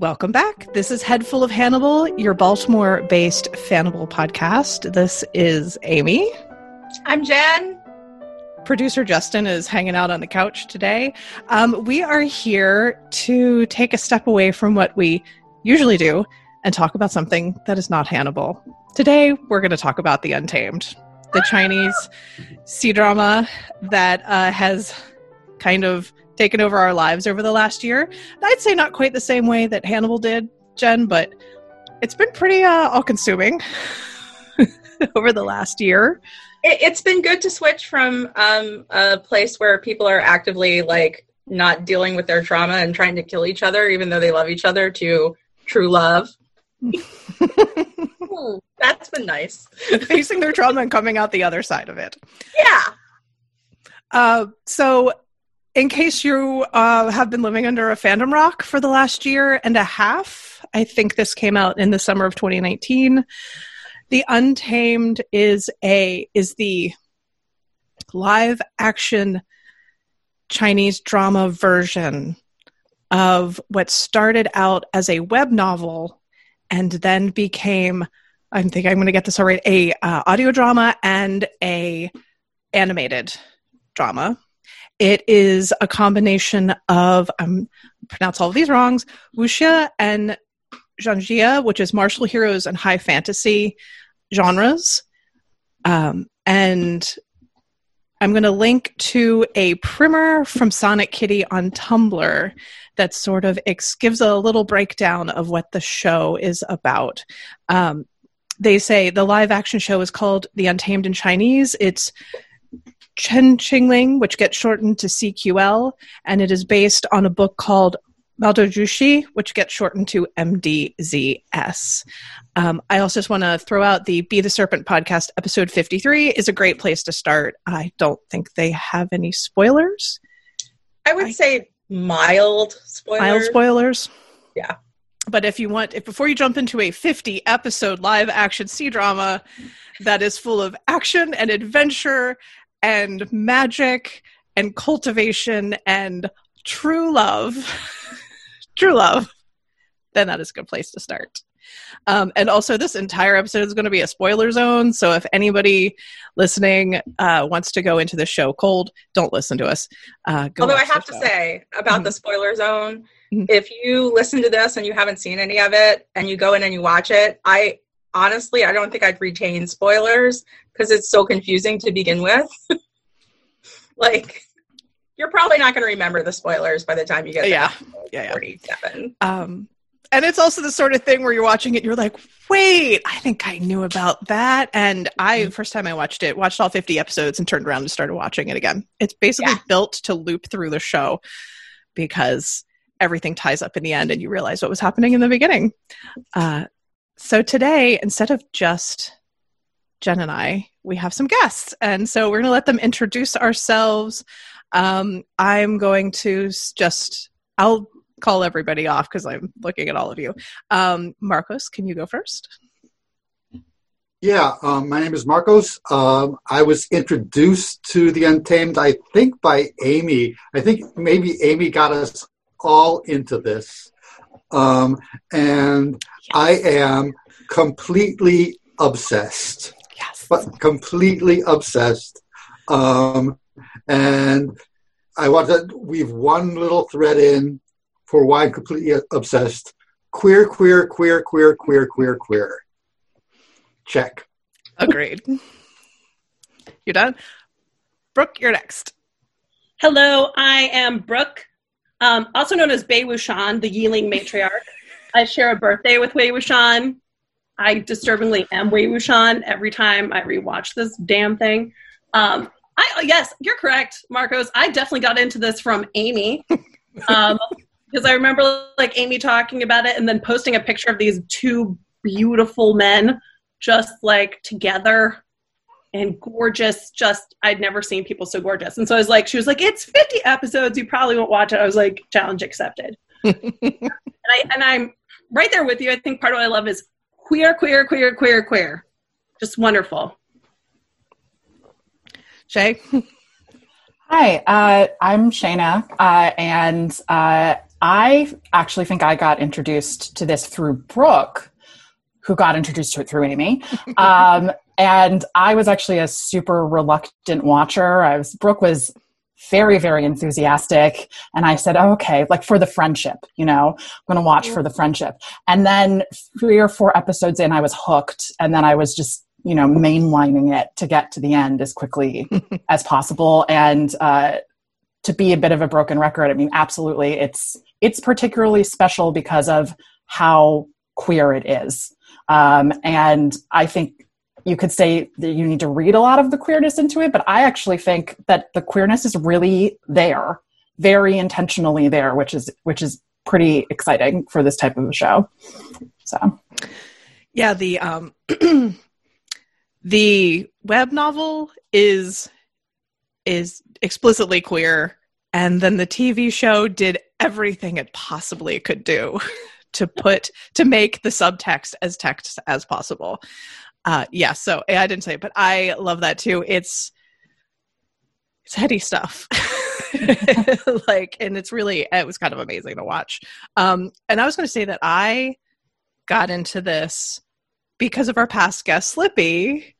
Welcome back. This is Head Full of Hannibal, your Baltimore based Fannibal podcast. This is Amy. I'm Jen. Producer Justin is hanging out on the couch today. Um, we are here to take a step away from what we usually do and talk about something that is not Hannibal. Today, we're going to talk about The Untamed, the Chinese C drama that uh, has kind of taken over our lives over the last year. I'd say not quite the same way that Hannibal did, Jen, but it's been pretty uh, all consuming over the last year. It, has been good to switch from um, a place where people are actively like not dealing with their trauma and trying to kill each other, even though they love each other, to true love. Ooh, that's been nice. Facing their trauma and coming out the other side of it. Yeah. Uh, so in case you uh, have been living under a fandom rock for the last year and a half, I think this came out in the summer of 2019. The Untamed is a is the live action Chinese drama version of what started out as a web novel and then became I think I'm going to get this all right a uh, audio drama and a animated drama it is a combination of, um, pronounce all of these wrongs, wuxia and xianxia, which is martial heroes and high fantasy genres. Um, and I'm going to link to a primer from Sonic Kitty on Tumblr that sort of ex- gives a little breakdown of what the show is about. Um, they say the live action show is called The Untamed in Chinese. It's Chen Qingling, which gets shortened to CQL, and it is based on a book called Mo Dao Zu Shi, which gets shortened to MDZS. Um, I also just want to throw out the Be the Serpent podcast, episode 53 is a great place to start. I don't think they have any spoilers. I would I, say mild spoilers. Mild spoilers. Yeah. But if you want, if before you jump into a 50 episode live action C drama that is full of action and adventure and magic and cultivation and true love, true love, then that is a good place to start. Um, and also, this entire episode is going to be a spoiler zone. So, if anybody listening uh, wants to go into the show cold, don't listen to us. Uh, Although I have to say about mm-hmm. the spoiler zone, mm-hmm. if you listen to this and you haven't seen any of it, and you go in and you watch it, I honestly, I don't think I'd retain spoilers because it's so confusing to begin with. like, you're probably not going to remember the spoilers by the time you get yeah, yeah, yeah. 47. Um, and it's also the sort of thing where you're watching it, you're like, wait, I think I knew about that. And I, mm-hmm. first time I watched it, watched all 50 episodes and turned around and started watching it again. It's basically yeah. built to loop through the show because everything ties up in the end and you realize what was happening in the beginning. Uh, so today, instead of just Jen and I, we have some guests. And so we're going to let them introduce ourselves. Um, I'm going to just, I'll call everybody off because I'm looking at all of you. Um, Marcos, can you go first? Yeah, um, my name is Marcos. Um, I was introduced to The Untamed, I think, by Amy. I think maybe Amy got us all into this. Um, and I am completely obsessed. Yes. But completely obsessed. Um, and I want to weave one little thread in for why I'm completely obsessed. Queer, queer, queer, queer, queer, queer, queer. Check. Agreed. You're done? Brooke, you're next. Hello, I am Brooke, um, also known as Wei Wuxian, the Yiling matriarch. I share a birthday with Wei Wuxian. I disturbingly am Wei Wuxian every time I rewatch this damn thing. Um, I yes, you're correct, Marcos. I definitely got into this from Amy. Um, because I remember like Amy talking about it and then posting a picture of these two beautiful men just like together and gorgeous. Just I'd never seen people so gorgeous. And so I was like, she was like, it's 50 episodes. You probably won't watch it. I was like, challenge accepted. and I and I'm right there with you. I think part of what I love is queer, queer, queer, queer, queer. Just wonderful. Shay. Hi, uh, I'm Shayna, uh, and uh, I actually think I got introduced to this through Brooke, who got introduced to it through Amy. Um, and I was actually a super reluctant watcher. I was Brooke was very very enthusiastic. And i said oh, okay like for the friendship you know i'm going to watch for the friendship. And then three or four episodes in i was hooked. And then i was just you know mainlining it to get to the end as quickly as possible. And uh, to be a bit of a broken record i mean absolutely it's it's particularly special because of how queer it is. Um, and i think you could say that you need to read a lot of the queerness into it, but I actually think that the queerness is really there, very intentionally there, which is which is pretty exciting for this type of a show. So, yeah, the um, the web novel is is explicitly queer, and then the TV show did everything it possibly could do to put to make the subtext as text as possible. Uh, yeah, so I didn't say it, but I love that too. It's it's heady stuff. like and it's really it was kind of amazing to watch. Um and I was going to say that I got into this because of our past guest Slippy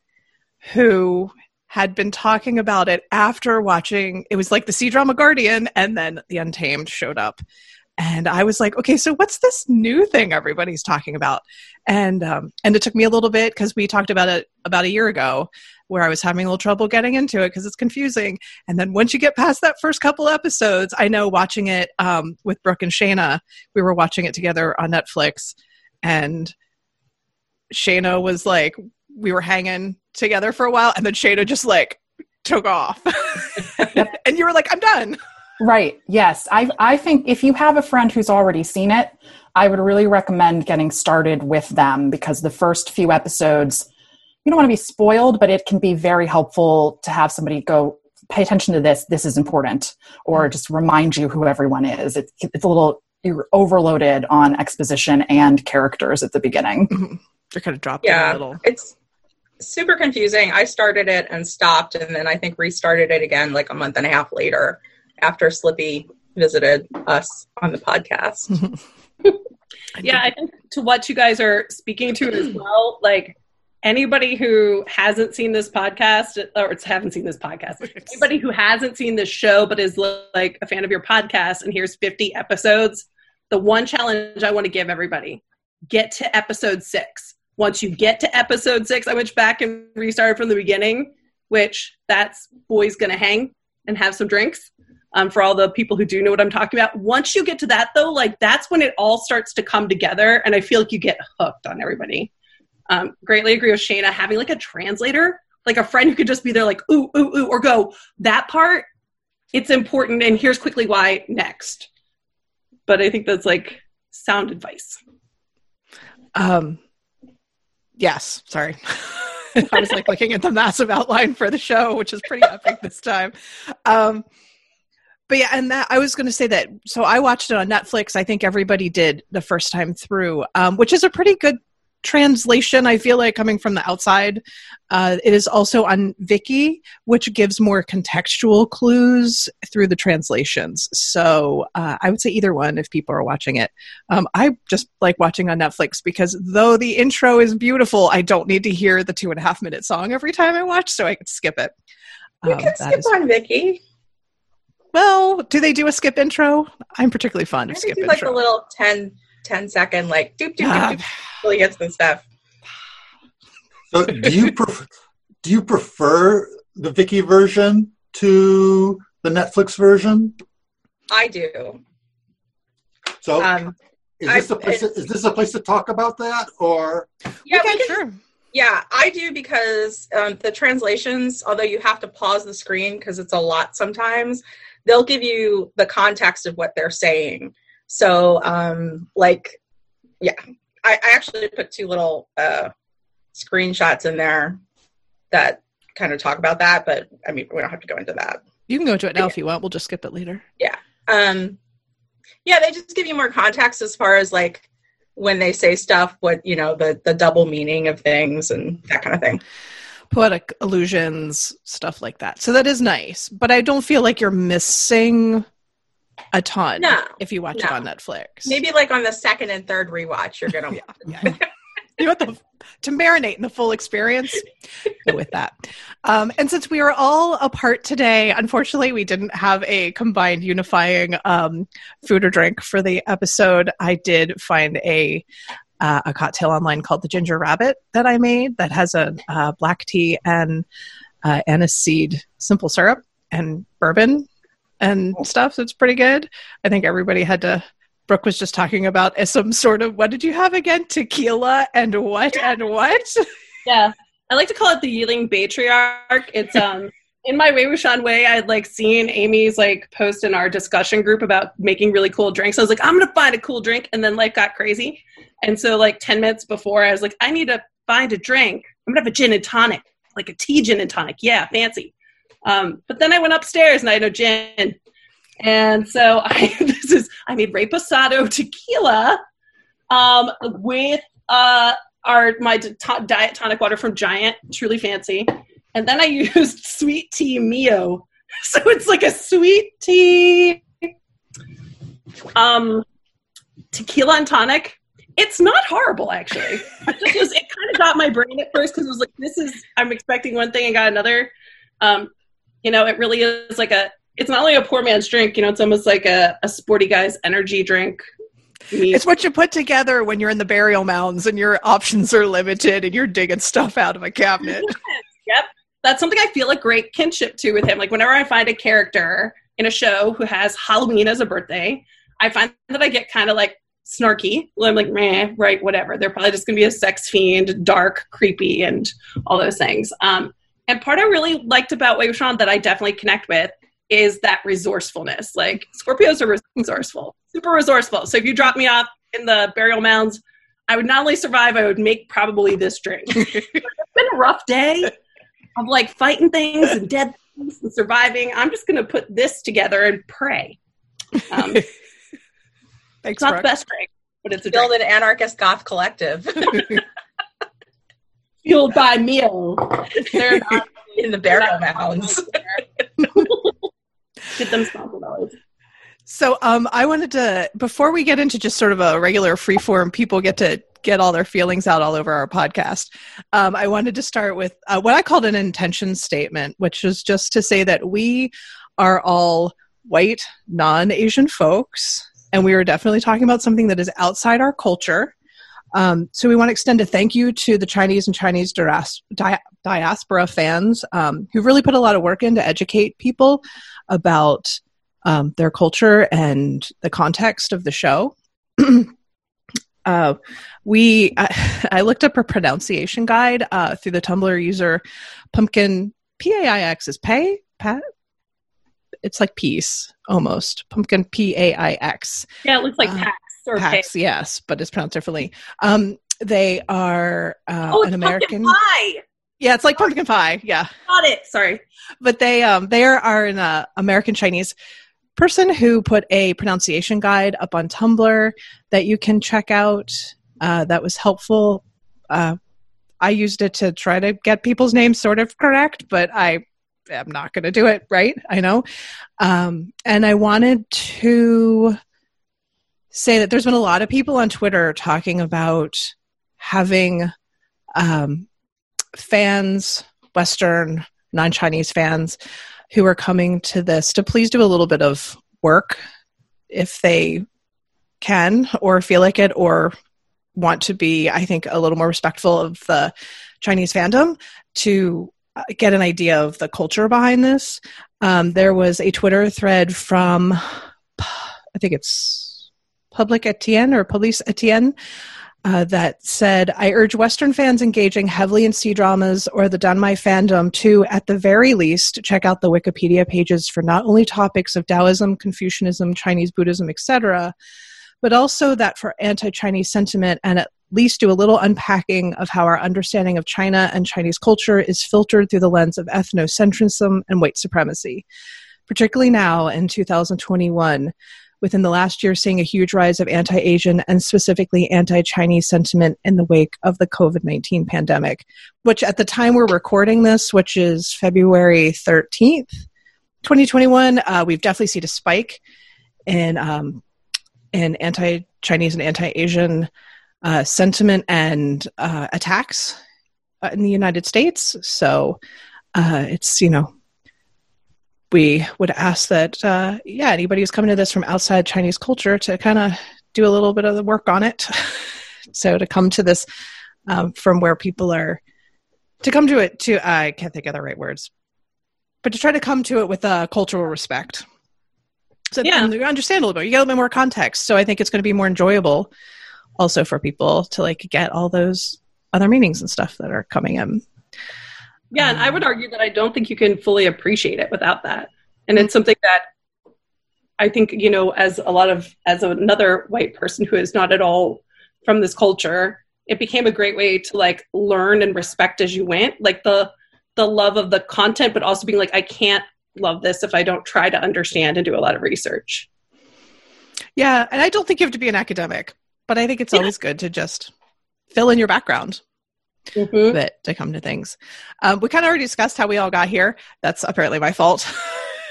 who had been talking about it after watching it was like the C drama Guardian and then the Untamed showed up and I was like, okay, so what's this new thing everybody's talking about? And um, and it took me a little bit because we talked about it about a year ago, where I was having a little trouble getting into it because it's confusing. And then once you get past that first couple episodes, I know watching it um, with Brooke and Shayna, we were watching it together on Netflix, and Shayna was like, we were hanging together for a while, and then Shayna just like took off, and you were like, I'm done. Right. Yes. I I think if you have a friend who's already seen it, I would really recommend getting started with them because the first few episodes you don't want to be spoiled, but it can be very helpful to have somebody go pay attention to this. This is important, or just remind you who everyone is. It's it's a little you're overloaded on exposition and characters at the beginning. Mm-hmm. You're kind of dropped yeah, a little. It's super confusing. I started it and stopped, and then I think restarted it again like a month and a half later after Slippy visited us on the podcast. yeah, I think to what you guys are speaking to as well, like anybody who hasn't seen this podcast or haven't seen this podcast, anybody who hasn't seen this show but is like a fan of your podcast and here's 50 episodes, the one challenge I want to give everybody get to episode six. Once you get to episode six, I went back and restarted from the beginning, which that's boys gonna hang and have some drinks um, for all the people who do know what I'm talking about. Once you get to that, though, like that's when it all starts to come together, and I feel like you get hooked on everybody. Um, greatly agree with Shayna. having like a translator, like a friend who could just be there, like ooh ooh ooh, or go that part. It's important, and here's quickly why next. But I think that's like sound advice. Um. Yes. Sorry. I was like looking at the massive outline for the show, which is pretty epic this time. Um, but yeah, and that I was going to say that. So I watched it on Netflix. I think everybody did the first time through, um, which is a pretty good translation. I feel like coming from the outside, uh, it is also on Viki, which gives more contextual clues through the translations. So uh, I would say either one if people are watching it. Um, I just like watching on Netflix because though the intro is beautiful, I don't need to hear the two and a half minute song every time I watch, so I can skip it. You um, can skip is- on Viki. Well, do they do a skip intro? I'm particularly fond of skip do intro. Like a little 10, 10 second, like doop doop doop, doop until he gets the stuff. So, do you prefer, do you prefer the Viki version to the Netflix version? I do. So, um, is this I, a place? To, is this a place to talk about that, or? Yeah, we can, sure. Yeah, I do because um, the translations, although you have to pause the screen because it's a lot sometimes, they'll give you the context of what they're saying. So, um, like, yeah, I, I actually put two little uh, screenshots in there that kind of talk about that, but I mean, we don't have to go into that. You can go into it now if you want. We'll just skip it later. Yeah. Um, yeah, they just give you more context as far as like when they say stuff, what you know, the the double meaning of things and that kind of thing poetic allusions, stuff like that. So that is nice, but I don't feel like you're missing a ton No, if you watch it on Netflix. Maybe like on the second and third rewatch, you're gonna. yeah, yeah. you want the, to marinate in the full experience with that um, and since we are all apart today unfortunately we didn't have a combined unifying um, food or drink for the episode i did find a uh, a cocktail online called the ginger rabbit that i made that has a uh, black tea and uh, seed simple syrup and bourbon and stuff so it's pretty good i think everybody had to Brooke was just talking about as some sort of what did you have again? Tequila and what and what? Yeah. I like to call it the Yiling Patriarch. It's um in my Wei Wuxian way, I'd like seen Amy's like post in our discussion group about making really cool drinks. I was like, I'm gonna find a cool drink, and then life got crazy. And so like ten minutes before, I was like, I need to find a drink. I'm gonna have a gin and tonic, like a tea gin and tonic. Yeah, fancy. Um, but then I went upstairs and I had no gin. And so I this is I made reposado tequila um, with uh, our my to- diet tonic water from Giant, truly fancy, and then I used sweet tea Mio. So it's like a sweet tea um, tequila and tonic. It's not horrible actually. It just was. It kind of got my brain at first because it was like, this is. I'm expecting one thing and got another. Um, you know, it really is like a. It's not only a poor man's drink. You know, it's almost like a, a sporty guy's energy drink. Me- It's what you put together when you're in the burial mounds and your options are limited and you're digging stuff out of a cabinet. Yep. That's something I feel a great kinship to with him. Like whenever I find a character in a show who has Halloween as a birthday, I find that I get kind of like snarky. I'm like, meh, right, whatever. They're probably just gonna be a sex fiend, dark, creepy, and all those things. Um, and part I really liked about Wei Wuxian that I definitely connect with is that resourcefulness. Like Scorpios are resourceful, super resourceful. So if you drop me off in the burial mounds, I would not only survive, I would make probably this drink. it's been a rough day of like fighting things and dead things and surviving. I'm just going to put this together and pray. Um, it's Thanks, not Brooke. the best drink, but it's a Build an anarchist goth collective fueled by meal. They're in the burial mounds. Get them sponsor dollars. So um, I wanted to, before we get into just sort of a regular freeform, people get to get all their feelings out all over our podcast. Um, I wanted to start with uh, what I called an intention statement, which is just to say that we are all white, non Asian folks, and we are definitely talking about something that is outside our culture. Um, so we want to extend a thank you to the Chinese and Chinese dias- di- diaspora fans um, who really put a lot of work in to educate people about um, their culture and the context of the show. uh, we I, I looked up a pronunciation guide uh, through the Tumblr user Pumpkin P A I X is pay pat. It's like peace almost pumpkin P A I X. Yeah, it looks like Uh, Pax or Pax, yes, but it's pronounced differently. Um, they are uh, Oh, an American. pie. Yeah, it's like pumpkin pie. Yeah, Got it. Sorry. but they um they are, are an uh, American Chinese person who put a pronunciation guide up on Tumblr that you can check out. Uh, that was helpful. Uh, I used it to try to get people's names sort of correct, but I am not going to do it right. I know, um, and I wanted to say that there's been a lot of people on Twitter talking about having um, fans, Western, non Chinese fans, who are coming to this to please do a little bit of work if they can or feel like it or want to be, I think, a little more respectful of the Chinese fandom to get an idea of the culture behind this. Um, there was a Twitter thread from, I think it's Public Etienne or Police Etienne, uh, that said, I urge Western fans engaging heavily in C dramas or the Danmei fandom to, at the very least, check out the Wikipedia pages for not only topics of Taoism, Confucianism, Chinese Buddhism, etc., but also that for anti Chinese sentiment and at least do a little unpacking of how our understanding of China and Chinese culture is filtered through the lens of ethnocentrism and white supremacy. Particularly now in 2021, within the last year seeing a huge rise of anti Asian and specifically anti Chinese sentiment in the wake of the COVID 19 pandemic, which at the time we're recording this, which is February 13th, 2021, uh, we've definitely seen a spike in um, in anti-Chinese and anti-Asian uh, sentiment and uh, attacks uh, in the United States. So uh, it's you know we would ask that uh, yeah anybody who's coming to this from outside Chinese culture to kind of do a little bit of the work on it. so to come to this um, from where people are to come to it to I can't think of the right words, but to try to come to it with a cultural respect. So yeah, you understand a little bit. You get a little bit more context. So I think it's going to be more enjoyable, also for people to like get all those other meanings and stuff that are coming in. Yeah, and I would um, argue that I don't think you can fully appreciate it without that. And it's mm-hmm. something that I think, you know, as a lot of as another white person who is not at all from this culture, it became a great way to like learn and respect as you went. Like the the love of the content, but also being like, I can't love this if I don't try to understand and do a lot of research. Yeah, and I don't think you have to be an academic, but I think it's yeah. always good to just fill in your background mm-hmm. that to come to things. Um, we kind of already discussed how we all got here. That's apparently my fault.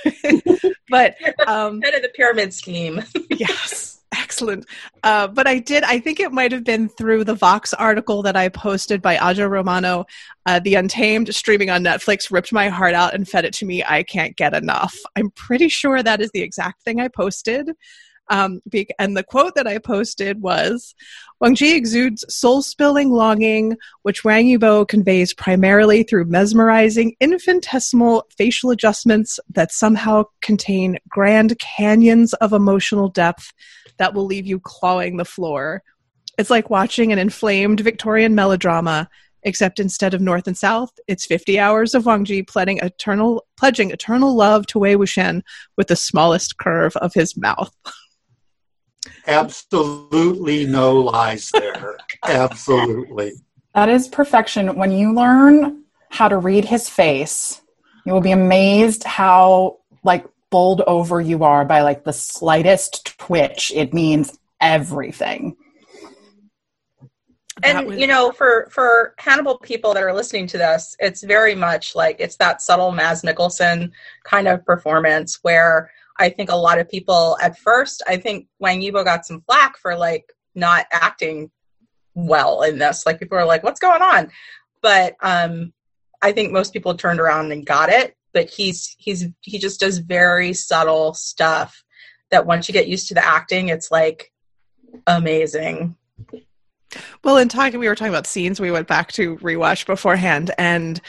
but um, head of the pyramid scheme. yes. Excellent. Uh, but I did, I think it might have been through the Vox article that I posted by Aja Romano. Uh, the Untamed streaming on Netflix ripped my heart out and fed it to me. I can't get enough. I'm pretty sure that is the exact thing I posted. Um, and the quote that I posted was Wang Ji exudes soul spilling longing, which Wang Yibo conveys primarily through mesmerizing infinitesimal facial adjustments that somehow contain grand canyons of emotional depth that will leave you clawing the floor. It's like watching an inflamed Victorian melodrama, except instead of North and South, it's 50 hours of Wang Ji pledging eternal, pledging eternal love to Wei Wuxian with the smallest curve of his mouth. Absolutely no lies there. Absolutely. That is perfection. When you learn how to read his face, you will be amazed how like bowled over you are by like the slightest twitch. It means everything. And was- you know, for for Hannibal people that are listening to this, it's very much like it's that subtle Mads Mikkelsen kind of performance where I think a lot of people at first, I think Wang Yibo got some flack for like not acting well in this. Like people are like, what's going on? But um, I think most people turned around and got it. But he's he's he just does very subtle stuff that once you get used to the acting, it's like amazing. Well, in talking, we were talking about scenes. We went back to rewatch beforehand, and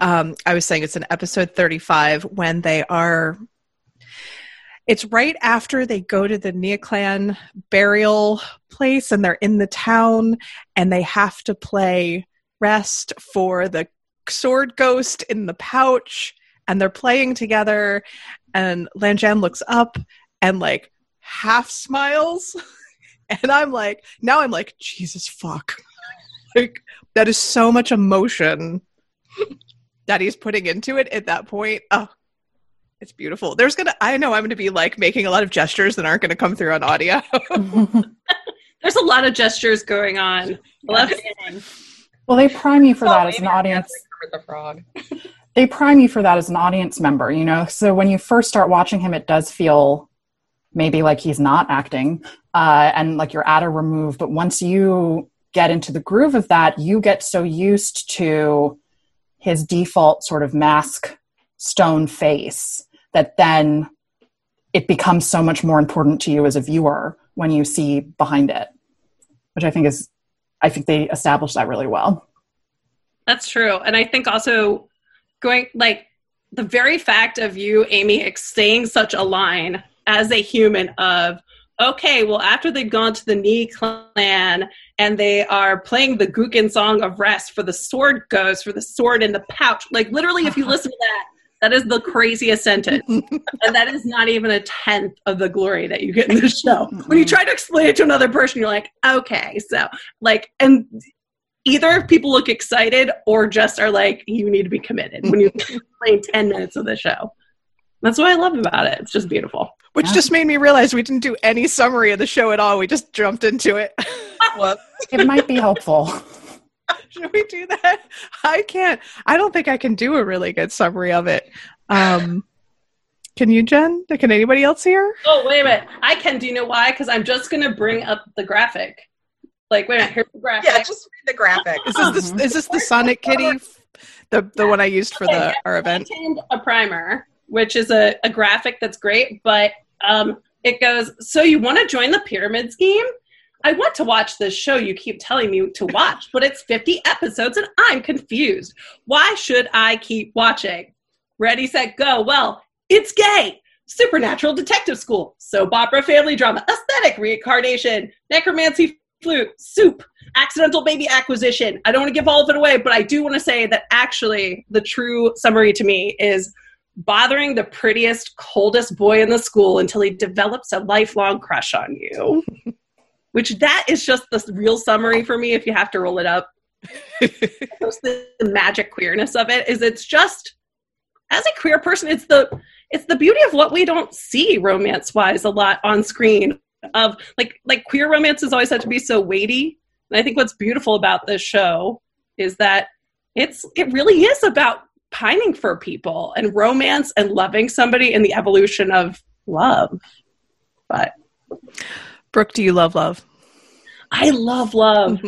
um, I was saying it's in episode thirty-five when they are it's right after they go to the Nie Clan burial place and they're in the town and they have to play rest for the sword ghost in the pouch and they're playing together and Lan Zhan looks up and like half smiles and I'm like now I'm like Jesus fuck. Like that is so much emotion that he's putting into it at that point. Oh it's beautiful. There's gonna. I know I'm gonna be like making a lot of gestures that aren't gonna come through on audio. There's a lot of gestures going on. Yes. Well, they prime you for oh, that as an audience. The frog. they prime you for that as an audience member, you know. So when you first start watching him, it does feel maybe like he's not acting, uh, and like you're at a remove. But once you get into the groove of that, you get so used to his default sort of mask stone face that then it becomes so much more important to you as a viewer when you see behind it which i think is i think they established that really well. That's true. And i think also going like the very fact of you amy saying such a line as a human of okay well after they've gone to the Nie clan and they are playing the guqin song of rest for the sword goes for the sword in the pouch like literally if you listen to that that is the craziest sentence. and that is not even a tenth of the glory that you get in the show. When you try to explain it to another person, you're like, okay, so like, and either people look excited or just are like, you need to be committed when you play 10 minutes of the show. That's what I love about it. It's just beautiful. Which yeah. just made me realize we didn't do any summary of the show at all. We just jumped into it. well, it might be helpful. Should we do that? I can't. I don't think I can do a really good summary of it. Um, Can you, Jen? Can anybody else hear? Oh, wait a minute. I can. Do you know why? Because I'm just going to bring up the graphic. Like, wait a minute. Here's the graphic. Yeah, just read the graphic. Is this, the, is this the Sonic Kitty? The, the one I used for the our event? A primer, which is a, a graphic that's great, but um, it goes, So you want to join the pyramid scheme? I want to watch this show you keep telling me to watch, but it's 50 episodes and I'm confused. Why should I keep watching? Ready, set, go. Well, it's gay. Supernatural detective school, soap opera family drama, aesthetic reincarnation, necromancy flute, soup, accidental baby acquisition. I don't want to give all of it away, but I do want to say that actually the true summary to me is bothering the prettiest, coldest boy in the school until he develops a lifelong crush on you. Which that is just the real summary for me if you have to roll it up. the magic queerness of it is it's just as a queer person, it's the it's the beauty of what we don't see romance wise a lot on screen. Of like like queer romances always have to be so weighty. And I think what's beautiful about this show is that it's it really is about pining for people and romance and loving somebody and the evolution of love. But Brooke, do you love love? I love love.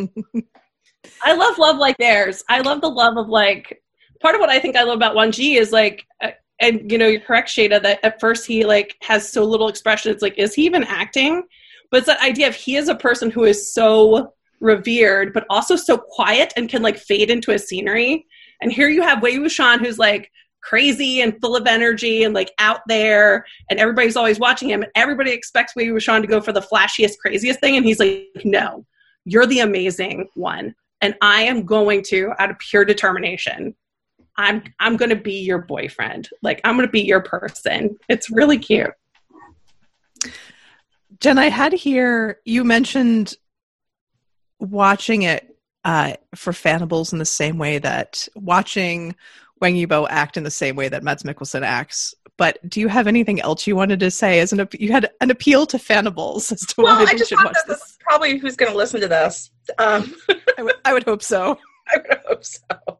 I love love like theirs. I love the love of like part of what I think I love about Wangji is like, uh, and you know, you're correct, Shayna, that at first he like has so little expression. It's like, is he even acting? But it's that idea of he is a person who is so revered, but also so quiet and can like fade into a scenery. And here you have Wei Wuxian, who's like crazy and full of energy and like out there, and everybody's always watching him. And everybody expects Wei Wuxian to go for the flashiest, craziest thing, and he's like, no, you're the amazing one, and I am going to, out of pure determination, I'm I'm going to be your boyfriend. Like I'm going to be your person. It's really cute. Jen, I had here you mentioned watching it uh, for Fannibals in the same way that watching Wang Yibo act in the same way that Mads Mikkelsen acts. But do you have anything else you wanted to say? As an you had an appeal to Fannibals as to well, why I just thought that this. probably who's going to listen to this. Um. I, w- I would hope so. I would hope so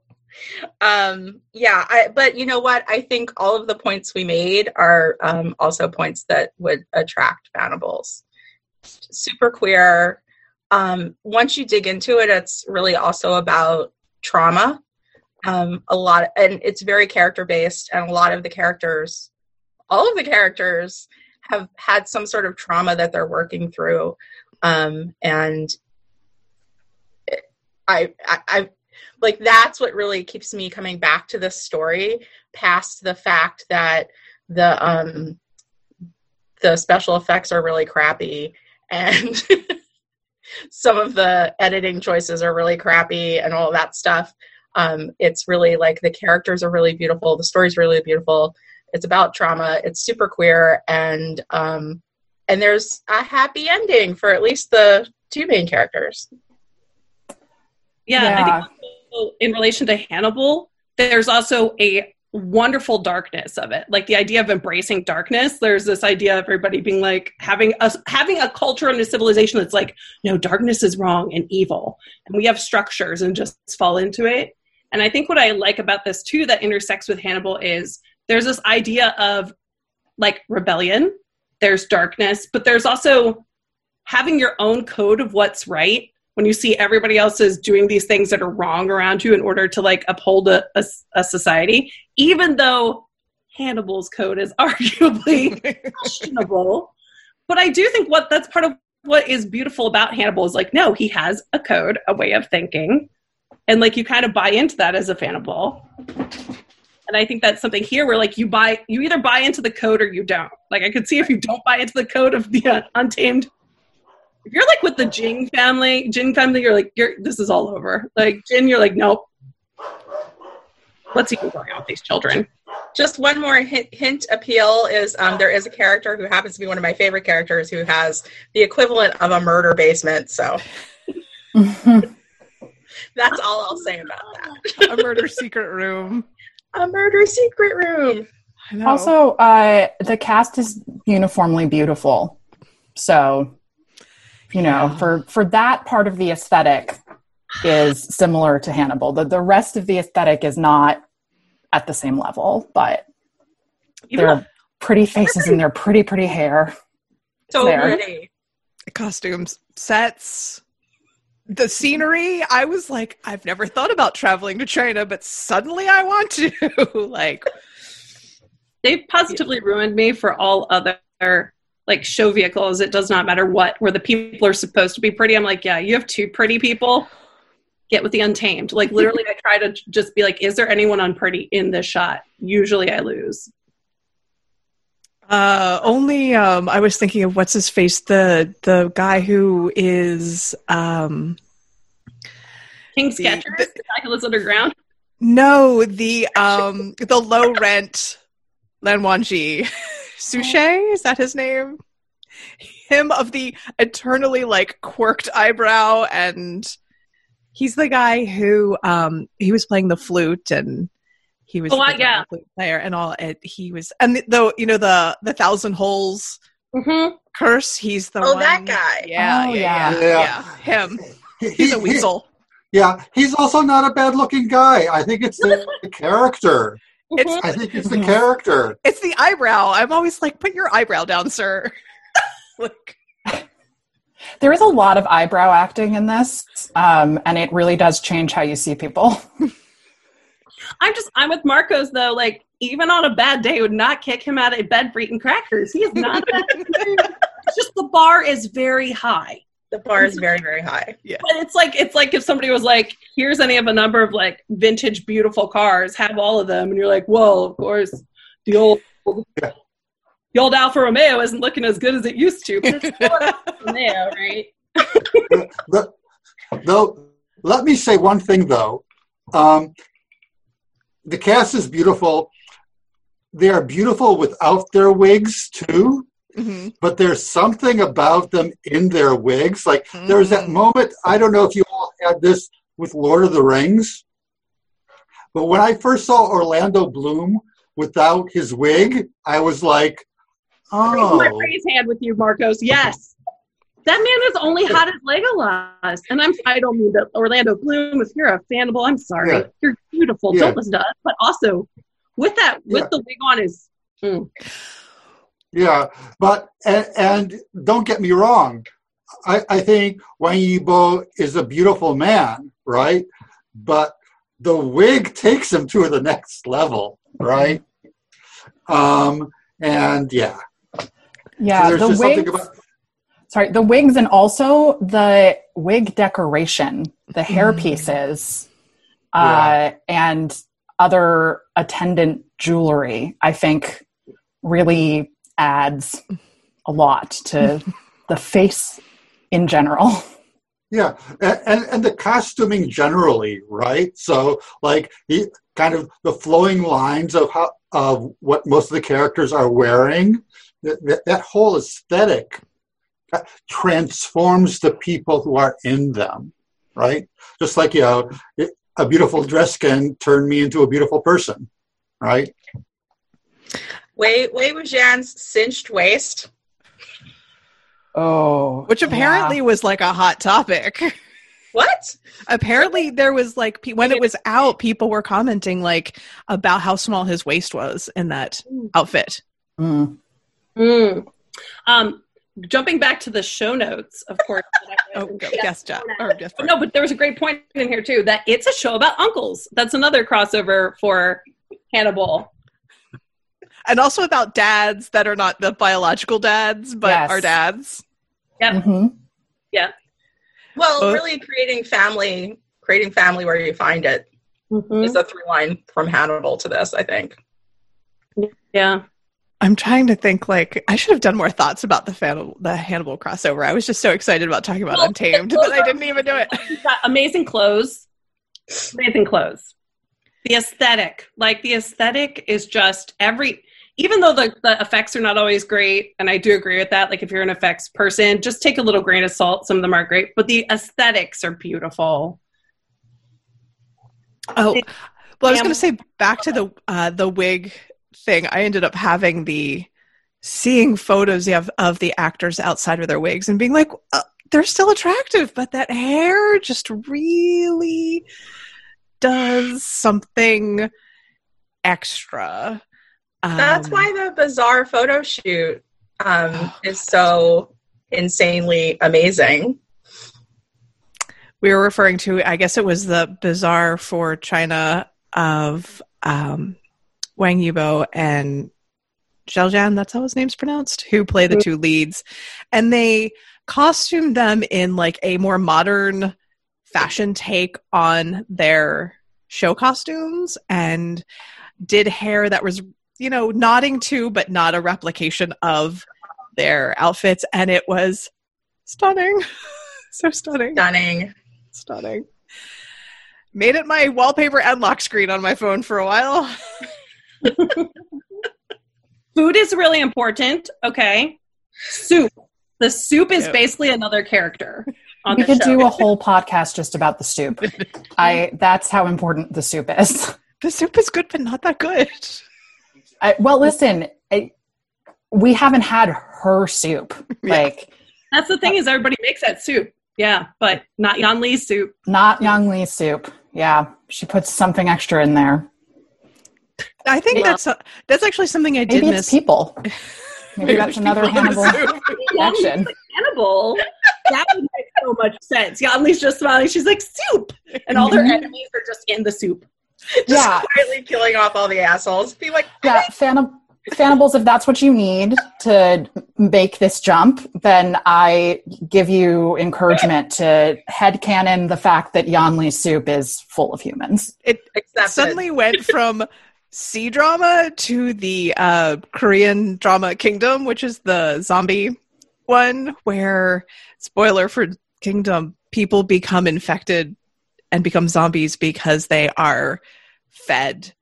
um yeah I, but you know what i think all of the points we made are um, also points that would attract Fannibals super queer um once you dig into it it's really also about trauma um a lot and it's very character based and a lot of the characters all of the characters have had some sort of trauma that they're working through. Um and I, I, like that's what really keeps me coming back to this story past the fact that the um the special effects are really crappy and some of the editing choices are really crappy and all that stuff um, it's really like the characters are really beautiful the story's really beautiful. It's about trauma it's super queer and um, and there's a happy ending for at least the two main characters. Yeah, yeah. in relation to Hannibal, there's also a wonderful darkness of it. Like the idea of embracing darkness there's this idea of everybody being like having a having a culture and a civilization that's like no darkness is wrong and evil. And we have structures and just fall into it and i think what i like about this too that intersects with hannibal is there's this idea of like rebellion there's darkness but there's also having your own code of what's right when you see everybody else is doing these things that are wrong around you in order to like uphold a, a, a society, even though Hannibal's code is arguably questionable. But I do think what that's part of what is beautiful about Hannibal is like, no, he has a code, a way of thinking. And like you kind of buy into that as a Hannibal. And I think that's something here where like you buy, you either buy into the code or you don't. Like I could see if you don't buy into the code of the uh, untamed if you're like with the Jing family, Jin family, you're like, you're this is all over. Like Jin, you're like, nope. let's see What's even going on with these children? Just one more hint, hint appeal is um, there is a character who happens to be one of my favorite characters who has the equivalent of a murder basement. So that's all I'll say about that. a murder secret room. A murder secret room. Also, uh, the cast is uniformly beautiful. So you know yeah. for for that part of the aesthetic is similar to hannibal the, the rest of the aesthetic is not at the same level but even the, pretty faces and their pretty, pretty hair. So There. pretty. Costumes, sets, the scenery. I was like, I've never thought about traveling to China, but suddenly I want to. like, They've positively ruined me for all other like show vehicles. It does not matter what, where the people are supposed to be pretty. I'm like, yeah, you have two pretty people. Get with the untamed. Like literally, I try to just be like, is there anyone unpretty in this shot? Usually, I lose. Uh, only um, I was thinking of what's his face, the the guy who is um, King The- Skechers, the- the guy who lives underground. no the um the low rent Lan Wangji Su She is that his name? Him of the eternally like quirked eyebrow, and he's the guy who um he was playing the flute and. He was Oh, I- the yeah. flute player and all. And he was, and though you know the the thousand holes Mm-hmm. curse. He's the Oh, one. that guy. Yeah, Oh, yeah, yeah, yeah. yeah, Him. He's a he- weasel. yeah, he's also not a bad-looking guy. I think it's the, the character. It's I think it's the character. it's the eyebrow. I'm always like, put your eyebrow down, sir. like, There is a lot of eyebrow acting in this, um, and it really does change how you see people. I'm just I'm with Marcos though. Like even on a bad day, would not kick him out of bed for eating crackers. He is not. a It's just the bar is very high. The bar is very, very high. Yeah. But it's like it's like if somebody was like, "Here's any of a number of like vintage beautiful cars, have all of them," and you're like, "Well, of course, the old Yeah. the old Alfa Romeo isn't looking as good as it used to." But it's still Alfa Romeo, right? The- though, let me say one thing though. Um, the cast is beautiful. They are beautiful without their wigs too. mhm. but there's something about them in their wigs. Like there was that Mm. moment, I don't know if you all had this with Lord of the Rings, but when I first saw Orlando Bloom without his wig, I was like, Raise my oh, praise hand with you, Marcos. Yes. That man is only hot as Legolas. And I'm I don't mean that Orlando Bloom, if you're a Fannibal, I'm sorry. Yeah. You're beautiful. Yeah. Douglas does. But also with that with Yeah. the wig on is mm. yeah. But, and, and don't get me wrong, I, I think Wang Yibo is a beautiful man, right? But the wig takes him to the next level, right? Um, and yeah, Yeah, so there's the just something about sorry, the wigs and also the wig decoration, the hair Mm. pieces, uh, and other attendant jewelry. I think really adds a lot to the face in general. Yeah, and and the costuming generally, right? So like the kind of the flowing lines of how of what most of the characters are wearing, that that, that whole aesthetic uh, transforms the people who are in them, right? Just like you know, a beautiful dress can turn me into a beautiful person, right? Wei Wei Wuxian's cinched waist. Oh, Which apparently was like a hot topic. What? apparently, there was like when it was out, people were commenting like about how small his waist was in that outfit. Yeah. Mm. Mm. Um jumping back to the show notes, of course. that Oh, go, guess Jeff or guess But no, but there was a great point in here too that it's a show about uncles. That's another crossover for Hannibal. and also about dads that are not the biological dads, but Yes. are dads. Mhm. Yeah. Well, Uh, really creating family, creating family where you find it Mhm. is a through line from Hannibal to this, I think. Yeah. I'm trying to think like I should have done more thoughts about the Fan- the Hannibal crossover. I was just so excited about talking about Well, Untamed that I didn't even do it. Got amazing clothes. Amazing clothes. The aesthetic, like the aesthetic is just every even though the, the effects are not always great, and I do agree with that. Like if you're an effects person, just take a little grain of salt. Some of them aren't great, but the aesthetics are beautiful. Oh, well, I was going to say back to the uh, the wig thing. I ended up having the seeing photos of of the actors outside of their wigs and being like, uh, they're still attractive, but that hair just really does something extra. Um, That's why the Bazaar photo shoot um, oh, is so insanely amazing. We were referring to, I guess it was the Bazaar for China of um, Wang Yibo and Xiao Zhan, that's how his name's pronounced, who play the two leads. And they costumed them in like a more modern fashion take on their show costumes and did hair that was, you know, nodding to, but not a replication of their outfits. And it was stunning. so stunning. Stunning. Stunning. Made it my wallpaper and lock screen on my phone for a while. Food is really important. Okay. Soup. The soup is yep. basically another character. we could show. do a whole podcast just about the soup. I that's how important the soup is. The soup is good, but not that good. I, well, listen, I, we haven't had her soup. Like that's the thing is everybody makes that soup. Yeah, but not Yan Li's soup. Not Yan Li's soup. Yeah, she puts something extra in there. I think yeah. that's that's actually something I did Maybe miss. people. Maybe, Maybe that's another Hannibal connection. Hannibal. That would make so much sense. Yeah, Lee's just smiling. She's like soup, and all their mm-hmm. enemies are just in the soup. Just yeah, quietly killing off all the assholes. Be like, yeah, Phantom. Fannibals, if that's what you need to make this jump, then I give you encouragement to headcanon the fact that Yan Li soup is full of humans. It Accepted. suddenly went from C drama to the uh, Korean drama Kingdom, which is the zombie one, where spoiler for Kingdom, people become infected and become zombies because they are fed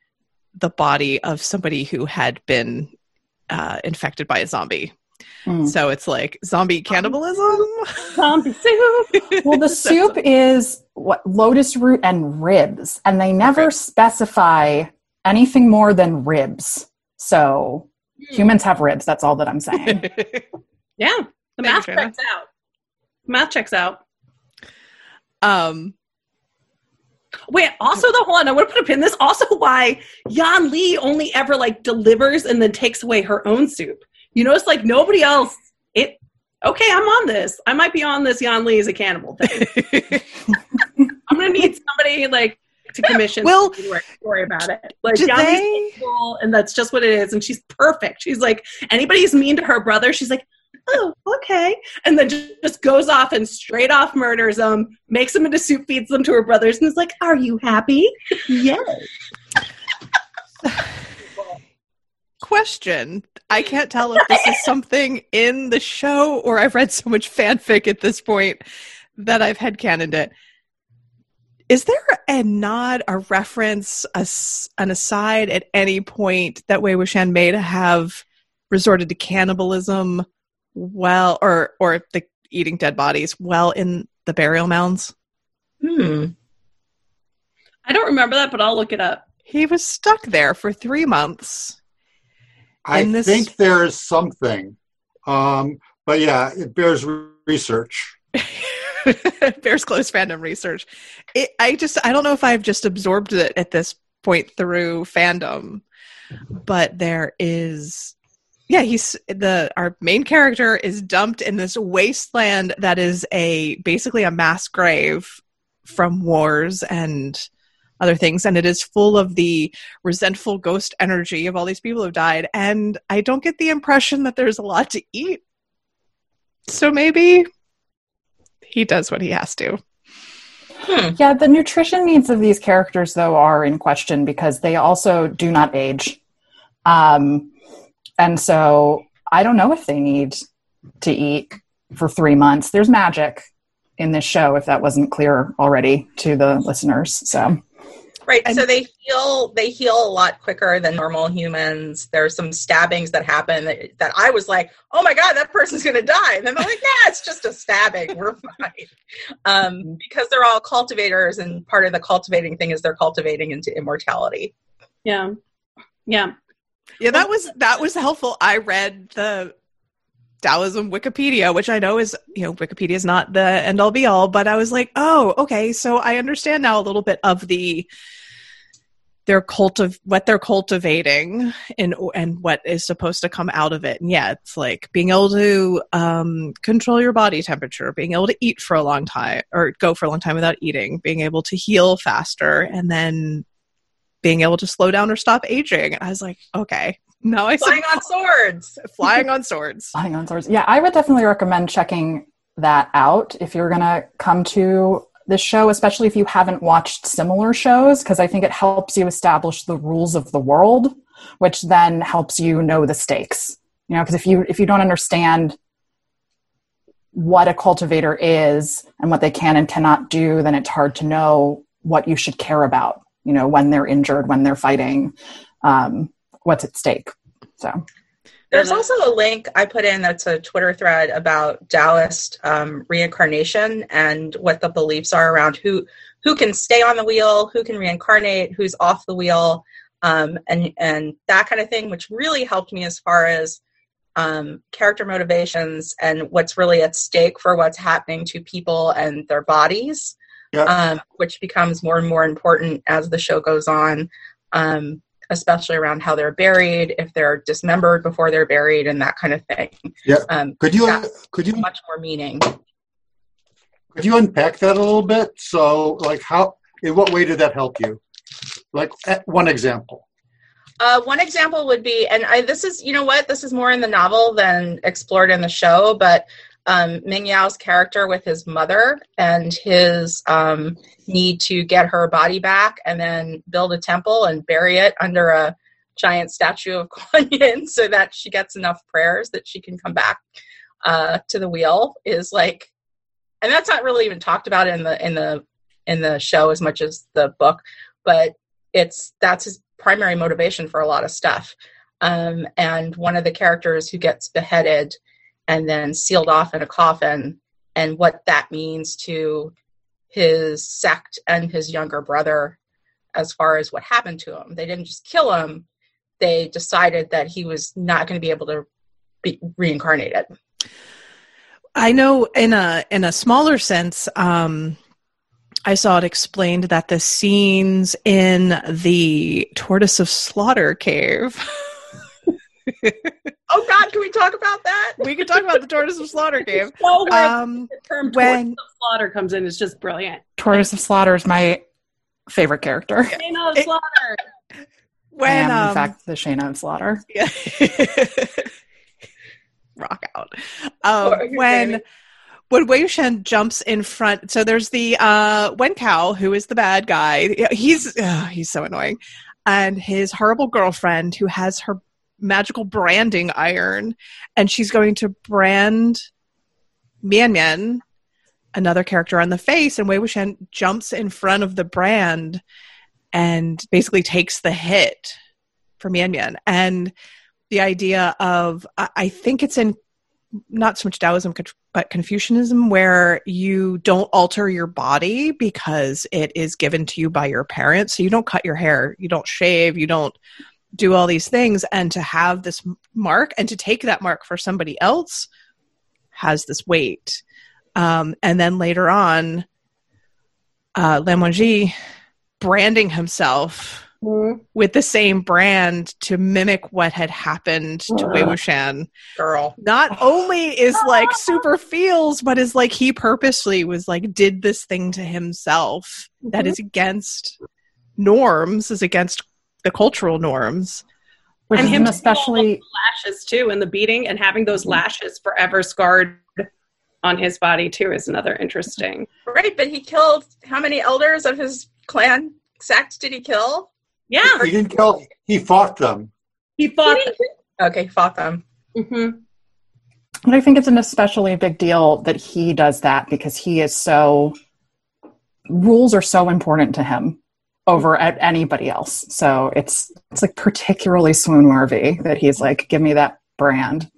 the body of somebody who had been uh, infected by a zombie. Mm. So it's like zombie cannibalism. Zombie soup. well, the soup is what lotus root and ribs, and they never okay. specify anything more than ribs. So mm. humans have ribs. That's all that I'm saying. yeah, the math checks out. Math checks out. Um, Wait, also the hold on, I want to put a pin. This also why Yan Li only ever like delivers and then takes away her own soup. You notice like nobody else. It okay, I'm on this. I might be on this. Yan Li is a cannibal thing. I'm gonna need somebody like to commission well, story about it. Like they... cool, and that's just what it is. And she's perfect. She's like anybody who's mean to her brother. She's like, oh, okay. And then just goes off and straight off murders them, makes them into soup, feeds them to her brothers, and is like, are you happy? yes. Question. I can't tell if this is something in the show or I've read so much fanfic at this point that I've headcanoned it. Is there a nod, a reference, a, an aside at any point that Wei Wuxian may have resorted to cannibalism well or or the eating dead bodies well in the burial mounds? Hmm. I don't remember that, but I'll look it up. He was stuck there for three months. I this... think there is something, um, but yeah, it bears re- research. bears close fandom research. It, I just I don't know if I've just absorbed it at this point through fandom, but there is yeah he's the our main character is dumped in this wasteland that is a basically a mass grave from wars and other things and it is full of the resentful ghost energy of all these people who died and i don't get the impression that there's a lot to eat so maybe he does what he has to hmm. yeah the nutrition needs of these characters though are in question because they also do not age um, and so I don't know if they need to eat for three months. There's magic in this show, if that wasn't clear already to the listeners. So Right. And, so they heal they heal a lot quicker than normal humans. There's some stabbings that happen that, that I was like, oh my God, that person's gonna die. And then they're like, yeah, it's just a stabbing. We're fine. Um, because they're all cultivators and part of the cultivating thing is they're cultivating into immortality. Yeah. Yeah. Yeah, that was that was helpful. I read the Taoism Wikipedia, which I know is, you know, Wikipedia is not the end all be all, but I was like, oh, okay, so I understand now a little bit of the their cult of what they're cultivating and and what is supposed to come out of it. And yeah, it's like being able to um, control your body temperature, being able to eat for a long time or go for a long time without eating, being able to heal faster, and then being able to slow down or stop aging. And I was like, okay, now I flying on swords, flying on swords, flying on swords. Yeah, I would definitely recommend checking that out if you're gonna come to this show, especially if you haven't watched similar shows, because I think it helps you establish the rules of the world, which then helps you know the stakes. You know, because if you if you don't understand what a cultivator is and what they can and cannot do, then it's hard to know what you should care about. You know, when they're injured, when they're fighting, um, what's at stake. So there's also a link I put in that's a Twitter thread about Taoist um, reincarnation and what the beliefs are around who who can stay on the wheel, who can reincarnate, who's off the wheel, um, and and that kind of thing, which really helped me as far as um, character motivations and what's really at stake for what's happening to people and their bodies, um, which becomes more and more important as the show goes on. Especially around how they're buried, if they're dismembered before they're buried, and that kind of thing. Yeah. Um, could you could you much more meaning? Could you unpack that a little bit? So, like, how in what way did that help you? Like one example. Uh, one example would be, and I, this is, you know what, this is more in the novel than explored in the show, but um, Meng Yao's character with his mother and his um, need to get her body back and then build a temple and bury it under a giant statue of Kuan Yin so that she gets enough prayers that she can come back uh, to the wheel is like, and that's not really even talked about in the in the in the show as much as the book, but it's that's his primary motivation for a lot of stuff. Um, and one of the characters who gets beheaded and then sealed off in a coffin and what that means to his sect and his younger brother as far as what happened to him. They didn't just kill him, they decided that he was not going to be able to be reincarnated. I know in a in a smaller sense, um, I saw it explained that the scenes in the Tortoise of Slaughter cave oh God, can we talk about that? We can talk about the Tortoise of Slaughter game. So um, the term when of Slaughter comes in it's just brilliant. Tortoise of Slaughter is my favorite character. Shayna of Slaughter. When, I am, um, in fact, the Shayna of Slaughter. Yeah. Rock out. Um, when when Wei Wuxian jumps in front, so there's the uh, Wen Chao, who is the bad guy. He's uh, he's so annoying, and his horrible girlfriend who has her magical branding iron, and she's going to brand Mian Mian, another character on the face, and Wei Wuxian jumps in front of the brand and basically takes the hit for Mian Mian. And the idea of, I think it's in not so much Taoism, but Confucianism, where you don't alter your body because it is given to you by your parents. So you don't cut your hair, you don't shave, you don't do all these things and to have this mark and to take that mark for somebody else has this weight um, and then later on uh, branding himself mm-hmm. with the same brand to mimic what had happened to Wei Wuxian. Girl. Not only is like super feels, but is like he purposely was like did this thing to himself mm-hmm. that is against norms, is against the cultural norms. Which and him especially lashes too, and the beating, and having those lashes forever scarred on his body too is another interesting. Right, but he killed how many elders of his clan sect did he kill? Yeah, he didn't kill. He fought them. He fought. Them. Okay, fought them. Mm-hmm. And I think it's an especially big deal that he does that because he is so rules are so important to him over at anybody else. So it's it's like particularly swoon worthy that he's like, give me that brand.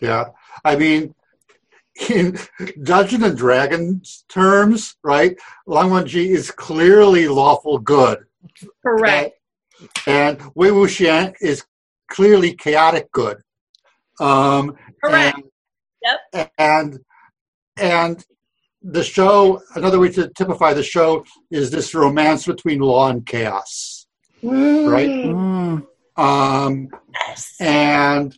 Yeah. I mean in Dungeons and Dragons terms, right, Lan Wangji is clearly lawful good. Correct. And, and Wei Wuxian is clearly chaotic good. Um, Correct. And, yep. And and the show, another way to typify the show is this romance between law and chaos. mm. right? Mm. Um, yes. And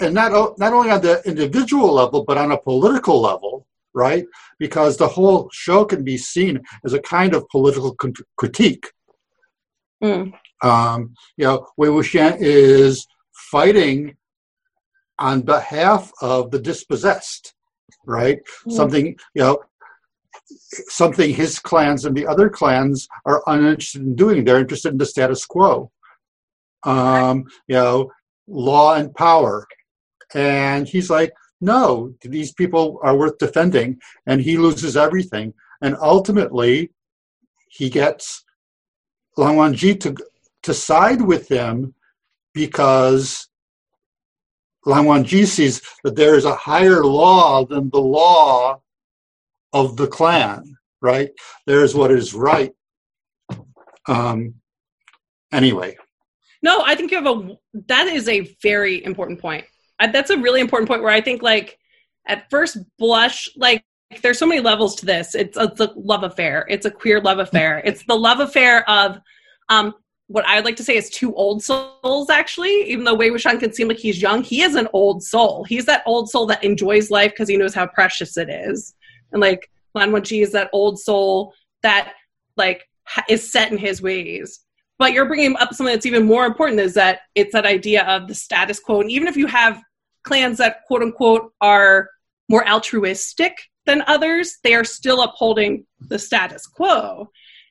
and not not only on the individual level, but on a political level, right? Because the whole show can be seen as a kind of political critique. Mm. Um, you know, Wei Wuxian is fighting on behalf of the dispossessed, right? Mm. Something, you know, something his clans and the other clans are uninterested in doing. They're interested in the status quo. Um, you know, law and power. And he's like, no, these people are worth defending. And he loses everything. And ultimately, he gets Lan Wangji to, to side with him because Lan Wangji sees that there is a higher law than the law of the clan, right? There's what is right. Um, anyway. No, I think you have a, that is a very important point. I, that's a really important point where I think, like, at first blush, like, there's so many levels to this. It's, it's a love affair. It's a queer love affair. It's the love affair of um, what I'd like to say is two old souls, actually. Even though Wei Wuxian can seem like he's young, he is an old soul. He's that old soul that enjoys life because he knows how precious it is and like Lan Wangji is that old soul that like is set in his ways. But you're bringing up something that's even more important is that it's that idea of the status quo. And even if you have clans that quote unquote are more altruistic than others, they are still upholding the status quo.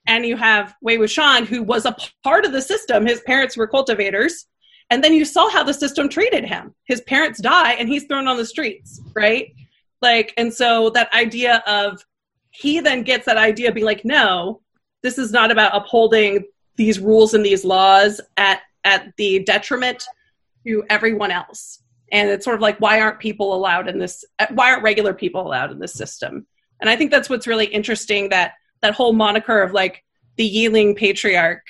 And you have Wei Wuxian, who was a part of the system. His parents were cultivators. And then you saw how the system treated him. His parents die and he's thrown on the streets, right? Like, and so that idea of he then gets that idea of being like, no, this is not about upholding these rules and these laws at at the detriment to everyone else. And it's sort of like, why aren't people allowed in this? Why aren't regular people allowed in this system? And I think that's what's really interesting that that whole moniker of like the Yiling patriarch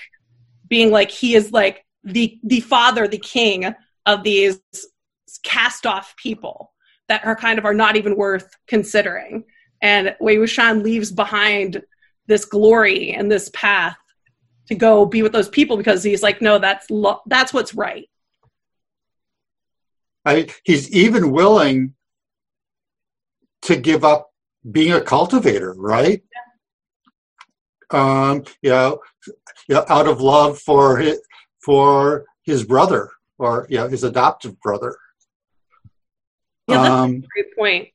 being like he is like the the father, the king of these cast off people that are kind of are not even worth considering. And Wei Wuxian leaves behind this glory and this path to go be with those people because he's like, no, that's lo- that's what's right. I, he's even willing to give up being a cultivator, right? Yeah. Um, you know, you know, out of love for his, for his brother or you know, his adoptive brother. Yeah, that's um, a great point.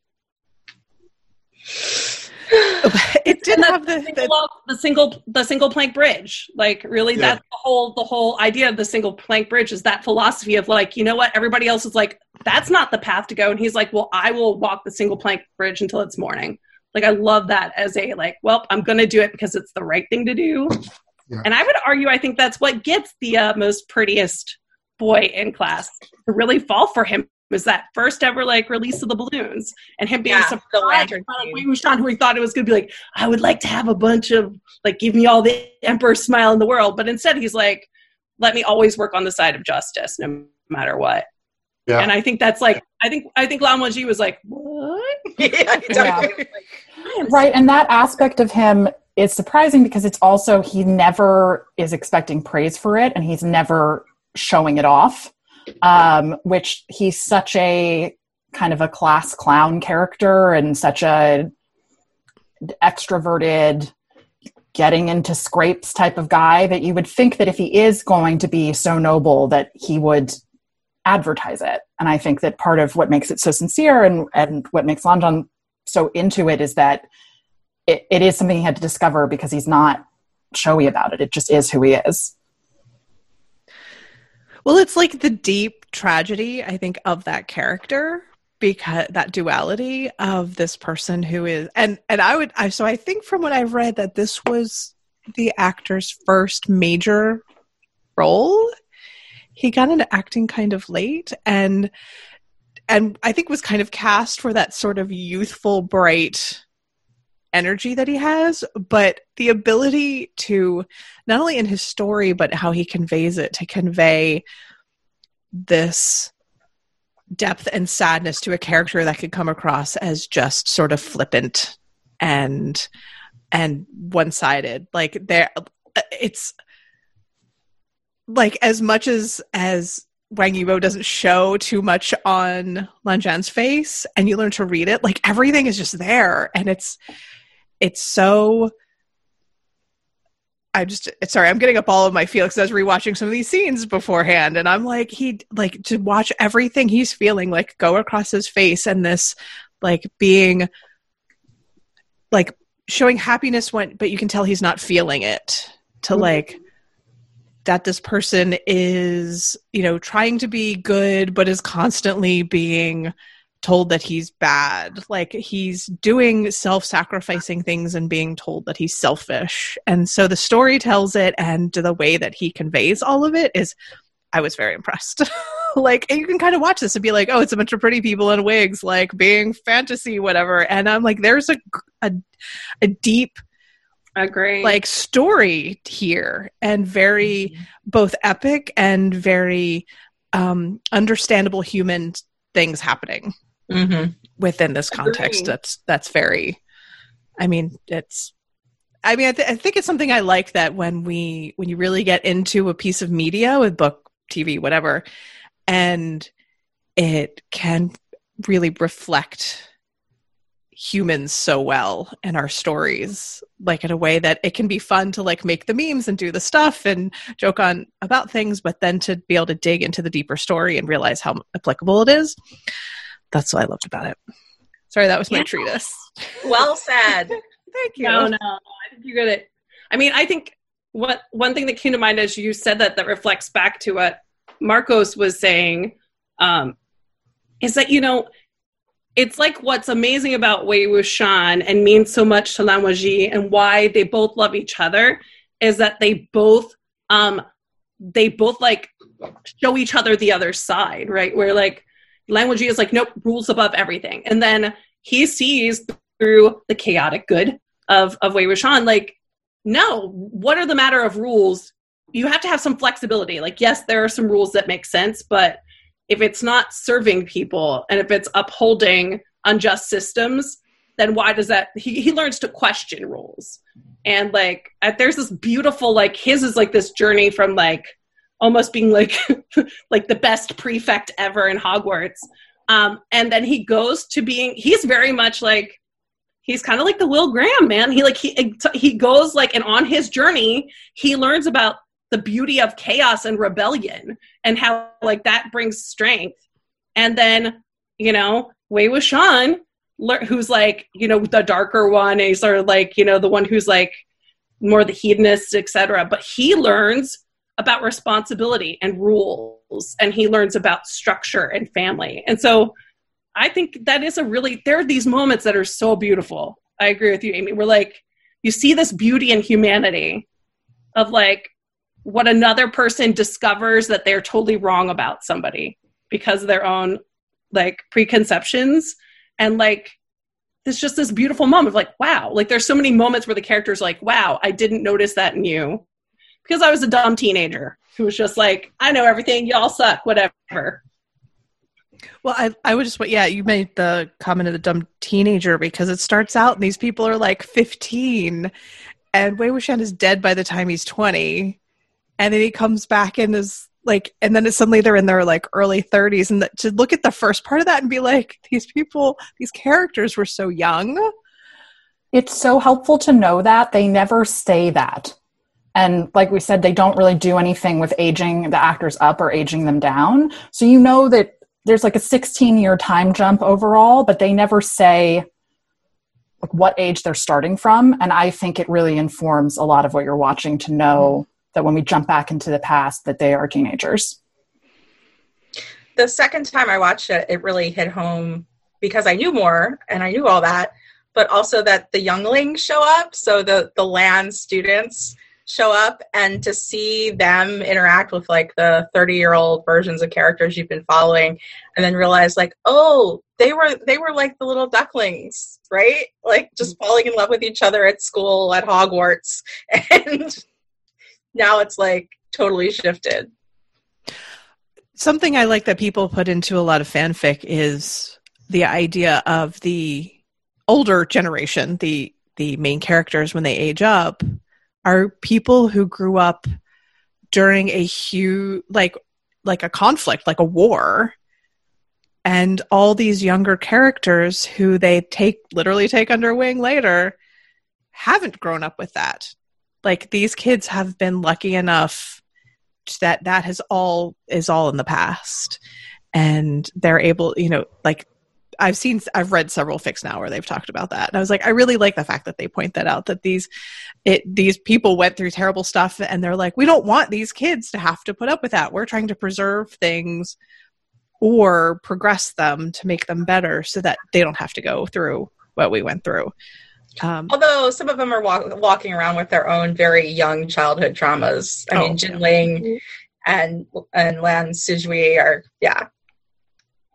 it did have the, the, the, single the single plank bridge like really yeah. that's the whole the whole idea of the single plank bridge is that philosophy of like you know what everybody else is like that's not the path to go and he's like well i will walk the single plank bridge until it's morning like i love that as a like well i'm gonna do it because it's the right thing to do yeah. and i would argue i think that's what gets the uh, most prettiest boy in class to really fall for him was that first ever like release of the balloons and him being yeah, surprised We Wei Wuxian, who he thought it was going to be like, I would like to have a bunch of like, give me all the emperor smile in the world, but instead he's like, let me always work on the side of justice, no matter what. Yeah. And I think that's like, I think I think Lan Wangji was like, what? yeah, yeah. Right, and that aspect of him is surprising because it's also he never is expecting praise for it, and he's never showing it off um, which he's such a kind of a class clown character and such a extroverted getting into scrapes type of guy that you would think that if he is going to be so noble that he would advertise it. And i think that part of what makes it so sincere and, and what makes Lan so into it is that it, it is something he had to discover because he's not showy about it it just is who he is well, it's like the deep tragedy, I think, of that character because that duality of this person who is and and I would I so I think from what I've read that this was the actor's first major role. He got into acting kind of late and and I think was kind of cast for that sort of youthful, bright energy that he has, but the ability to not only in his story, but how he conveys it to convey this depth and sadness to a character that could come across as just sort of flippant and and one-sided. Like there it's like as much as as Wang Yibo doesn't show too much on Lan Zhan's face and you learn to read it, like everything is just there and it's it's so I'm just sorry, I'm getting up all of my feelings. I was rewatching some of these scenes beforehand, and I'm like, he like to watch everything he's feeling like go across his face, and this like being like showing happiness when, but you can tell he's not feeling it. To mm-hmm. like that this person is, you know, trying to be good, but is constantly being told that he's bad. Like he's doing self sacrificing things and being told that he's selfish. And so the story tells it, and the way that he conveys all of it is, I was very impressed. like, you can kind of watch this and be like, oh, it's a bunch of pretty people in wigs, like being fantasy, whatever. And I'm like, there's a, a, a deep, Agree. like story here and very mm-hmm. both epic and very um understandable human things happening mm-hmm. within this context that's that's very i mean it's i mean I, th- I think it's something i like that when we when you really get into a piece of media with book tv whatever and it can really reflect humans so well in our stories like in a way that it can be fun to like make the memes and do the stuff and joke on about things but then to be able to dig into the deeper story and realize how applicable it is. That's what i loved about it. Sorry that was my yeah. treatise. Well said. Thank you. No no i think you get it. I mean i think what one thing that came to mind as you said that that reflects back to what marcos was saying um, is that you know it's like what's amazing about Wei Wuxian and means so much to Lan Wangji and why they both love each other is that they both um they both like show each other the other side, right? Where like Lan Wangji is like, nope, rules above everything. And then he sees through the chaotic good of of Wei Wuxian, like, no, what are the matter of rules? You have to have some flexibility. Like, yes, there are some rules that make sense, but if it's not serving people and if it's upholding unjust systems then why does that he, he learns to question rules. And like there's this beautiful like his is like this journey from like almost being like like the best prefect ever in hogwarts. Um and then he goes to being he's very much like he's kind of like the will graham man. He like he he goes like and on his journey he learns about the beauty of chaos and rebellion and how like that brings strength. And then, you know, Wei Wuxian, who's like, you know, the darker one, he's sort of like, you know, the one who's like more the hedonist, etc. But he learns about responsibility and rules, and he learns about structure and family. And so I think that is a really there are these moments that are so beautiful. I agree with you, Amy. We're like, you see this beauty and humanity of like what another person discovers that they're totally wrong about somebody because of their own like preconceptions. And like it's just this beautiful moment of like wow. Like there's so many moments where the character's like wow i didn't notice that in you. Because i was a dumb teenager who was just like i know everything y'all suck whatever. Well i i would just yeah you made the comment of the dumb teenager because it starts out and these people are like 15 and wei wuxian is dead by the time he's 20 and then he comes back and is like and then suddenly they're in their like early 30s and the, to look at the first part of that and be like these people these characters were so young. It's so helpful to know that. They never say that. And like we said they don't really do anything with aging the actors up or aging them down. So you know that there's like a 16 year time jump overall but they never say like what age they're starting from. And i think it really informs a lot of what you're watching to know that when we jump back into the past that they are teenagers. The second time i watched it it really hit home because i knew more and i knew all that but also that the younglings show up. So the the Lan students show up and to see them interact with like the 30 year old versions of characters you've been following and then realize like oh they were they were like the little ducklings right? Like just mm-hmm. falling in love with each other at school at hogwarts and now it's like totally shifted. Something I like that people put into a lot of fanfic is the idea of the older generation, the the main characters when they age up, are people who grew up during a huge like like a conflict, like a war. And all these younger characters who they take literally take under wing later haven't grown up with that. Like these kids have been lucky enough that that has all is all in the past and they're able you know like I've seen I've read several fics now where they've talked about that. And I was like, I really like the fact that they point that out that these it these people went through terrible stuff and they're like, we don't want these kids to have to put up with that. We're trying to preserve things or progress them to make them better so that they don't have to go through what we went through. Um, Although some of them are walk- walking around with their own very young childhood traumas. I oh, mean, Jin Ling and and Lan Sizhui are yeah,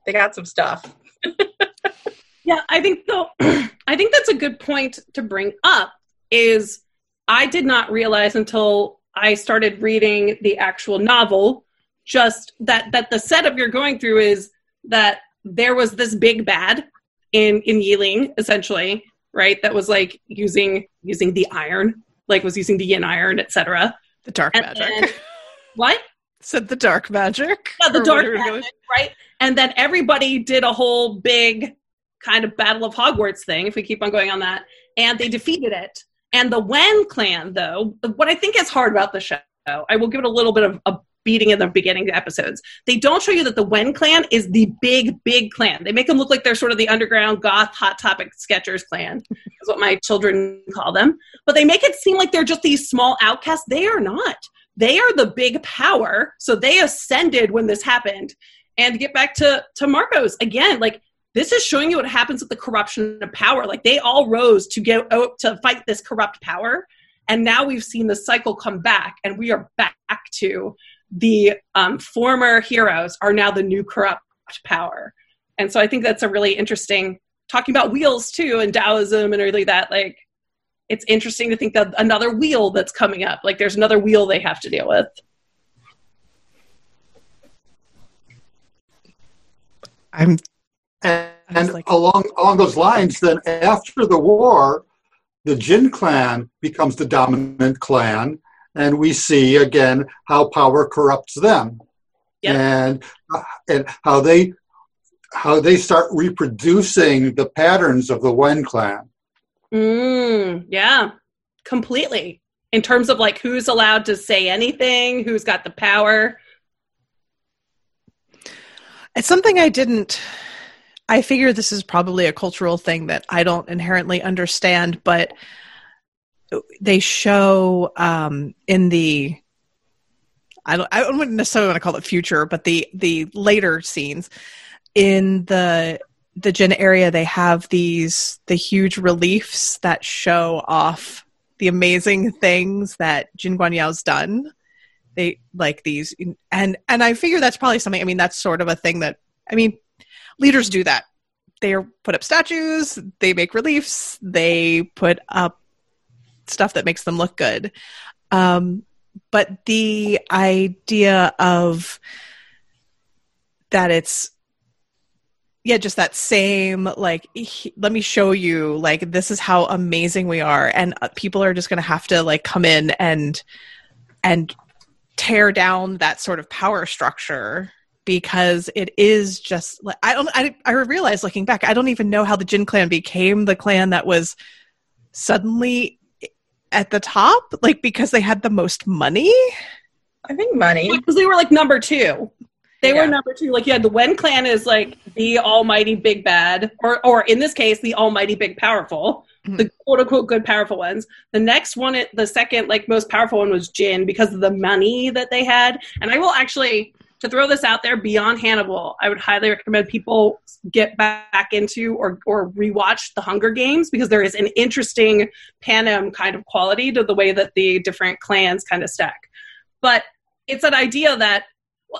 they got some stuff. yeah, I think though I think that's a good point to bring up is I did not realize until I started reading the actual novel just that that the setup you're going through is that there was this big bad in in Yiling essentially, right? That was like using using the iron, like was using the yin iron, etc. The dark and, magic. And, what? Said the dark magic. Yeah, the dark magic, right? And then everybody did a whole big kind of Battle of Hogwarts thing, if we keep on going on that, and they defeated it. And the Wen clan, though, what I think is hard about the show, I will give it a little bit of a beating in the beginning episodes. They don't show you that the Wen clan is the big, big clan. They make them look like they're sort of the underground goth hot topic sketchers clan, is what my children call them. But they make it seem like they're just these small outcasts. They are not. They are the big power. So they ascended when this happened. And get back to, to Marcos, again, like this is showing you what happens with the corruption of power. Like they all rose to get out to fight this corrupt power. And now we've seen the cycle come back, and we are back to the um, former heroes are now the new corrupt power. And so I think that's a really interesting talking about wheels too and Taoism and everything like that. Like it's interesting to think that another wheel that's coming up. Like there's another wheel they have to deal with. I'm and, and like, along along those lines, then after the war, the Jin clan becomes the dominant clan, and we see again how power corrupts them, yep. and and how they how they start reproducing the patterns of the Wen clan. Mm, yeah, completely. In terms of like who's allowed to say anything, who's got the power. It's something I didn't. I figure this is probably a cultural thing that I don't inherently understand, but they show um, in the I don't I wouldn't necessarily want to call it future, but the the later scenes in the the Jin area they have these the huge reliefs that show off the amazing things that Jin Guangyao's done. They like these and and I figure that's probably something I mean that's sort of a thing that I mean leaders do that. They put up statues, they make reliefs, they put up stuff that makes them look good. Um, but the idea of that it's yeah just that same like he, let me show you like this is how amazing we are and uh, people are just going to have to like come in and and tear down that sort of power structure because it is just like I don't I, I realize looking back I don't even know how the Jin clan became the clan that was suddenly at the top like because they had the most money I think money because they were like number two they yeah. were number two. Like, yeah, the Wen clan is like the almighty big bad, or or in this case, the almighty big powerful, mm-hmm. the quote unquote good powerful ones. The next one, the second like most powerful one was Jin because of the money that they had. And I will actually to throw this out there beyond Hannibal, I would highly recommend people get back into or or rewatch the Hunger Games because there is an interesting panem kind of quality to the way that the different clans kind of stack. But it's an idea that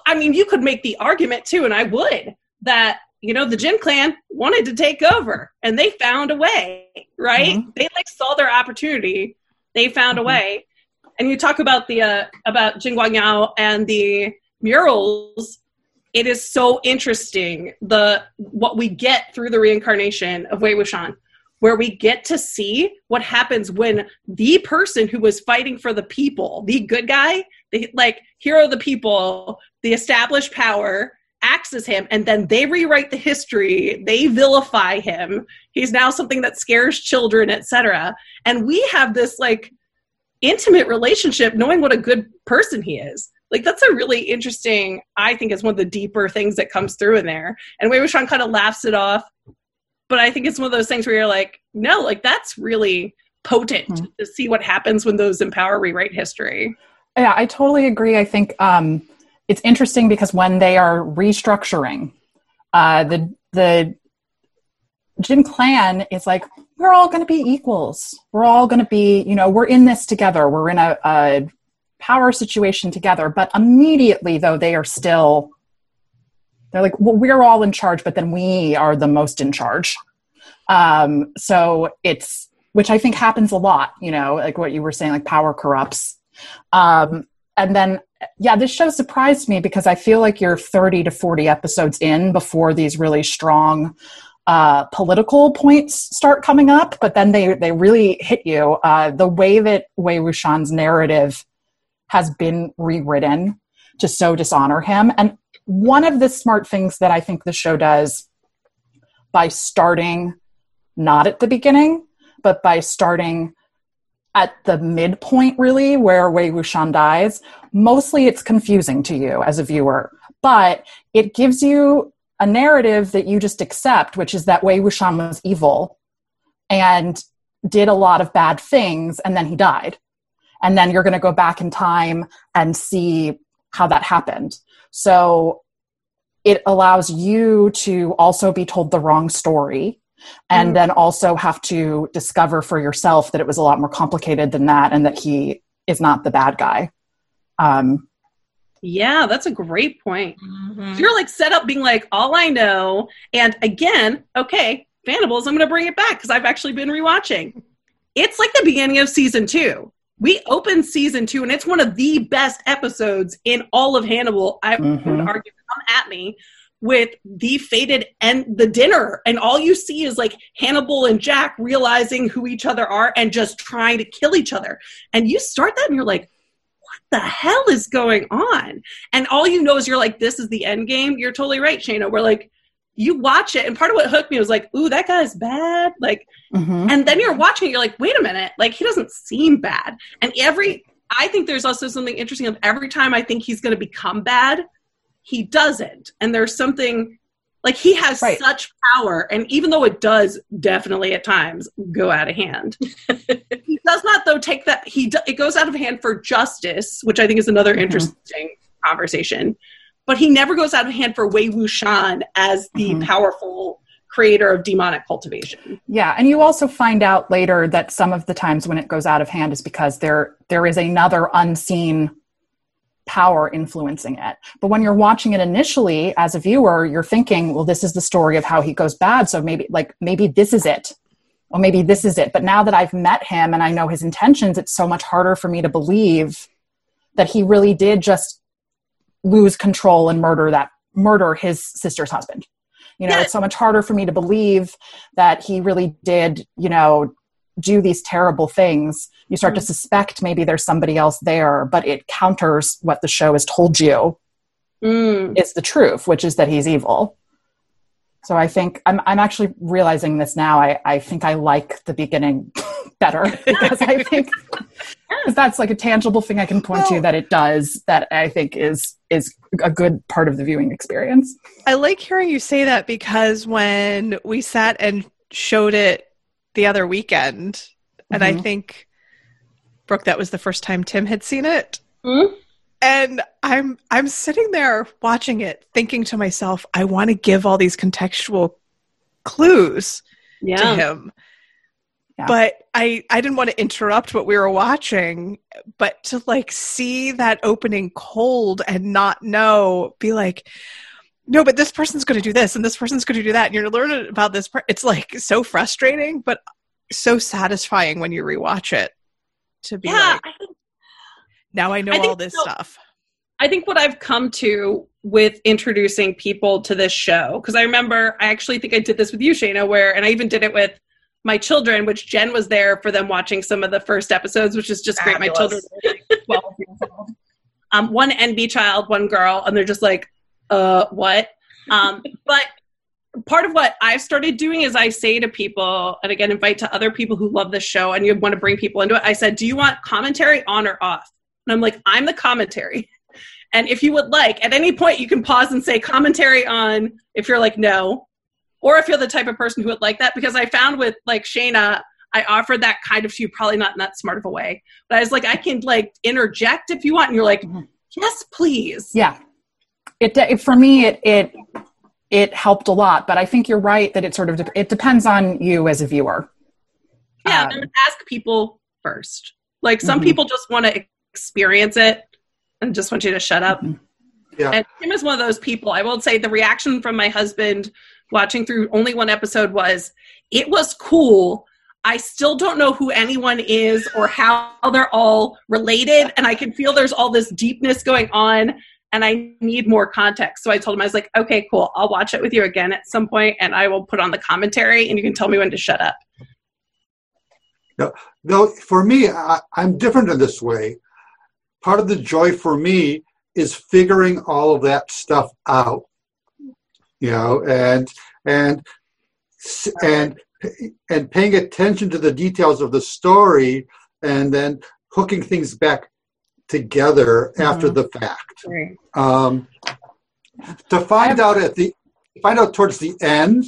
I mean, you could make the argument too, and I would, that you know the Jin clan wanted to take over and they found a way right mm-hmm. they like saw their opportunity they found mm-hmm. a way and you talk about the uh, about Jin Guangyao and the murals it is so interesting the what we get through the reincarnation of Wei Wuxian where we get to see what happens when the person who was fighting for the people the good guy the, like hero of the people, the established power axes him and then they rewrite the history they vilify him. He's now something that scares children etc and we have this like intimate relationship knowing what a good person he is like that's a really interesting i think it's one of the deeper things that comes through in there and Wei Wuxian kind of laughs it off but i think it's one of those things where you're like no like that's really potent mm-hmm. to see what happens when those in power rewrite history yeah i totally agree i think um it's interesting because when they are restructuring, uh, the the Jin clan is like we're all going to be equals. We're all going to be, you know, we're in this together. We're in a, a power situation together. But immediately, though, they are still they're like, well, we're all in charge, but then we are the most in charge. Um, so it's which I think happens a lot, you know, like what you were saying, like power corrupts. Um, and then yeah, this show surprised me because I feel like you're 30 to 40 episodes in before these really strong uh, political points start coming up, but then they, they really hit you. Uh, the way that Wei Wuxian's narrative has been rewritten to so dishonor him. And one of the smart things that I think the show does by starting not at the beginning, but by starting at the midpoint, really, where Wei Wuxian dies, mostly it's confusing to you as a viewer, but it gives you a narrative that you just accept, which is that Wei Wuxian was evil and did a lot of bad things, and then he died. And then you're going to go back in time and see how that happened. So it allows you to also be told the wrong story and mm. then also have to discover for yourself that it was a lot more complicated than that and that he is not the bad guy um, yeah, that's a great point. Mm-hmm. you're like set up being like, all I know, and again, okay, Fannibals, I'm going to bring it back because I've actually been rewatching. It's like the beginning of season two. We open season two, and it's one of the best episodes in all of Hannibal. I mm-hmm. would argue, come at me with the faded and the dinner, and all you see is like Hannibal and Jack realizing who each other are and just trying to kill each other. And you start that, and you're like, "What the hell is going on? And all you know is you're like, this is the end game. You're totally right, Shayna. We're like, you watch it, and part of what hooked me was like, ooh, that guy's bad. Like, mm-hmm. and then you're watching it, you're like, wait a minute, like he doesn't seem bad. And every, I think there's also something interesting of every time I think he's going to become bad, he doesn't. And there's something like he has right. such power, and even though it does definitely at times go out of hand, he does not though take that he do, it goes out of hand for justice, which I think is another mm-hmm. interesting conversation. But he never goes out of hand for Wei Wuxian as the mm-hmm. powerful creator of demonic cultivation. Yeah, and you also find out later that some of the times when it goes out of hand is because there there is another unseen power influencing it. But when you're watching it initially as a viewer, you're thinking, well, this is the story of how he goes bad. So maybe, like, maybe this is it. Or maybe this is it. But now that I've met him and I know his intentions, it's so much harder for me to believe that he really did just lose control and murder that murder his sister's husband. You know, yeah. it's so much harder for me to believe that he really did, you know, do these terrible things, you start mm-hmm. to suspect maybe there's somebody else there, but it counters what the show has told you mm. is the truth, which is that he's evil. So I think I'm I'm actually realizing this now. I, I think I like the beginning better because I think because that's like a tangible thing I can point well, to that it does that I think is is a good part of the viewing experience. I like hearing you say that because when we sat and showed it the other weekend, and mm-hmm. I think Brooke, that was the first time Tim had seen it. Mm-hmm. And I'm I'm sitting there watching it, thinking to myself, I want to give all these contextual clues yeah. to him. Yeah. But I I didn't want to interrupt what we were watching, but to like see that opening cold and not know, be like, no, but this person's going to do this and this person's going to do that. And you're learning about this. It's like so frustrating, but so satisfying when you rewatch it to be yeah, like, I think, now I know I all this so, stuff. I think what I've come to with introducing people to this show, because I remember I actually think I did this with you, Shayna, where, and I even did it with my children, which Jen was there for them watching some of the first episodes, which is just Fabulous. great. My children are like 12 years old. Um, one NB child, one girl, and they're just like, uh, what? Um, but part of what I've started doing is I say to people, and again, invite to other people who love this show and you want to bring people into it. I said, Do you want commentary on or off? And I'm like, I'm the commentary. And if you would like, at any point, you can pause and say commentary on if you're like, no, or if you're the type of person who would like that. Because I found with like Shayna, I offered that kind of to you, probably not in that smart of a way. But I was like, I can like interject if you want. And you're like, mm-hmm. yes, please. Yeah. It, it for me, it, it, it helped a lot, but I think you're right that it sort of, de- it depends on you as a viewer. Yeah. Um, ask people first. Like some mm-hmm. people just want to experience it and just want you to shut up. Mm-hmm. Yeah. And Tim is one of those people. I will say the reaction from my husband watching through only one episode was, it was cool, I still don't know who anyone is or how they're all related. And I can feel there's all this deepness going on and I need more context. So I told him, I was like, okay, cool. I'll watch it with you again at some point and I will put on the commentary and you can tell me when to shut up. No, no for me, I, I'm different in this way. Part of the joy for me is figuring all of that stuff out. You know, and, and, and and paying attention to the details of the story and then hooking things back together mm-hmm. after the fact. Right. Um, to find out at the find out towards the end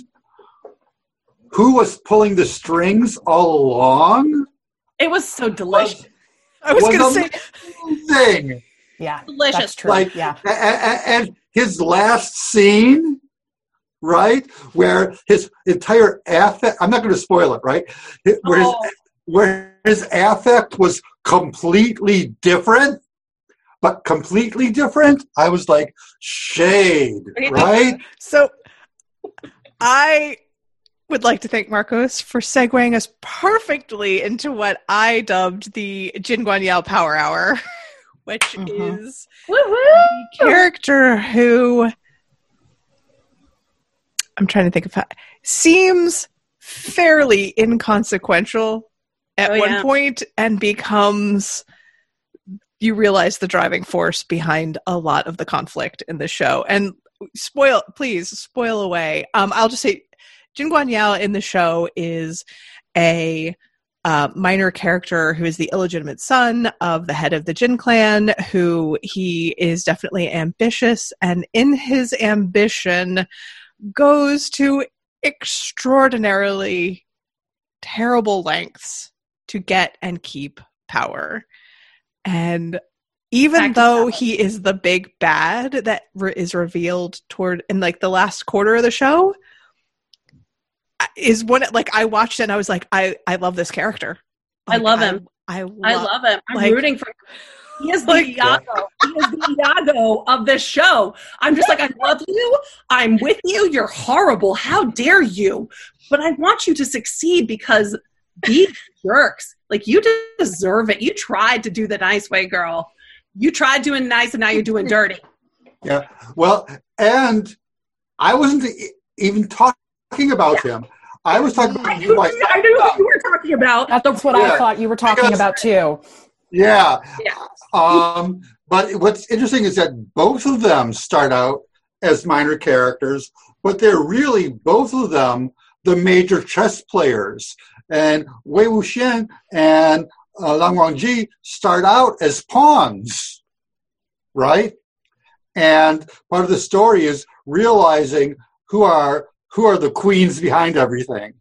who was pulling the strings all along. It was so delicious. Was, I was, was going to say thing. Yeah, delicious. True. Like, yeah, and, and his last scene right? Where his entire affect, I'm not going to spoil it, right? Where, oh. his, where his affect was completely different, but completely different. I was like, shade, right? So I would like to thank Marcos for segueing us perfectly into what I dubbed the Jin Guangyao Power Hour, which mm-hmm. is a character who I'm trying to think of how seems fairly inconsequential at oh, one yeah. point and becomes you realize the driving force behind a lot of the conflict in the show. And spoil please spoil away. Um, I'll just say Jin Guangyao in the show is a uh, minor character who is the illegitimate son of the head of the Jin clan, who he is definitely ambitious, and in his ambition, goes to extraordinarily terrible lengths to get and keep power. And even though he is the big bad that re- is revealed toward in like the last quarter of the show is when it, like I watched it and I was like I I love this character. Like, I love him. I, I, lo- I love him. I'm like, rooting for he is the like, Iago. He is the Iago of this show. I'm just like, I love you. I'm with you. You're horrible. How dare you? But I want you to succeed because these jerks, like you deserve it. You tried to do the nice way, girl. You tried doing nice and now you're doing dirty. Yeah. Well, and I wasn't even talking about yeah. him. I was talking about you. I knew what you were talking about. That's what yeah. I thought you were talking because, about too. Yeah. yeah. Um, but what's interesting is that both of them start out as minor characters, but they're really both of them the major chess players. And Wei Wuxian and uh, Lan Wangji start out as pawns, right? And part of the story is realizing who are who are the queens behind everything.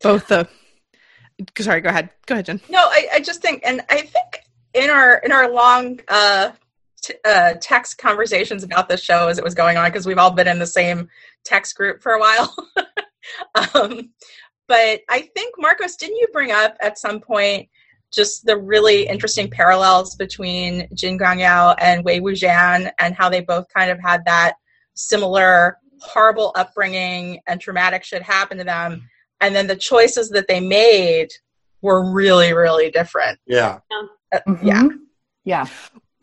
Both the sorry, go ahead. Go ahead, Jen. No, I, I just think, and I think in our in our long uh, t- uh, text conversations about this show as it was going on, because we've all been in the same text group for a while. um, but I think Marcos, didn't you bring up at some point just the really interesting parallels between Jin Guangyao and Wei Wuxian and how they both kind of had that similar horrible upbringing and traumatic shit happen to them and then the choices that they made were really really different. Yeah. Uh, mm-hmm. yeah. Yeah.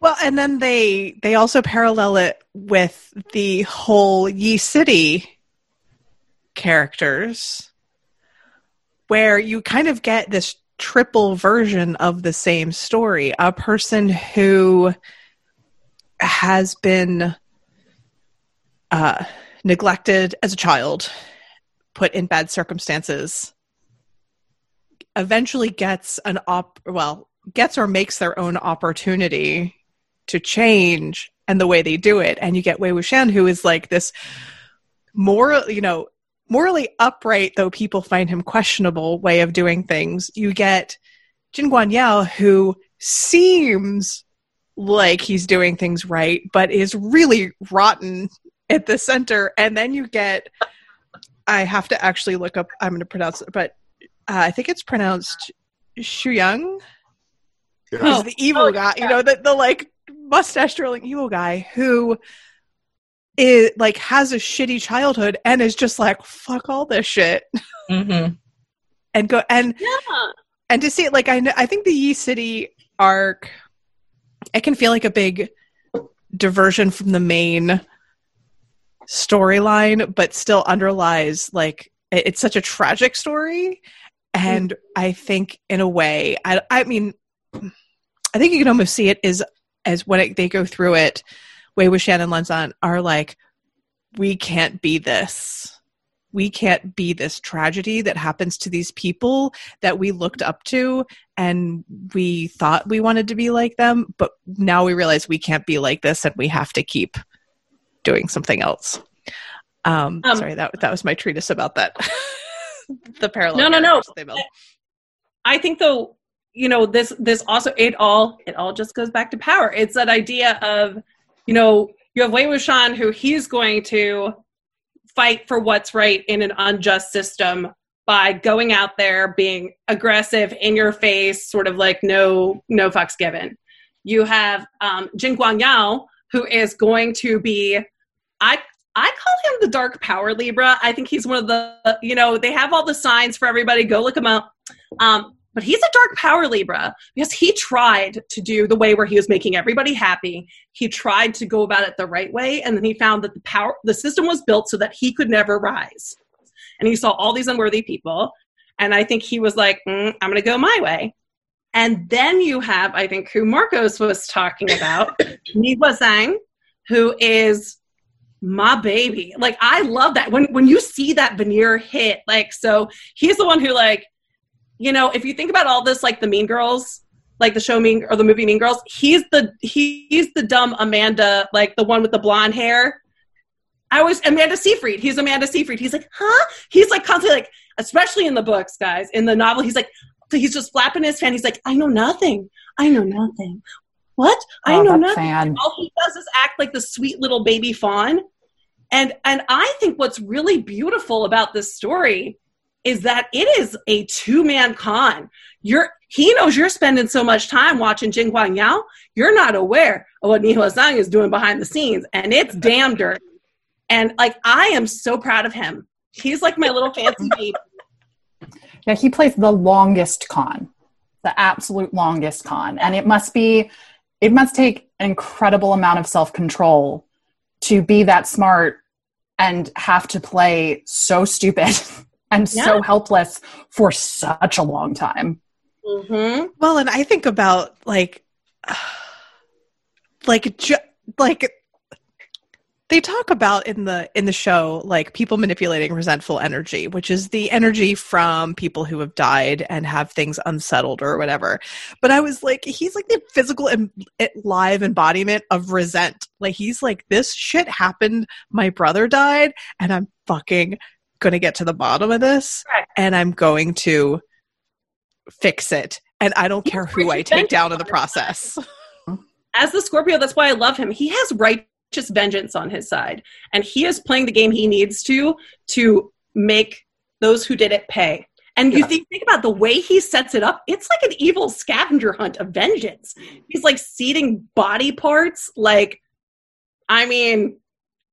Well and then they they also parallel it with the whole Yi City characters where you kind of get this triple version of the same story. A person who has been uh, neglected as a child, put in bad circumstances, eventually gets an op well gets or makes their own opportunity to change and the way they do it. And you get Wei Wuxian who is like this moral you know morally upright though people find him questionable way of doing things. You get Jin Guangyao who seems like he's doing things right but is really rotten at the center. And then you get I have to actually look up I'm going to pronounce it but uh, I think it's pronounced Xue Yang. Yeah. Who's the evil oh, guy? Yeah. You know, the the like mustache twirling evil guy who is like has a shitty childhood and is just like fuck all this shit, mm-hmm. and go and yeah. and to see it like I know, I think the Yi City arc, it can feel like a big diversion from the main storyline, but still underlies like it's such a tragic story and hmm. I think in a way, I, I mean, I think you can almost see it as as when it, they go through it. Wei Wuxian and Lan are like, we can't be this. We can't be this tragedy that happens to these people that we looked up to and we thought we wanted to be like them, but now we realize we can't be like this and we have to keep doing something else. Um, um sorry, that that was my treatise about that. the parallel. No, no, no. I think though, you know, this this also it all it all just goes back to power. It's that idea of, you know, you have Wei Wuxian who he's going to fight for what's right in an unjust system by going out there being aggressive in your face sort of like no no fucks given you have um, jin guang yao who is going to be i I call him the dark power Libra. I think he's one of the, you know, they have all the signs for everybody. Go look him up. Um, but he's a dark power Libra because he tried to do the way where he was making everybody happy. He tried to go about it the right way, and then he found that the power, the system was built so that he could never rise. And he saw all these unworthy people, and I think he was like, mm, "I'm going to go my way." And then you have, I think, who Marcos was talking about, Nie Huaisang, who is my baby. Like I love that when when you see that veneer hit. Like so, he's the one who like, you know, if you think about all this, like the Mean Girls, like the show Mean or the movie Mean Girls, he's the he's the dumb Amanda, like the one with the blonde hair. I was Amanda Seyfried. He's Amanda Seyfried. He's like, huh? He's like constantly like, especially in the books, guys. In the novel, he's like, he's just flapping his fan. He's like, I know nothing. I know nothing what? I oh, know nothing. All he does is act like the sweet little baby fawn. And and I think what's really beautiful about this story is that it is a two man con. You're he knows you're spending so much time watching Jin Guangyao, you're not aware of what Nie Huaisang is doing behind the scenes, and it's damn dirty. And like I am so proud of him. He's like my little fancy baby. Yeah, he plays the longest con, the absolute longest con, and it must be it must take an incredible amount of self control to be that smart and have to play so stupid and yeah. so helpless for such a long time. Mm-hmm. Well, and I think about like, like, ju- like they talk about in the in the show like people manipulating resentful energy which is the energy from people who have died and have things unsettled or whatever. But i was like he's like the physical and live embodiment of resent. Like he's like this shit happened. My brother died and i'm fucking gonna get to the bottom of this and i'm going to fix it and i don't care who i take down in the process. As the scorpio that's why i love him. He has right just vengeance on his side. And he is playing the game he needs to to make those who did it pay. And you think, think about the way he sets it up it's like an evil scavenger hunt of vengeance. He's like seeding body parts like i mean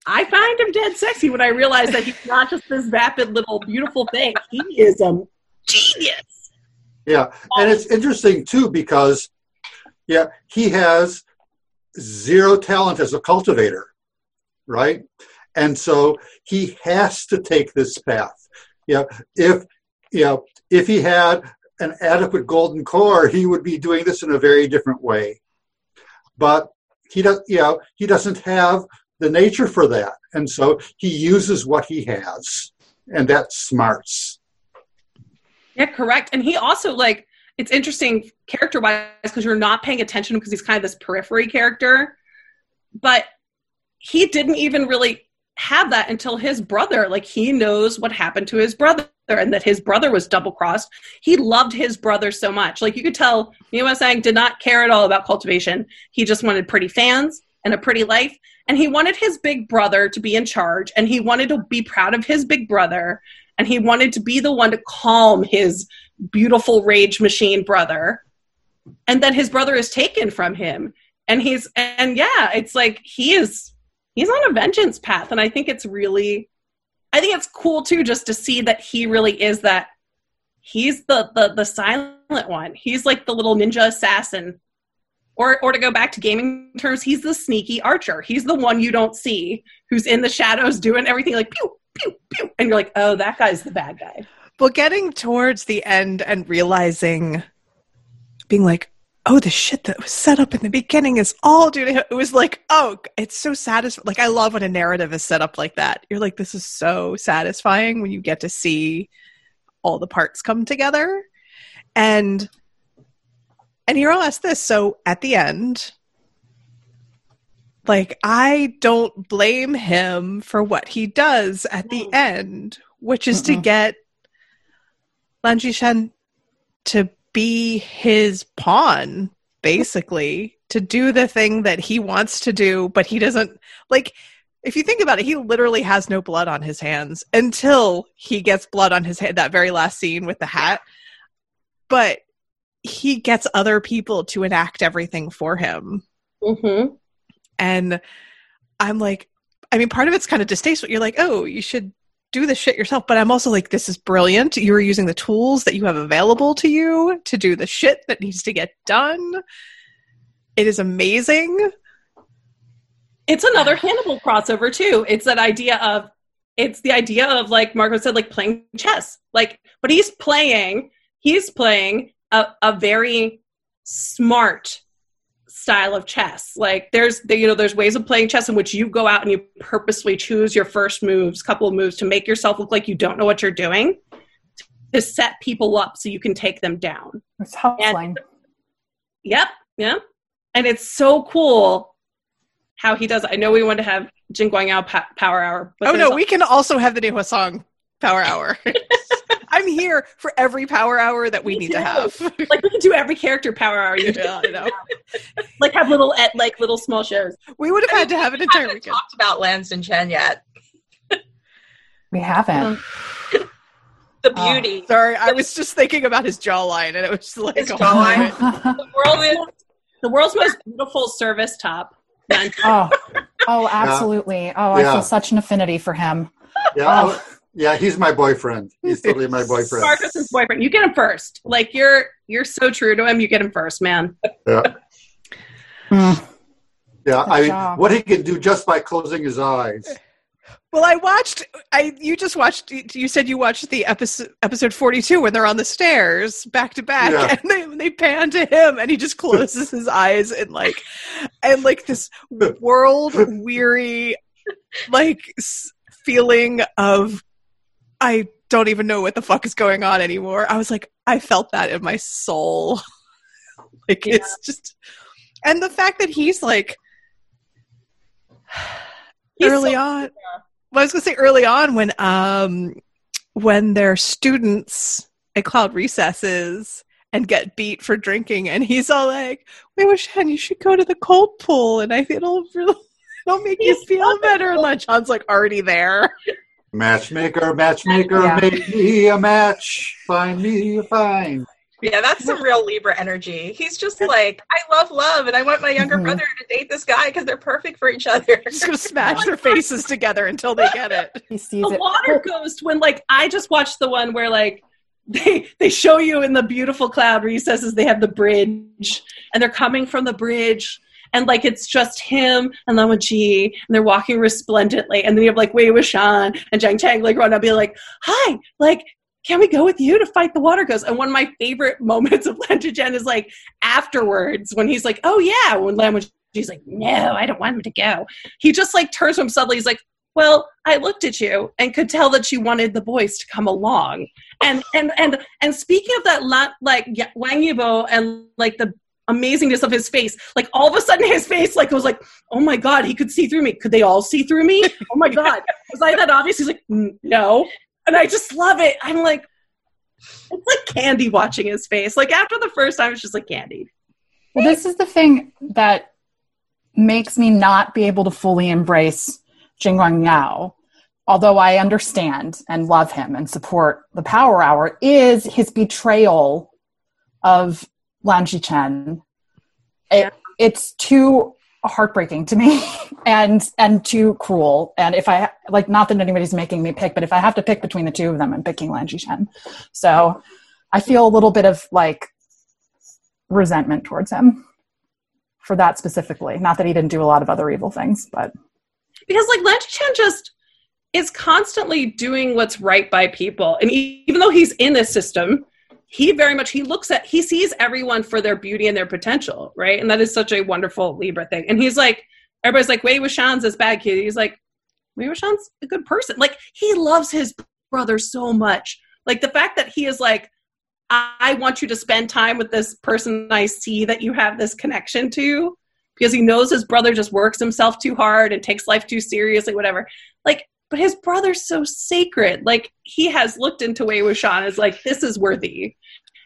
i find him dead sexy when i realize that he's not just this vapid little beautiful thing. He is a genius. Yeah and it's interesting too because yeah he has zero talent as a cultivator, right? And so he has to take this path. Yeah, if you know, if he had an adequate golden core, he would be doing this in a very different way. But he does, you know, he doesn't have the nature for that, and so he uses what he has, and that's smarts. Yeah, correct. And he also like it's interesting character wise because you're not paying attention because he's kind of this periphery character, but he didn't even really have that until his brother like he knows what happened to his brother and that his brother was double crossed he loved his brother so much. Like you could tell Nie Huaisang did not care at all about cultivation. He just wanted pretty fans and a pretty life and he wanted his big brother to be in charge and he wanted to be proud of his big brother and he wanted to be the one to calm his beautiful rage machine brother. And then his brother is taken from him. And he's and yeah it's like he is he's on a vengeance path. And i think it's really i think it's cool too just to see that he really is that he's the the, the silent one. He's like the little ninja assassin. Or or to go back to gaming terms he's the sneaky archer. He's the one you don't see who's in the shadows doing everything like pew pew pew. And you're like oh that guy's the bad guy well getting towards the end and realizing being like oh, the shit that was set up in the beginning is all due to him. It was like, oh, it's so satisfying. Like, I love when a narrative is set up like that. You're like, this is so satisfying when you get to see all the parts come together. And and here I'll ask this. So at the end, like I don't blame him for what he does at the mm. end, which is to get Lan Shen to be his pawn basically to do the thing that he wants to do but he doesn't like if you think about it he literally has no blood on his hands until he gets blood on his head that very last scene with the hat but he gets other people to enact everything for him mm-hmm. and i'm like i mean part of it's kind of distasteful you're like oh you should do the shit yourself, but I'm also like, this is brilliant. You're using the tools that you have available to you to do the shit that needs to get done. It is amazing. It's another Hannibal crossover too. It's that idea of it's the idea of like Marco said, like playing chess. Like, but he's playing, he's playing a, a very smart style of chess. Like there's the you know there's ways of playing chess in which you go out and you purposely choose your first moves, couple of moves to make yourself look like you don't know what you're doing to set people up so you can take them down. It's helpline. Yep, yeah. And it's so cool how he does. I know we want to have Jin Guangyao Power Hour. oh no, we can also have the new song Power Hour. I'm here for every power hour that we Me need too. to have. like we can do every character power hour you yeah, you know. like have little at like little small shows. We would have I had mean, to have an entire weekend. Talked about Lan Chen yet? we haven't. Um, the oh, beauty. Oh, sorry, I was just thinking about his jawline, and it was just like his oh, jawline. the, world, the world's most beautiful service top. oh, oh, absolutely. Oh, yeah. I feel such an affinity for him. Yeah, oh. Yeah, he's my boyfriend. He's totally my boyfriend. Marcos's boyfriend. You get him first. Like you're you're so true to him. You get him first, man. Yeah. Hmm. yeah, I mean, what he can do just by closing his eyes. Well, I watched. I you just watched. You said you watched the episode episode forty two when they're on the stairs back to back, yeah. and they they pan to him, and he just closes his eyes and like, and like this world weary, like feeling of I don't even know what the fuck is going on anymore. I was like, I felt that in my soul. like yeah. it's just and the fact that he's like he's early so, on yeah. well, I was gonna say early on when um when their students at Cloud Recesses and get beat for drinking and he's all like, Wait, Shen, you should go to the cold pool and I think it'll really it'll make he's you feel better. And like John's like already there. Matchmaker, matchmaker, yeah. make me a match. Find me a find. Yeah, that's some real Libra energy. He's just like, I love love, and I want my younger mm-hmm. brother to date this guy because they're perfect for each other. He's gonna smash their faces together until they get it. He sees the it. water ghost when like I just watched the one where like they they show you in the beautiful cloud recesses they have the bridge and they're coming from the bridge and like it's just him and Lan Wangji, and they're walking resplendently, and then you have like Wei Wuxian and Jiang Cheng like run up, and be like, "Hi, like can we go with you to fight the water ghost? And one of my favorite moments of Lan Chen is like afterwards when he's like, oh yeah, when Lan She's like, no, I don't want him to go. He just like turns to him suddenly. He's like, well, I looked at you and could tell that you wanted the boys to come along. And and and and speaking of that, like Wang Yibo and like the amazingness of his face, like all of a sudden his face like was like, oh my god, he could see through me. Could they all see through me? Oh my god, was I that obvious? He's like, no, and I just love it. I'm like, it's like candy watching his face. Like after the first time, it's just like candy. Well, this is the thing that makes me not be able to fully embrace Jin Guangyao, although I understand and love him and support the Power Hour, is his betrayal of Lan Xichen. It, it's too heartbreaking to me and and too cruel. And if I like, not that anybody's making me pick, but if I have to pick between the two of them, I'm picking Lan Xichen. So I feel a little bit of like resentment towards him for that specifically. Not that he didn't do a lot of other evil things, but because like Lan Xichen just is constantly doing what's right by people, and even though he's in this system, he very much he looks at he sees everyone for their beauty and their potential, right? And that is such a wonderful Libra thing. And he's like, everybody's like, Wei Wuxian's this bad kid. He's like, Wei Wuxian's a good person. Like he loves his brother so much. Like the fact that he is like, I want you to spend time with this person I see that you have this connection to because he knows his brother just works himself too hard and takes life too seriously, whatever. Like, but his brother's so sacred. Like, he has looked into Wei Wuxian as like, this is worthy.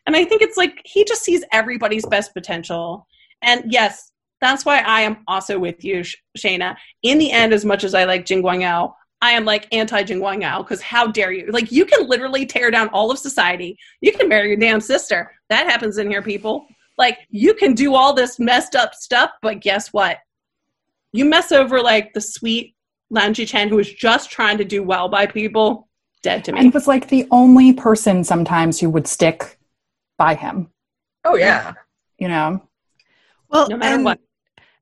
And I think it's like he just sees everybody's best potential. And yes, that's why I am also with you, Shayna. In the end, as much as I like Jin Guangyao, I am like anti Jin Guangyao because how dare you? Like you can literally tear down all of society. You can marry your damn sister. That happens in here, people. Like you can do all this messed up stuff, but guess what? You mess over like the sweet Lan Xichen who is just trying to do well by people. Dead to me. And was like the only person sometimes who would stick by him. Oh yeah. You know. Well, no matter and, what.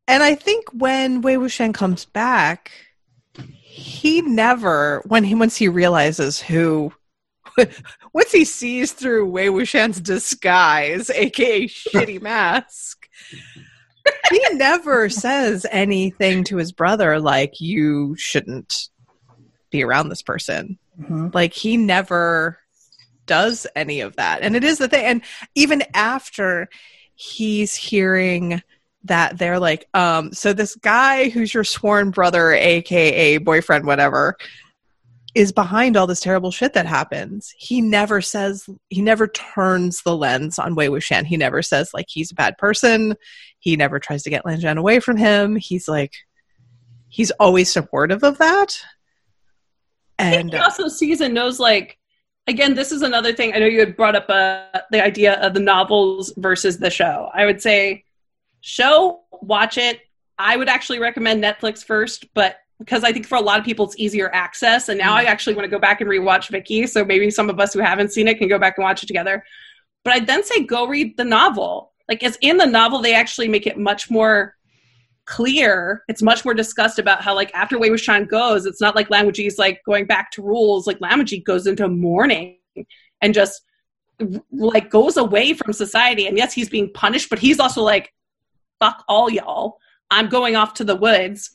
And I think when Wei Wuxian comes back, he never when he once he realizes who once he sees through Wei Wuxian's disguise, aka shitty mask, he never says anything to his brother like you shouldn't be around this person. Mm-hmm. Like he never does any of that. And it is the thing and even after he's hearing that they're like, um, so this guy who's your sworn brother, aka boyfriend, whatever, is behind all this terrible shit that happens. He never says, he never turns the lens on Wei Wuxian. He never says like he's a bad person. He never tries to get Lan Zhan away from him. He's like, he's always supportive of that. And he also sees and knows like again, this is another thing. I know you had brought up uh, the idea of the novels versus the show. I would say show, watch it. I would actually recommend Netflix first, but because I think for a lot of people it's easier access. And now mm. I actually want to go back and rewatch Viki. So maybe some of us who haven't seen it can go back and watch it together. But I'd then say go read the novel. Like it's in the novel, they actually make it much more clear. It's much more discussed about how like after Wei Wuxian goes, it's not like Lan is like going back to rules. Like Lan goes into mourning and just like goes away from society. And yes, he's being punished, but he's also like, fuck all y'all. I'm going off to the woods.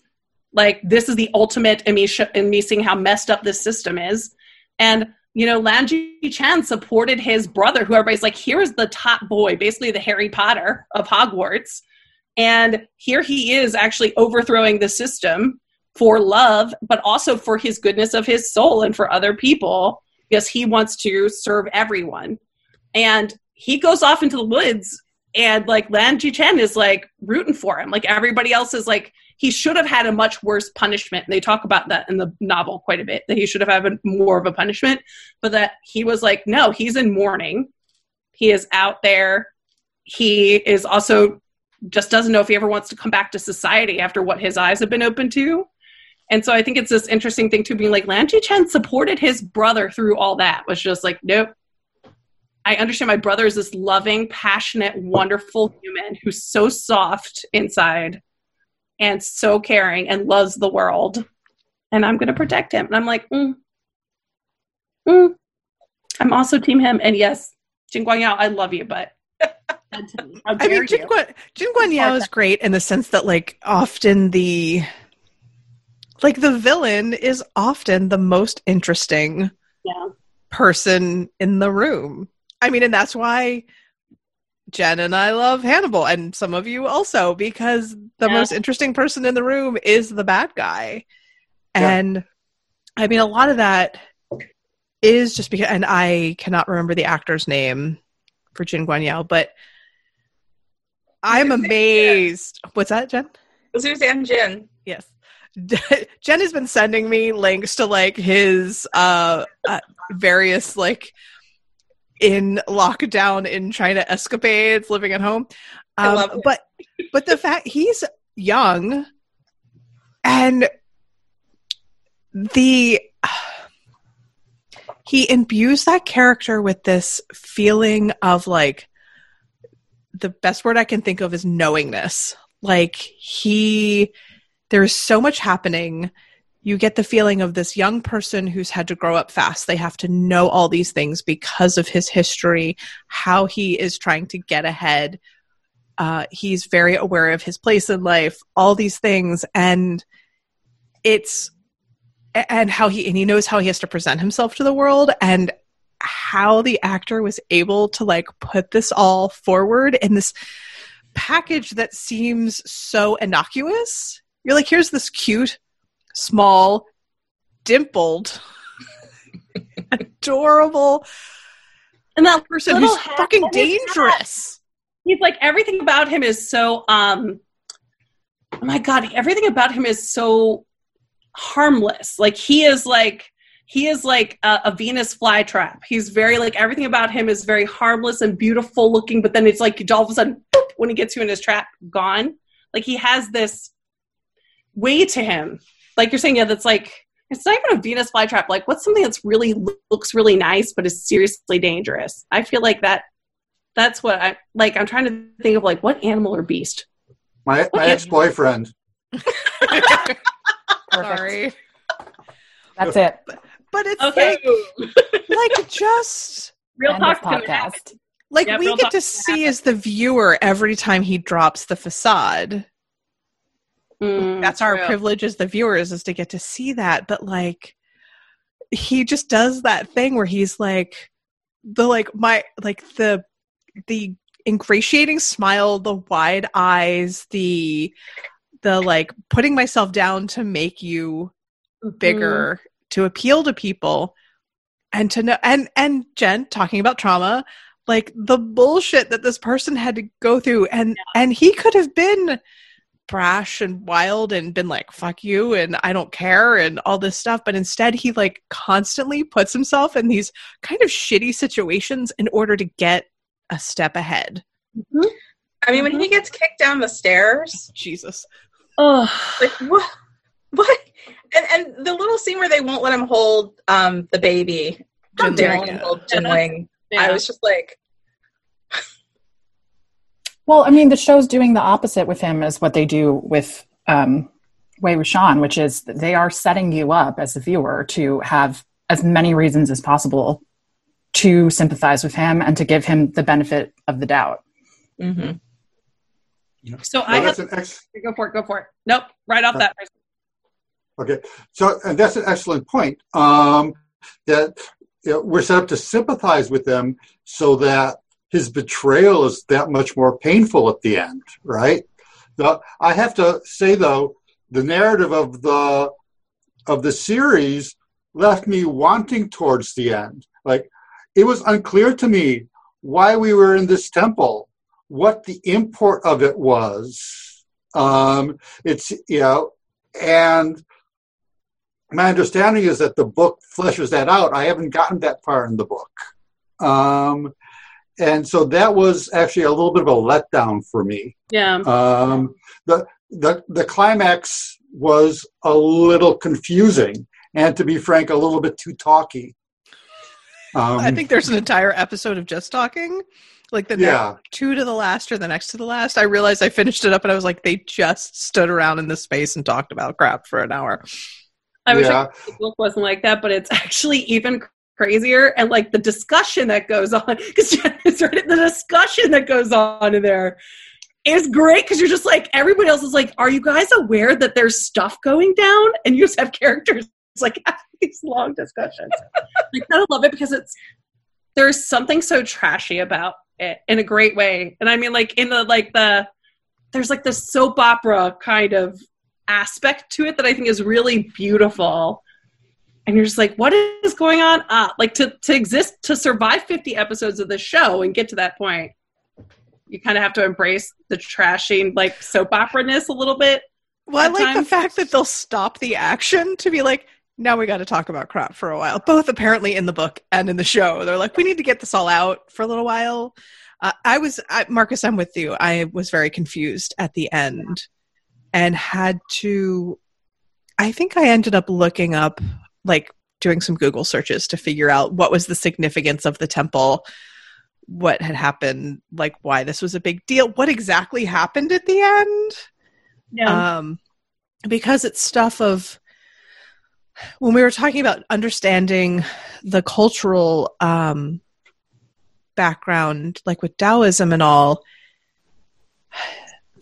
Like, this is the ultimate in me, sh- in me seeing how messed up this system is. And, you know, Lan Xichen supported his brother, who everybody's like, here's the top boy, basically the Harry Potter of Hogwarts. And here he is actually overthrowing the system for love, but also for his goodness of his soul and for other people, because he wants to serve everyone. And he goes off into the woods and like Lan Xichen is like rooting for him. Like everybody else is like he should have had a much worse punishment. And they talk about that in the novel quite a bit that he should have had more of a punishment, but that he was like, no, he's in mourning. He is out there. He is also just doesn't know if he ever wants to come back to society after what his eyes have been open to. And so I think it's this interesting thing to being like Lan Chen supported his brother through all that. Was just like, nope, I understand my brother is this loving, passionate, wonderful human who's so soft inside and so caring and loves the world. And I'm going to protect him. And I'm like, mm, mm. I'm also team him, and yes, Jin Guangyao, I love you, but I mean, Jin Guan, Jin Guangyao is great in the sense that, like, often the like the villain is often the most interesting yeah. person in the room. I mean, and that's why Jen and I love Hannibal, and some of you also, because the yeah. most interesting person in the room is the bad guy. Yeah. And I mean, a lot of that is just because, and I cannot remember the actor's name for Jin Guangyao, but I'm amazed. What's that, Jen? Zhu Zanjin. Yes. Jen has been sending me links to like his uh, uh, various like in lockdown in China escapades, living at home. Um, but but the fact he's young and the he imbues that character with this feeling of like the best word I can think of is knowingness. Like he there's so much happening. You get the feeling of this young person who's had to grow up fast. They have to know all these things because of his history, how he is trying to get ahead. Uh, he's very aware of his place in life, all these things, and it's and how he and he knows how he has to present himself to the world and how the actor was able to like put this all forward in this package that seems so innocuous you're like, here's this cute, small, dimpled, adorable, and that person who's fucking dangerous. He's like everything about him is so um oh my god, everything about him is so harmless. Like he is like he is like a, a, Venus flytrap. He's very like everything about him is very harmless and beautiful looking, but then it's like all of a sudden boop, when he gets you in his trap, gone. Like he has this way to him. Like you're saying, yeah, that's like it's not even a Venus flytrap. Like what's something that's really looks really nice but is seriously dangerous? I feel like that that's what I like. I'm trying to think of like what animal or beast. My, my ex boyfriend. Sorry. That's it. But, but it's okay. like, like just real talk podcast. Like yeah, we get to see as the viewer every time he drops the facade. Mm, That's our true. privilege as the viewers is to get to see that. But like, he just does that thing where he's like, the like my like the the ingratiating smile, the wide eyes, the the like putting myself down to make you bigger, mm-hmm. to appeal to people, and to know and and Jen talking about trauma, like the bullshit that this person had to go through, and yeah. and he could have been brash and wild and been like fuck you and i don't care and all this stuff but instead he like constantly puts himself in these kind of shitty situations in order to get a step ahead mm-hmm. i mean when he mm-hmm. gets kicked down the stairs jesus oh like what what and and the little scene where they won't let him hold um the baby Jin, Jin Ling, yeah. i was just like well, I mean, the show's doing the opposite with him as what they do with um, Wei Wuxian, which is they are setting you up as a viewer to have as many reasons as possible to sympathize with him and to give him the benefit of the doubt. Mm-hmm. So well, I have ex- go for it. Go for it. Nope, right off uh, that. Okay, so and that's an excellent point. Um, that you know, we're set up to sympathize with them so that his betrayal is that much more painful at the end, right? The, I have to say though, the narrative of the of the series left me wanting towards the end. Like it was unclear to me why we were in this temple, what the import of it was. Um, it's you know, and my understanding is that the book fleshes that out. I haven't gotten that far in the book. Um, and so that was actually a little bit of a letdown for me. Yeah. Um, the the the climax was a little confusing, and to be frank, a little bit too talky. Um, I think there's an entire episode of just talking, like the yeah. two to the last or the next to the last. I realized I finished it up, and I was like, they just stood around in this space and talked about crap for an hour. I wish yeah. the book wasn't like that, but it's actually even crazier and like the discussion that goes on because the discussion that goes on in there is great because you're just like everybody else is like are you guys aware that there's stuff going down and you just have characters like these long discussions i kind of love it because it's there's something so trashy about it in a great way. And i mean like in the like the there's like the soap opera kind of aspect to it that i think is really beautiful. And you're just like what is going on? Uh, like to to exist to survive 50 episodes of the show and get to that point you kind of have to embrace the trashing like soap opera ness a little bit well i like times. the fact that they'll stop the action to be like now we got to talk about crap for a while both apparently in the book and in the show. They're like we need to get this all out for a little while. Uh, i was I, Marcos i'm with you. I was very confused at the end and had to i think i ended up looking up like doing some Google searches to figure out what was the significance of the temple, what had happened, like why this was a big deal, what exactly happened at the end. Um, because it's stuff of when we were talking about understanding the cultural um, background, like with Taoism and all.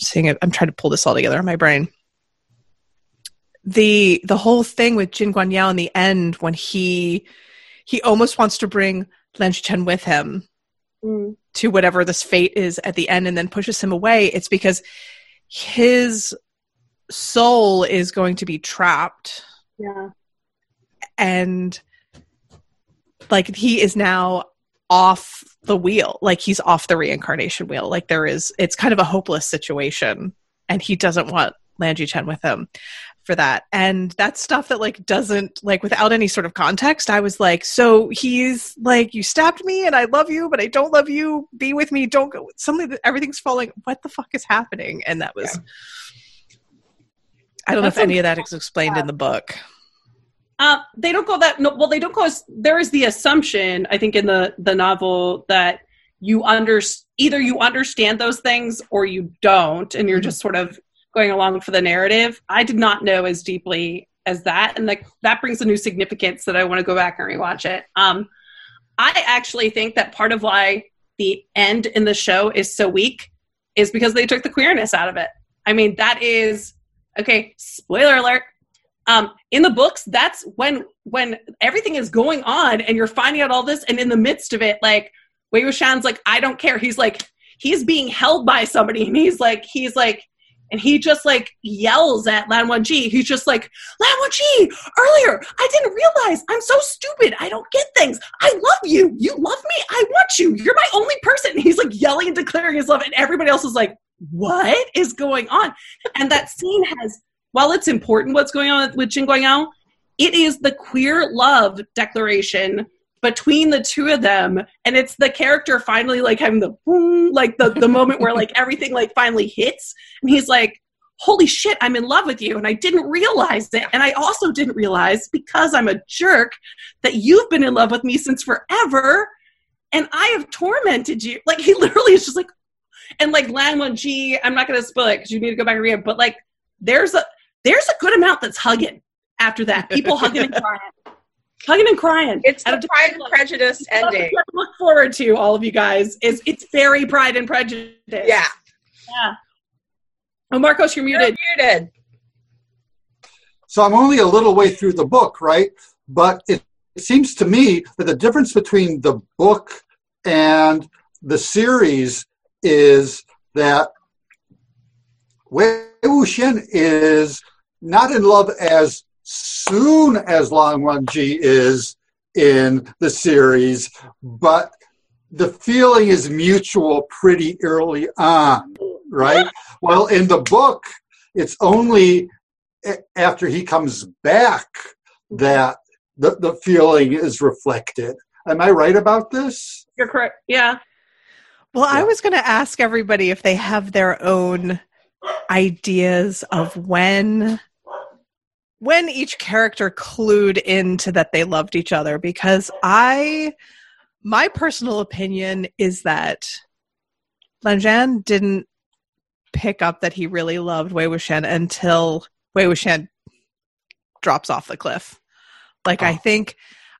seeing it, I'm trying to pull this all together in my brain the the whole thing with Jin Guangyao in the end when he he almost wants to bring Lan Chen with him mm. to whatever this fate is at the end and then pushes him away, it's because his soul is going to be trapped. Yeah. And like he is now off the wheel. Like he's off the reincarnation wheel. Like there is it's kind of a hopeless situation and he doesn't want Lan Chen with him for that and that's stuff that like doesn't like without any sort of context i was like so he's like you stabbed me and i love you but i don't love you be with me don't go something that everything's falling what the fuck is happening and that was yeah. i don't that's know if any of that is explained yeah. in the book uh, they don't go that no, well they don't go as there is the assumption i think in the the novel that you under either you understand those things or you don't and you're mm-hmm. just sort of going along for the narrative. I did not know as deeply as that, and like that brings a new significance that I want to go back and rewatch it. Um, I actually think that part of why the end in the show is so weak is because they took the queerness out of it. I mean, that is okay. Spoiler alert. Um, in the books, that's when when everything is going on and you're finding out all this, and in the midst of it, like Wei Wuxian's like, I don't care. He's like, he's being held by somebody, and he's like, he's like, and he just like yells at Lan Wangji. He's just like, Lan Wangji, earlier, I didn't realize I'm so stupid. I don't get things. I love you. You love me. I want you. You're my only person. And he's like yelling and declaring his love, and everybody else is like, what is going on? And that scene has, while it's important what's going on with Jin Guangyao, it is the queer love declaration between the two of them. And it's the character finally like having the boom, like the, the moment where like everything like finally hits. And he's like holy shit i'm in love with you. And i didn't realize it. And i also didn't realize because i'm a jerk that you've been in love with me since forever. And i have tormented you. Like he literally is just like and like Lan Wangji, I'm not gonna spoil it because you need to go back and read it, but like there's a there's a good amount that's hugging after that. People hugging and crying hugging and crying. It's the Pride and Prejudice ending. look forward to all of you guys is it's very Pride and Prejudice. Yeah. Yeah. Oh, Marcos, you're muted. You're muted. So I'm only a little way through the book, right? But it, it seems to me that the difference between the book and the series is that Wei Wuxian is not in love as soon as Lan G is in the series, but the feeling is mutual pretty early on, right? well, in the book, it's only after he comes back that the, the feeling is reflected. Am I right about this? You're correct. Yeah. Well, yeah. I was going to ask everybody if they have their own ideas of when when each character clued into that they loved each other because I my personal opinion is that Lan Zhan didn't pick up that he really loved Wei Wuxian until Wei Wuxian drops off the cliff. Like oh. I think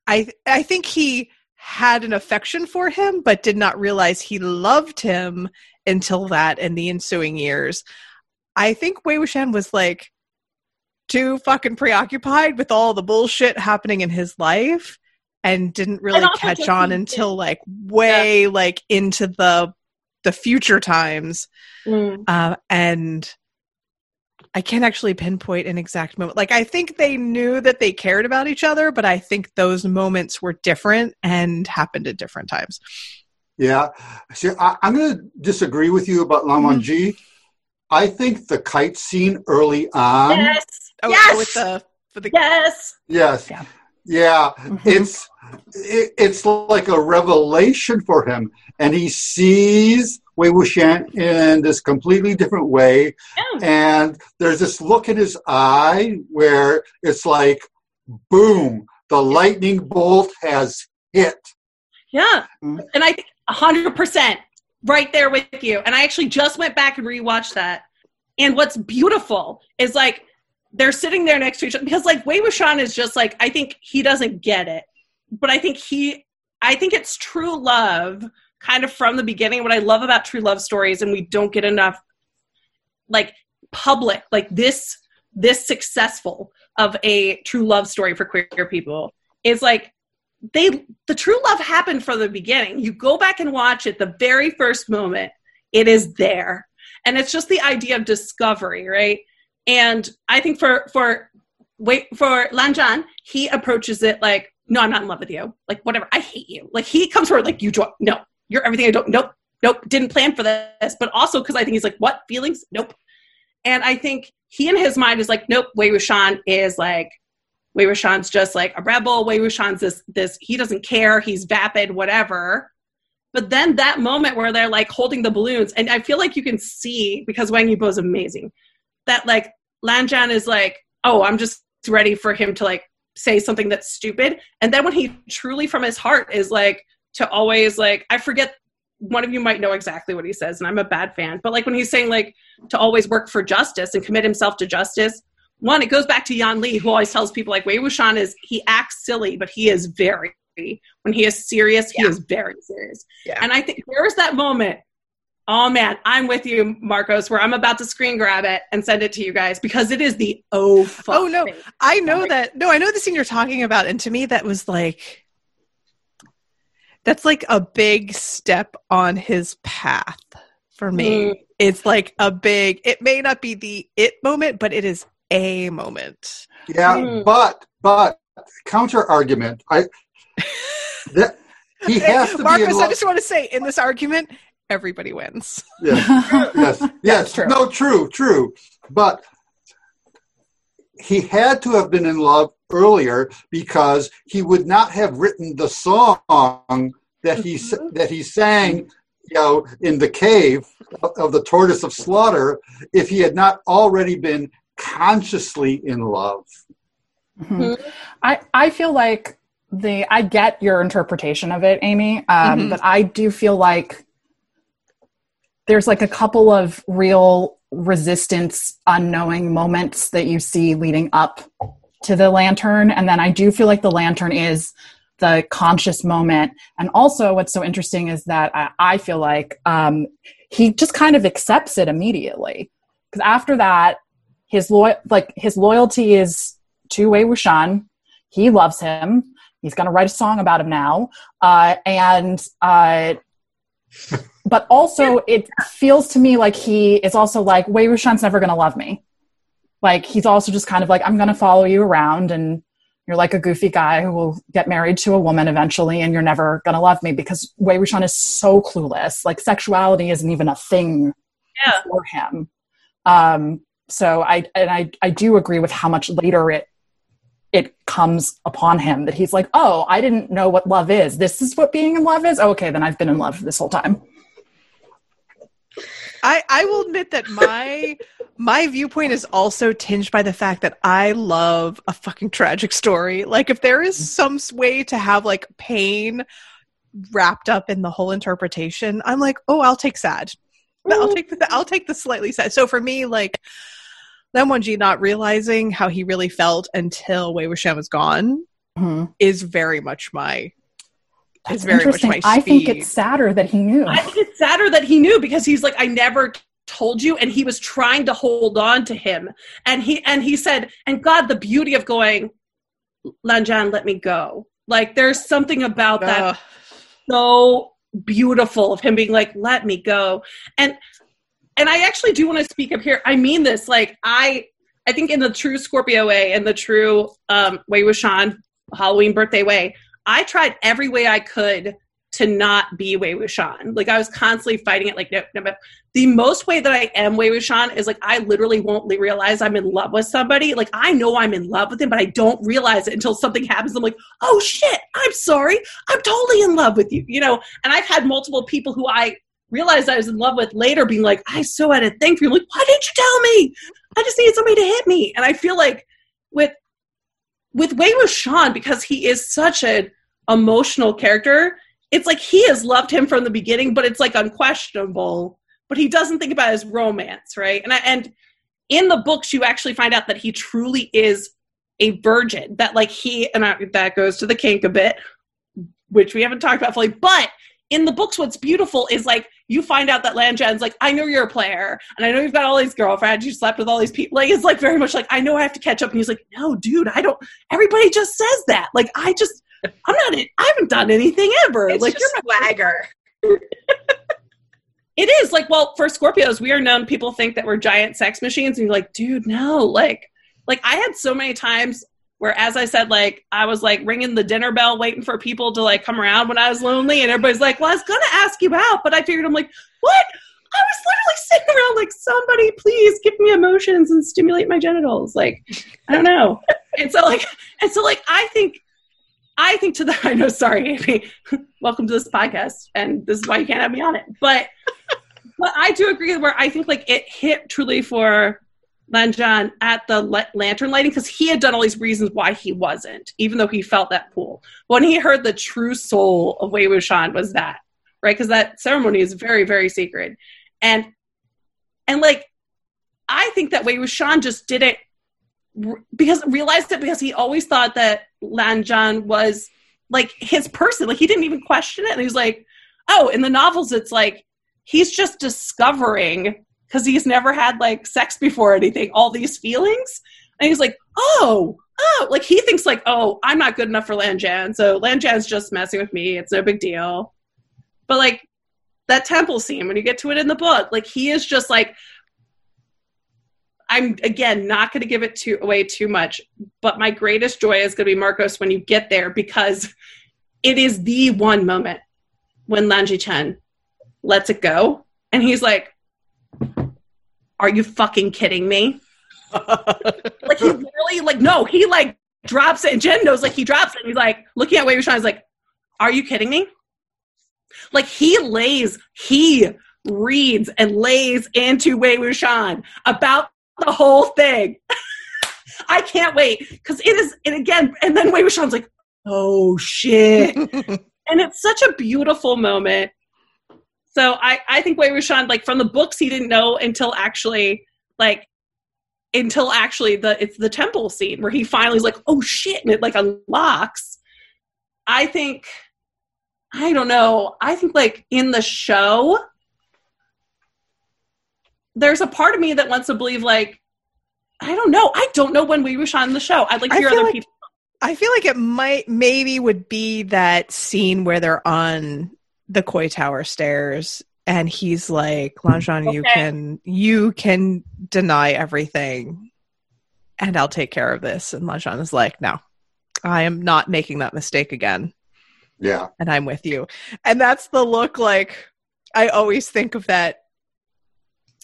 I I think he had an affection for him, but did not realize he loved him until that in the ensuing years. I think Wei Wuxian was like too fucking preoccupied with all the bullshit happening in his life and didn't really And catch on he until like way like into the the future times Mm. uh, and I can't actually pinpoint an exact moment. Like I think they knew that they cared about each other, but I think those moments were different and happened at different times. Yeah. See, I, I'm going to disagree with you about Lan Wangji. I think the kite scene early on. Yes. Oh, Yes! with the for the Yes. Yes. Yeah. Yeah. Mhm. It's it, it's like a revelation for him, and he sees Wei Wuxian in this completely different way. Yeah. And there's this look in his eye where it's like, boom, the lightning bolt has hit. Yeah. Mm. And I think 100% right there with you. And I actually just went back and rewatched that. And what's beautiful is like they're sitting there next to each other because like Wei Wuxian is just like I think he doesn't get it. But I think he I think it's true love kind of from the beginning. What I love about true love stories and we don't get enough like public like this this successful of a true love story for queer people is like they the true love happened from the beginning. You go back and watch it the very first moment, it is there. And it's just the idea of discovery, right? And I think for for wait for Lan Zhan, he approaches it like, no, I'm not in love with you. Like whatever, I hate you. Like he comes forward like you don't no, you're everything I don't nope, nope, didn't plan for this. But also because I think he's like, what feelings? Nope. And I think he in his mind is like, nope, Wei Wuxian is like Wei Wuxian's just like a rebel. Wei Wuxian's this this he doesn't care. He's vapid, whatever. But then that moment where they're like holding the balloons, and I feel like you can see because Wang Yibo is amazing. That like Lan Zhan is like, oh, I'm just ready for him to like say something that's stupid, and then when he truly from his heart is like to always like I forget. One of you might know exactly what he says, and I'm a bad fan. But like when he's saying like to always work for justice and commit himself to justice, one, it goes back to Yan Li, who always tells people like Wei Wuxian is he acts silly, but he is very when he is serious, he Yeah. is very serious. Yeah. And I think there is that moment. Oh man, I'm with you, Marcos, where I'm about to screen grab it and send it to you guys because it is the oh fuck. Oh, no. thing. I know Sorry. that. No, I know the scene you're talking about, and to me, that was like that's like a big step on his path for me. Mm. It's like a big. It may not be the it moment, but it is a moment. Yeah, Hmm. but but counter argument. I that he has to be in Marcus, I just want to say, in this argument, everybody wins. Yes, yes, yes. true. No, true, true. But he had to have been in love earlier because he would not have written the song that he s that he sang, you know, in the cave of, of the tortoise of slaughter if he had not already been consciously in love. Mhm. I I feel like the I get your interpretation of it, Amy, um, Mhm. but I do feel like there's like a couple of real resistance, unknowing moments that you see leading up to the lantern, and then I do feel like the lantern is the conscious moment. And also, what's so interesting is that I, I feel like um, he just kind of accepts it immediately because after that, his like his loyalty is to Wei Wuxian. He loves him. He's going to write a song about him now. Uh, and, uh, but also it feels to me like he is also like, Wei Wuxian's never going to love me. Like, he's also just kind of like, I'm going to follow you around and you're like a goofy guy who will get married to a woman eventually and you're never going to love me because Wei Wuxian is so clueless. Like, sexuality isn't even a thing Yeah. for him. Um, so I and I I do agree with how much later it it comes upon him that he's like, oh, I didn't know what love is. This is what being in love is. Okay, then I've been in love this whole time. I, I will admit that my my viewpoint is also tinged by the fact that I love a fucking tragic story. Like if there is some way to have like pain wrapped up in the whole interpretation, I'm like, oh, I'll take sad. I'll take the I'll take the slightly sad. So for me, like Lan Wangji not realizing how he really felt until Wei Wuxian was gone mm-hmm. is very much my That's very interesting. much my I think it's sadder that he knew. I think it's sadder that he knew because he's like, I never told you and he was trying to hold on to him. And he and he said and god the beauty of going Lan Zhan let me go. Like there's something about that so beautiful of him being like let me go. And and i actually do want to speak up here. I mean this like i i think in the true scorpio way and the true um way with Wuxian halloween birthday way i tried every way i could to not be Wei Wuxian. Like I was constantly fighting it. Like no, no. But the most way that I am Wei Wuxian is like I literally won't realize I'm in love with somebody. Like I know I'm in love with him, but I don't realize it until something happens. I'm like, oh shit, I'm sorry, I'm totally in love with you. You know. And I've had multiple people who I realized I was in love with later being like, I so had a thing for you. like, why didn't you tell me? I just needed somebody to hit me. And I feel like with with Wei Wuxian because he is such an emotional character it's like he has loved him from the beginning, but it's like unquestionable. But he doesn't think about his romance, right? And I, and in the books, you actually find out that he truly is a virgin. That like he and I, that goes to the kink a bit, which we haven't talked about fully. But in the books, what's beautiful is like you find out that Lan Zhan's like, I know you're a player, and I know you've got all these girlfriends, you slept with all these people. Like it's like very much like I know I have to catch up, and he's like, No, dude, I don't. Everybody just says that. Like I just I'm not. I haven't done anything ever. It's like you're swagger. it is like well for Scorpios we are known. People think that we're giant sex machines, and you're like, dude, no. Like, like I had so many times where, as I said, like I was like ringing the dinner bell, waiting for people to like come around when I was lonely, and everybody's like, well, I was gonna ask you out, but I figured I'm like, what? I was literally sitting around like, somebody please give me emotions and stimulate my genitals. Like, I don't know. and so like, and so like, I think I think to the I know, sorry, Amy. Welcome to this podcast, and this is why you can't have me on it. But but I do agree where I think like it hit truly for Lan Zhan at the lantern lighting because he had done all these reasons why he wasn't, even though he felt that pull. When he heard the true soul of Wei Wuxian was that, right? Because that ceremony is very, very secret. And and like I think that Wei Wuxian just did it because realized it because he always thought that Lan was like his person. Like he didn't even question it. And he's like, oh, in the novels, it's like he's just discovering because he's never had like sex before anything, all these feelings. And he's like, oh, oh, like he thinks like, oh, I'm not good enough for Lan Zhan. So Lan Zhan's just messing with me. It's no big deal. But like that temple scene, when you get to it in the book, like he is just like, I'm again not going to give it too, away too much, but my greatest joy is going to be Marcos when you get there because it is the one moment when Lan Zhan lets it go and he's like, "Are you fucking kidding me?" like he literally like no, he like drops it and Jen knows like he drops it and he's like looking at Wei Wuxian, he's like, "Are you kidding me?" Like he lays, he reads and lays into Wei Wuxian about the whole thing. I can't wait because it is, and again, and then Wei Wuxian's like, oh shit. and it's such a beautiful moment. So I, I think Wei Wuxian, like from the books, he didn't know until actually, like, until actually the it's the temple scene where he finally is like, oh shit, and it like unlocks. I think, I don't know. I think like in the show, there's a part of me that wants to believe like I don't know. I don't know when we were on the show. I'd like to hear other like, people. I feel like it might maybe would be that scene where they're on the koi tower stairs and he's like, Lan Zhan, okay. you can you can deny everything and I'll take care of this. And Lan Zhan is like, No, I am not making that mistake again. Yeah. And I'm with you. And that's the look like I always think of that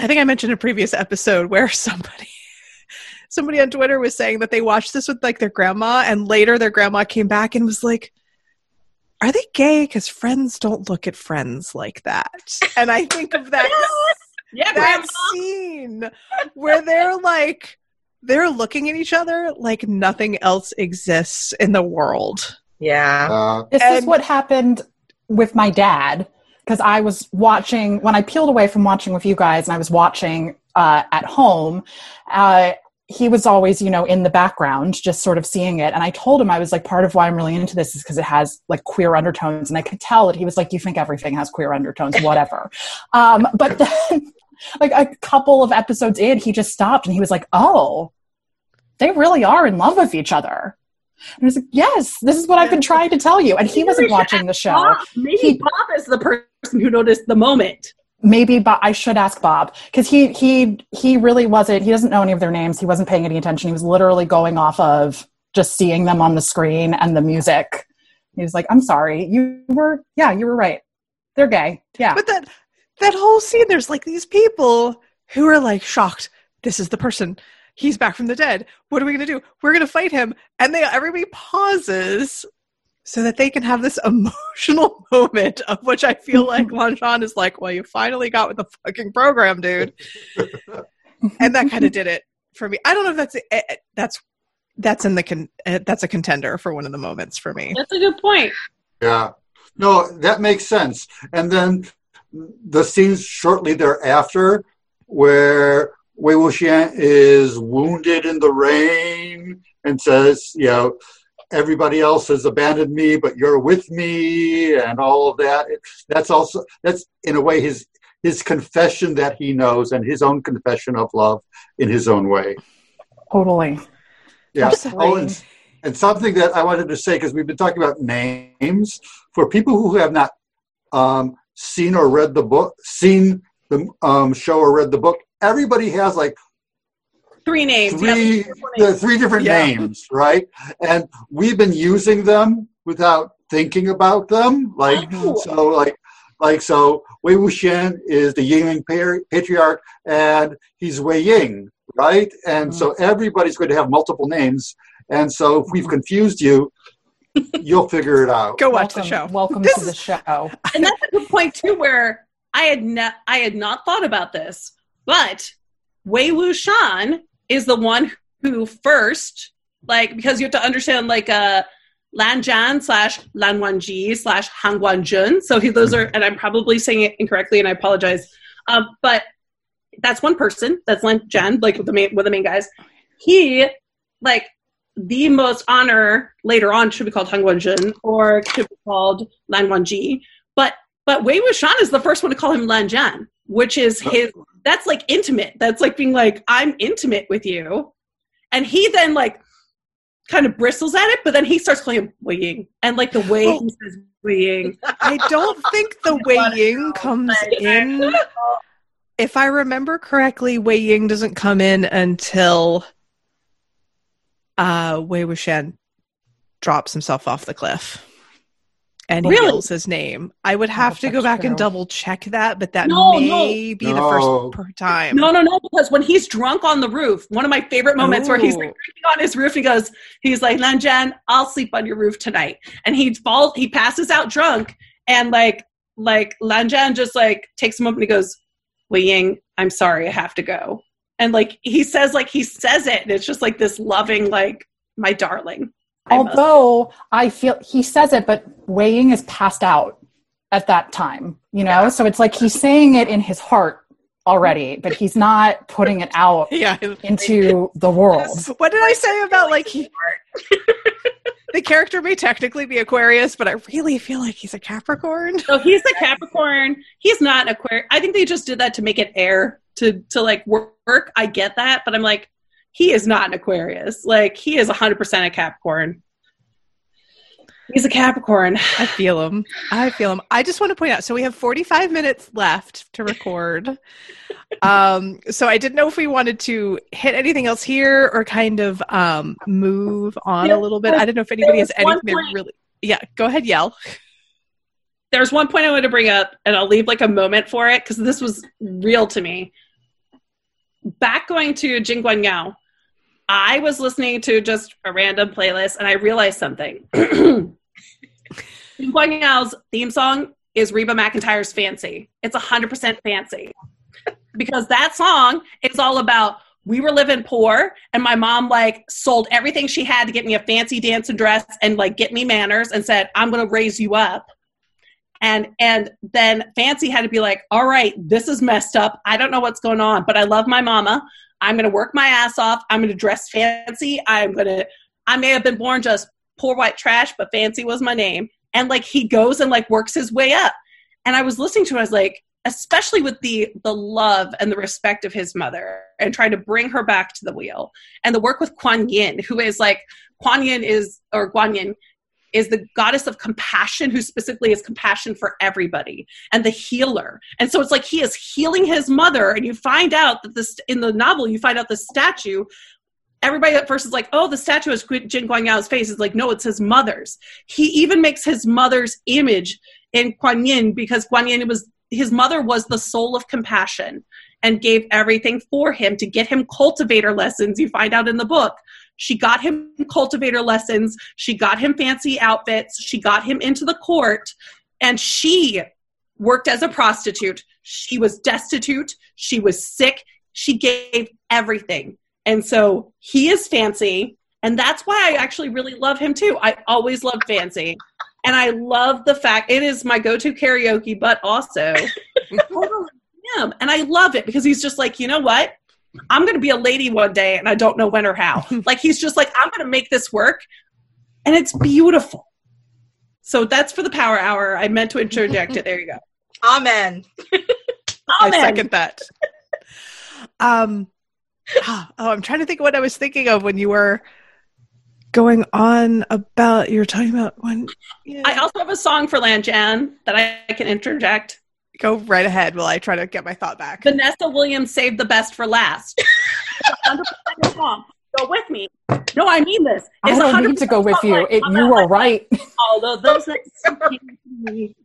I think I mentioned a previous episode where somebody somebody on Twitter was saying that they watched this with like their grandma and later their grandma came back and was like are they gay? Because friends don't look at friends like that. And i think of that yeah, that scene where they're like they're looking at each other like nothing else exists in the world. Yeah. Uh, this and, is what happened with my dad because I was watching when I peeled away from watching with you guys, and I was watching uh, at home. Uh, he was always, you know, in the background, just sort of seeing it. And I told him, I was like, part of why I'm really into this is because it has like queer undertones. And I could tell that he was like, you think everything has queer undertones, whatever. um, but then, like a couple of episodes in, he just stopped and he was like, oh, they really are in love with each other. And I was like, yes, this is what I've been trying to tell you. And he wasn't watching the show. Bob. Maybe He- Bob is the person who noticed the moment. maybe but i should ask bob because he he he really wasn't he doesn't know any of their names he wasn't paying any attention he was literally going off of just seeing them on the screen and the music he was like i'm sorry you were yeah you were right they're gay yeah But that that whole scene, there's like these people who are like shocked. This is the person. He's back from the dead. What are we gonna do? We're gonna fight him. And they everybody pauses so that they can have this emotional moment of which I feel like Lan Zhan is like, Well, you finally got with the fucking program, dude. and that kind of did it for me. I don't know if that's eh, eh, that's that's in the con- eh, that's a contender for one of the moments for me. That's a good point. Yeah. No, that makes sense. And then the scenes shortly thereafter where Wei Wuxian is wounded in the rain and says, you know, everybody else has abandoned me, but you're with me and all of that. That's also, that's in a way his, his confession that he knows and his own confession of love in his own way. totally Yeah. Absolutely. Oh, and, and something that I wanted to say because we've been talking about names for people who have not um, seen or read the book, seen the um, show or read the book. Everybody has like Three names. three, Yep. the three different Yeah. names, right? And we've been using them without thinking about them. Like Oh. so, like like so. Wei Wuxian is the Yiling patriarch, and he's Wei Ying, right? And so mm-hmm. everybody's going to have multiple names. And so, if we've mm-hmm. confused you, you'll figure it out. Go watch welcome, the show. welcome This to the show and that's a good point too where i had not i had not thought about this but Wei Wuxian is the one who first like because you have to understand like uh Lan Zhan slash Lan Wangji slash Hanguang-jun. so he, those are and i'm probably saying it incorrectly and i apologize um, but that's one person that's Lan Zhan like with the main with the main guys he like the most honor later on should be called Hanguang-jun or should be called Lan Wangji. But but Wei Wuxian is the first one to call him Lan Zhan, which is his that's like intimate. That's like being like, I'm intimate with you. And he then like kind of bristles at it, but then he starts calling him Wei And like the way Well- he says Wei Ying. I don't think the Wei Ying comes in. If I remember correctly, Wei Ying doesn't come in until uh, Wei Wuxian drops himself off the cliff and he Really? yells his name. I would oh, have to go that's back and double check that, but that No, may be the first per time. No, no, no, because when he's drunk on the roof, one of my favorite moments where he's like drinking on his roof, he goes, he's like, Lan Zhan, I'll sleep on your roof tonight. And he falls, he passes out drunk, and like, like Lan Zhan just like takes him up and he goes, Wei Ying, I'm sorry, I have to go. And like he says, like he says it, and it's just like this loving, like, my darling. I must- although i feel he says it but Wei Ying is passed out at that time you know so it's like he's saying it in his heart already but he's not putting it out Yeah. into the world What did I say about like he, the character may technically be Aquarius, but I really feel like he's a Capricorn. So he's a Capricorn. He's not an Aquarius. I think they just did that to make it air to to like work. I get that, but I'm like, he is not an Aquarius. Like he is 100 percent a Capricorn. He's a Capricorn. I feel him. I feel him. I just want to point out. So we have 45 minutes left to record. um, so I didn't know if we wanted to hit anything else here or kind of um, move on a little bit. I don't know if anybody has anything really. Yeah, go ahead, yell. There's one point I want to bring up, and I'll leave like a moment for it because this was real to me. Back going to Jin Guangyao, I was listening to just a random playlist, and I realized something. Jin Guangyao's theme song is Reba McEntire's "Fancy." It's 100% fancy because that song is all about we were living poor and my mom like sold everything she had to get me a fancy dancing dress and like get me manners and said i'm going to raise you up and and then fancy had to be like all right this is messed up i don't know what's going on but i love my mama I'm going to work my ass off. I'm going to dress fancy. I'm going to, I may have been born just poor white trash, but fancy was my name. And like he goes and like works his way up. And I was listening to it, I was like, especially with the the love and the respect of his mother and trying to bring her back to the wheel and the work with Kuan Yin who is like Kuan Yin is or Guan Yin is the goddess of compassion who specifically is compassion for everybody and the healer and so it's like he is healing his mother and you find out that this in the novel you find out the statue everybody at first is like, oh, the statue is Jin Guangyao's face. It's like, no, it's his mother's. He even makes his mother's image in Kuan Yin because Kuan Yin was his mother was the soul of compassion and gave everything for him to get him cultivator lessons. You find out in the book. She got him cultivator lessons. She got him fancy outfits. She got him into the court. And she worked as a prostitute. She was destitute. She was sick. She gave everything. And so he is fancy. And that's why I actually really love him too. I always loved fancy. And I love the fact it is my go to karaoke, but also him. And I love it because he's just like, you know what? I'm going to be a lady one day and I don't know when or how. like, he's just like, I'm going to make this work. And it's beautiful. So that's for the power hour. I meant to interject it. There you go. Amen. Amen. I second that. Um, oh, I'm trying to think what I was thinking of when you were going on about you're talking about when yeah. I also have a song for Lan Zhan that I can interject. Go right ahead while I try to get my thought back. Vanessa Williams saved the best for last. 100% Go with me. No, I mean this. It's I don't need to go with you. It, you are right. Although those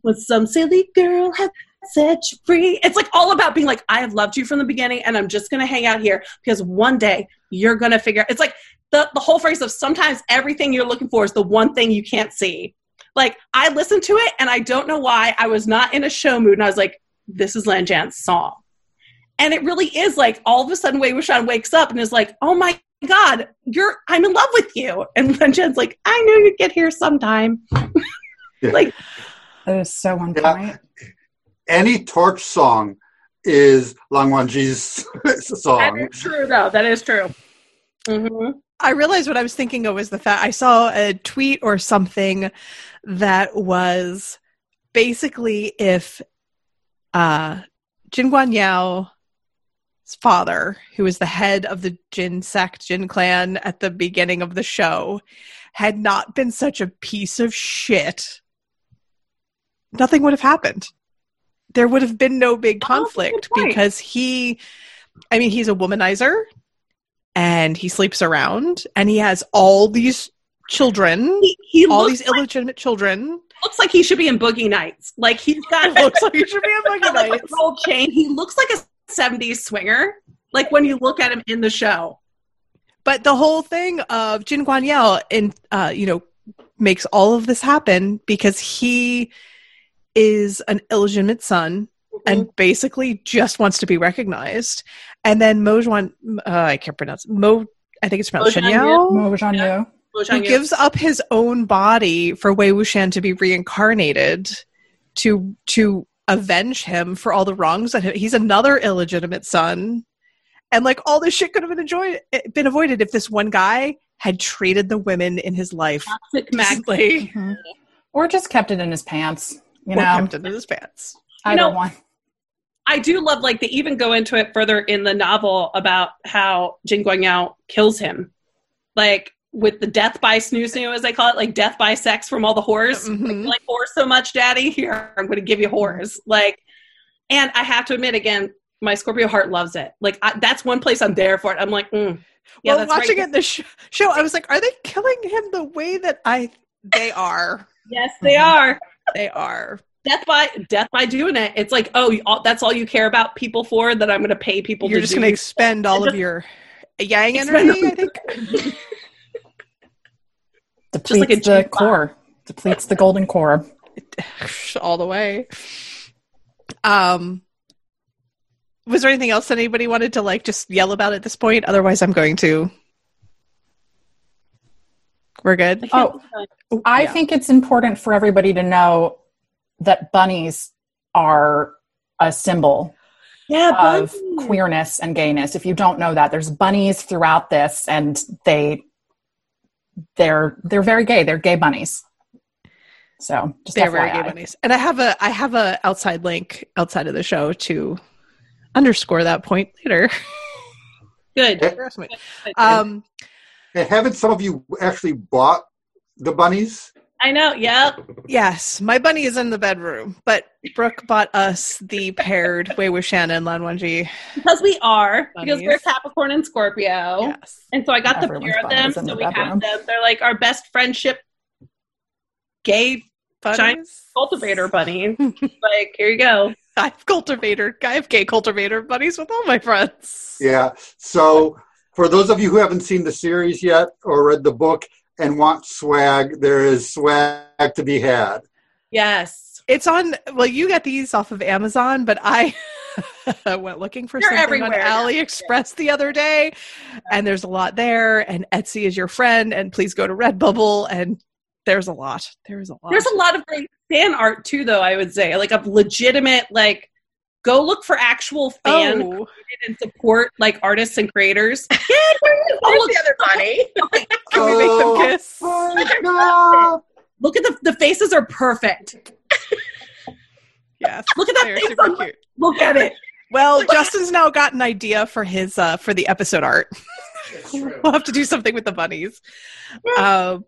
with some silly girl have set you free. It's like all about being like, I have loved you from the beginning, and I'm just gonna hang out here because one day you're gonna figure. It's like the, the whole phrase of sometimes everything you're looking for is the one thing you can't see. Like I listened to it and I don't know why I was not in a show mood and I was like, this is Lan Zhan's song. And it really is like all of a sudden Wei Wuxian wakes up and is like, oh my God, you're I'm in love with you. And Lan Zhan's like, I knew you'd get here sometime. like that is so on point. Yeah. Any torch song is Lan Wangji's song. That is true though. That is true. Mm-hmm. I realized what I was thinking of was the fact I saw a tweet or something that was basically if uh, Jin Guangyao's father, who was the head of the Jin sect, Jin clan at the beginning of the show, had not been such a piece of shit, nothing would have happened. There would have been no big oh, conflict oh, because he, I mean, he's a womanizer and he sleeps around and he has all these children he, he all these illegitimate children looks like he should be in boogie nights like he's got looks like he should be in boogie like nights gold chain he looks like a 70s swinger like when you look at him in the show but the whole thing of Jin Guangyao and uh, you know makes all of this happen because he is an illegitimate son and mm-hmm. basically just wants to be recognized. And then Mo Juan, uh, I can't pronounce Mo. I think it's pronounced Shenyao. Mo Zhanyu. Who gives up his own body for Wei Wuxian to be reincarnated to to avenge him for all the wrongs that he's another illegitimate son. And like all this shit could have been enjoyed been avoided if this one guy had treated the women in his life decently. Mm-hmm. Or just kept it in his pants. You or know, kept it in his pants. I don't want. I do love like they even go into it further in the novel about how Jin Guangyao kills him, like with the death by snoo snoo as they call it, like death by sex from all the whores. Mm-hmm. Like, like whores so much, daddy. Here, I'm going to give you whores. Like, and I have to admit again, my Scorpio heart loves it. Like I, that's one place I'm there for it. I'm like, mm, yeah, well, watching right. it the sh- show, I was like, are they killing him the way that I they are? yes, they are. they are death by death by doing it. It's like, oh, all, that's all you care about people for. That I'm going to pay people. You're just going to expend all of your yang energy. I think depletes like the core, depletes the golden core, all the way. Um, was there anything else that anybody wanted to like just yell about at this point? Otherwise, I'm going to. We're good. Oh, I yeah. think it's important for everybody to know that bunnies are a symbol yeah, of queerness and gayness. If you don't know that, there's bunnies throughout this, and they they're they're very gay. They're gay bunnies. So just they're FYI. very gay bunnies. And I have a I have a outside link outside of the show to underscore that point later. good. Trust me. Um, And haven't some of you actually bought the bunnies? I know. Yep. yes, my bunny is in the bedroom, but Brooke bought us the paired Wei Wuxian and Lan Wangji. Because we are, because we're Capricorn and Scorpio. Yes. And so I got Everyone's the pair of them. So the we have them. They're like our best friendship gay Bunnies. cultivator bunnies. like, here you go. I have cultivator. I have gay cultivator buddies with all my friends. Yeah. So for those of you who haven't seen the series yet or read the book and want swag, there is swag to be had. Yes. It's on. Well, you get these off of Amazon, but I went looking for They're something everywhere. on AliExpress the other day, and there's a lot there. And Etsy is your friend. And please go to Redbubble, and there's a lot. There's a lot. There's a lot of great fan art too, though, I would say. Like of legitimate, like go look for actual fan Oh, and support like artists and creators. Yeah, There's oh, the other bunny. can we make Oh, them kiss? my look at the the faces are perfect. Yes, Look at that they're face super on cute. Look at it. Well, Justin's now got an idea for his uh for the episode art. we'll have to do something with the bunnies. Um,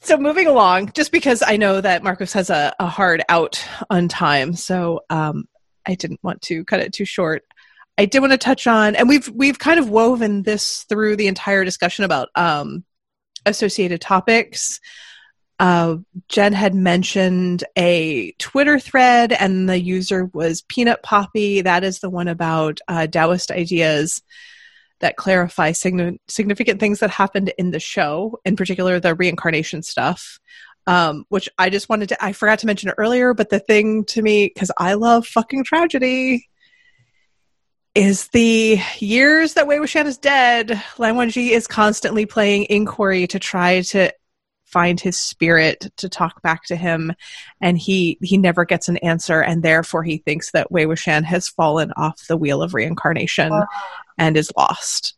so moving along, just because I know that Marcos has a, a hard out on time, so um, I didn't want to cut it too short. I did want to touch on, and we've we've kind of woven this through the entire discussion about um, associated topics. Uh, Jen had mentioned a Twitter thread, and the user was Peanut Poppy. That is the one about uh, Taoist ideas that clarify signi- significant things that happened in the show, in particular the reincarnation stuff. Um, which I just wanted to, I forgot to mention it earlier, but the thing to me, because I love fucking tragedy, is the years that Wei Wuxian is dead, Lan Wangji is constantly playing inquiry to try to find his spirit to talk back to him and he he never gets an answer and therefore he thinks that Wei Wuxian has fallen off the wheel of reincarnation and is lost.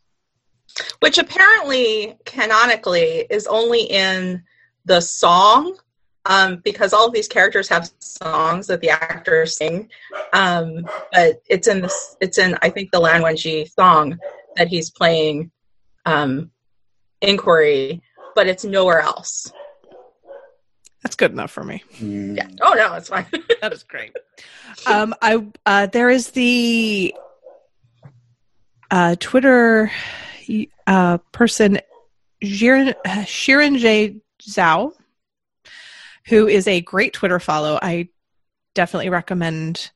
which apparently canonically is only in the song um, because all of these characters have songs that the actors sing. Um, but it's in this it's in i think the Lan Wangji song that he's playing um, inquiry but it's nowhere else. That's good enough for me. yeah. Oh no it's fine. That is great. um, I uh, there is the uh, Twitter uh, person Shirin, Shirin J Zhao, who is a great Twitter follow. I definitely recommend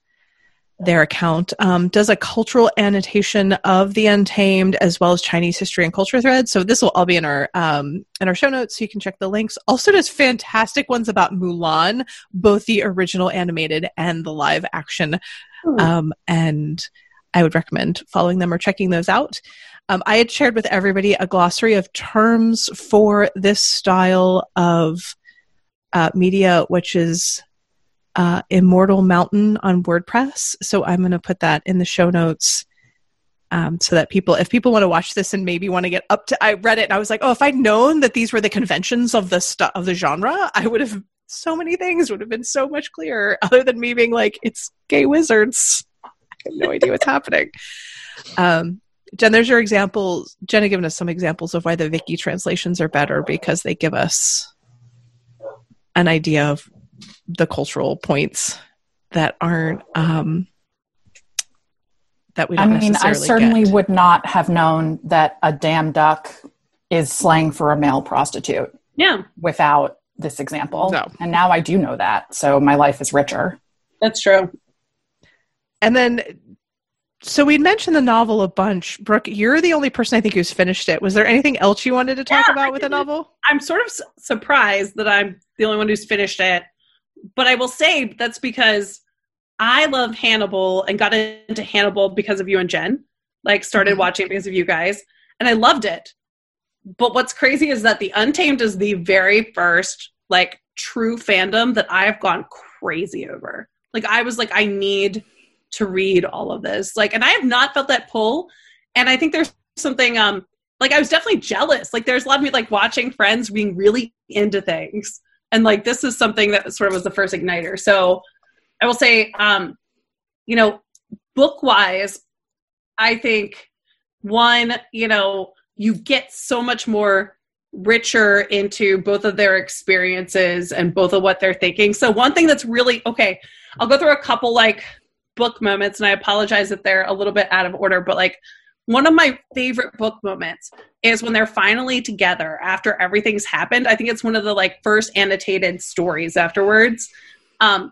their account. Um, does a cultural annotation of the Untamed as well as Chinese history and culture threads. So this will all be in our um, in our show notes, so you can check the links. Also, does fantastic ones about Mulan, both the original animated and the live action. Hmm. Um, and I would recommend following them or checking those out. Um, I had shared with everybody a glossary of terms for this style of uh, media, which is uh, Immortal Mountain on WordPress. So I'm going to put that in the show notes. Um, so that people, if people want to watch this and maybe want to get up to, I read it and I was like, oh, if I'd known that these were the conventions of the stu- of the genre, I would have so many things would have been so much clearer. Other than me being like, it's gay wizards. I have no idea what's happening. Um, Jen, there's your examples. Jen had given us some examples of why the Viki translations are better because they give us an idea of the cultural points that aren't um, that we I don't mean, I certainly get. would not have known that a damn duck is slang for a male prostitute Yeah, without this example. No. And now I do know that. So my life is richer. that's true. And then, so we mentioned the novel a bunch. Brooke, you're the only person I think who's finished it. Was there anything else you wanted to talk Yeah, about with the novel? I'm sort of su- surprised that I'm the only one who's finished it. But I will say that's because I love Hannibal and got into Hannibal because of you and Jen. Like started Mhm. watching it because of you guys, and I loved it. But what's crazy is that The Untamed is the very first like true fandom that I have gone crazy over. Like I was like, I need to read all of this. Like, and I have not felt that pull. And I think there's something um like I was definitely jealous. Like there's a lot of me like watching friends being really into things. And like this is something that sort of was the first igniter. So I will say, um, you know, book wise, I think one, you know, you get so much more richer into both of their experiences and both of what they're thinking. So one thing that's really okay, I'll go through a couple like book moments and I apologize if they're a little bit out of order, but like one of my favorite book moments is when they're finally together after everything's happened. I think it's one of the like first annotated stories afterwards. Um,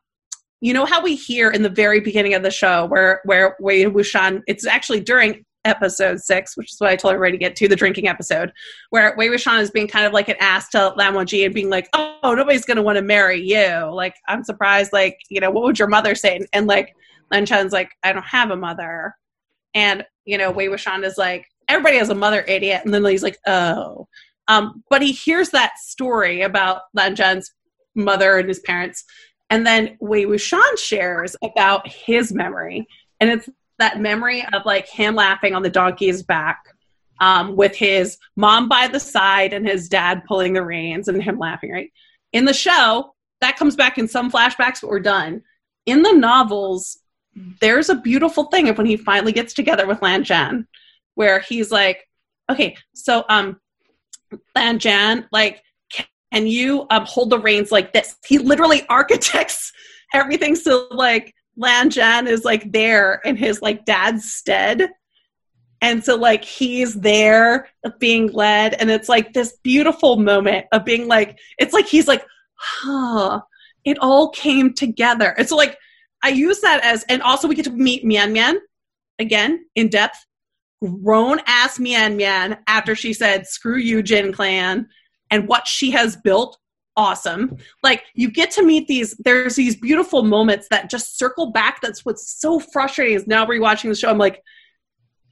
you know how we hear in the very beginning of the show where where Wei Wuxian, it's actually during episode six, which is what I told everybody to get to, the drinking episode, where Wei Wuxian is being kind of like an ass to Lan Wangji and being like, oh, nobody's to want to marry you. Like, I'm surprised, like, you know, what would your mother say? And, and like, Lan Zhan's like, I don't have a mother. And, you know, Wei Wuxian is like, everybody has a mother, idiot. And then he's like, oh. Um, but he hears that story about Lan Zhan's mother and his parents. And then Wei Wuxian shares about his memory. And it's that memory of like him laughing on the donkey's back um, with his mom by the side and his dad pulling the reins and him laughing, right? In the show, that comes back in some flashbacks, but we're done. In the novels, there's a beautiful thing of when he finally gets together with Lan Zhan, where he's like, okay, so um, Lan Zhan, like, can you um hold the reins like this? He literally architects everything so like Lan Zhan is like there in his like dad's stead. And so like he's there being led and it's like this beautiful moment of being like it's like he's like, huh, it all came together. It's so, like I use that as, and also we get to meet Mian Mian again in depth. Grown ass Mian Mian after she said, screw you, Jin Clan, and what she has built. Awesome. Like you get to meet these, there's these beautiful moments that just circle back. That's what's so frustrating is now rewatching the show. I'm like,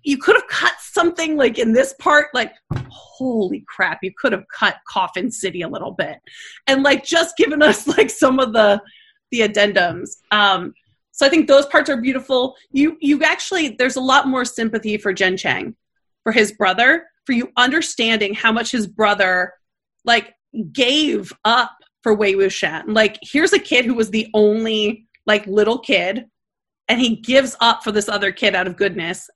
you could have cut something like in this part, like, holy crap, you could have cut Coffin City a little bit and like just given us like some of the the addendums. Um, so I think those parts are beautiful. You you actually there's a lot more sympathy for Jiang Cheng, for his brother, for you understanding how much his brother like gave up for Wei Wuxian. Like here's a kid who was the only like little kid and he gives up for this other kid out of goodness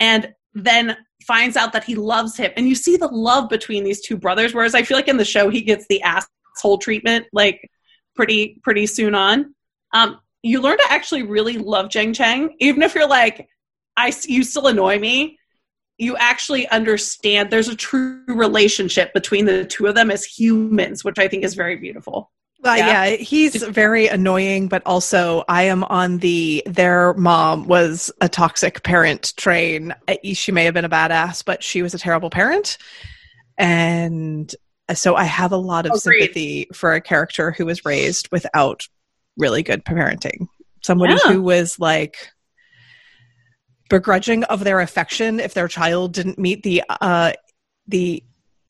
and then finds out that he loves him and you see the love between these two brothers whereas i feel like in the show he gets the asshole treatment like pretty pretty soon on um, you learn to actually really love Jiang Cheng, even if you're like, I you still annoy me. You actually understand there's a true relationship between the two of them as humans, which I think is very beautiful. Well, yeah. yeah. he's very annoying, but also I am on the their mom was a toxic parent train. She may have been a badass, but she was a terrible parent. And so I have a lot of Agreed. sympathy for a character who was raised without really good parenting. Somebody yeah. who was like begrudging of their affection if their child didn't meet the uh the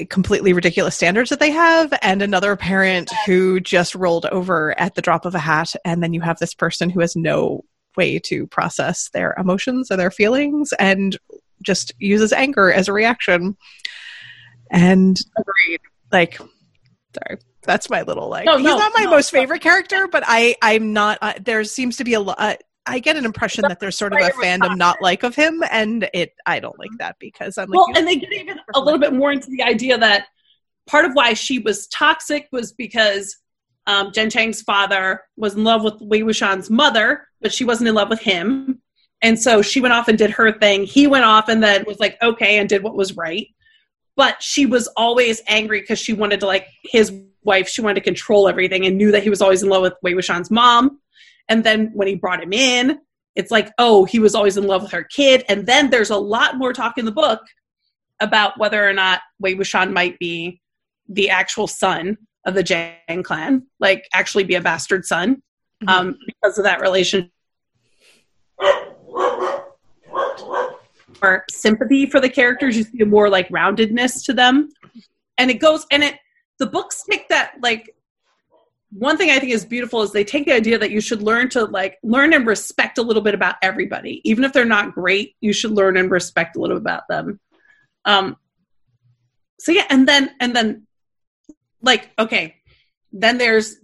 completely ridiculous standards that they have and another parent who just rolled over at the drop of a hat and then you have this person who has no way to process their emotions or their feelings and just uses anger as a reaction. And agreed. like sorry that's my little like. No, he's no, not my no, most favorite character, but I I'm not. Uh, there seems to be a lot. Uh, I get an impression that there's sort of a fandom not like of him, and it I don't like that because I'm like. Well, and they get even a little bit more into the idea that part of why she was toxic was because um, Jiang Cheng's father was in love with Wei Wuxian's mother, but she wasn't in love with him. And so she went off and did her thing. He went off and then was like, okay, and did what was right. But she was always angry because she wanted to like his wife, she wanted to control everything and knew that he was always in love with Wei Wuxian's mom. And then when he brought him in, it's like, oh, he was always in love with her kid. And then there's a lot more talk in the book about whether or not Wei Wuxian might be the actual son of the Jiang clan, like actually be a bastard son mm-hmm. um, because of that relationship. Or sympathy for the characters, you see a more like roundedness to them. And it goes, and it the books take that like one thing I think is beautiful is they take the idea that you should learn to like learn and respect a little bit about everybody, even if they're not great. You should learn and respect a little bit about them. Um. So yeah, and then and then, like okay, then there's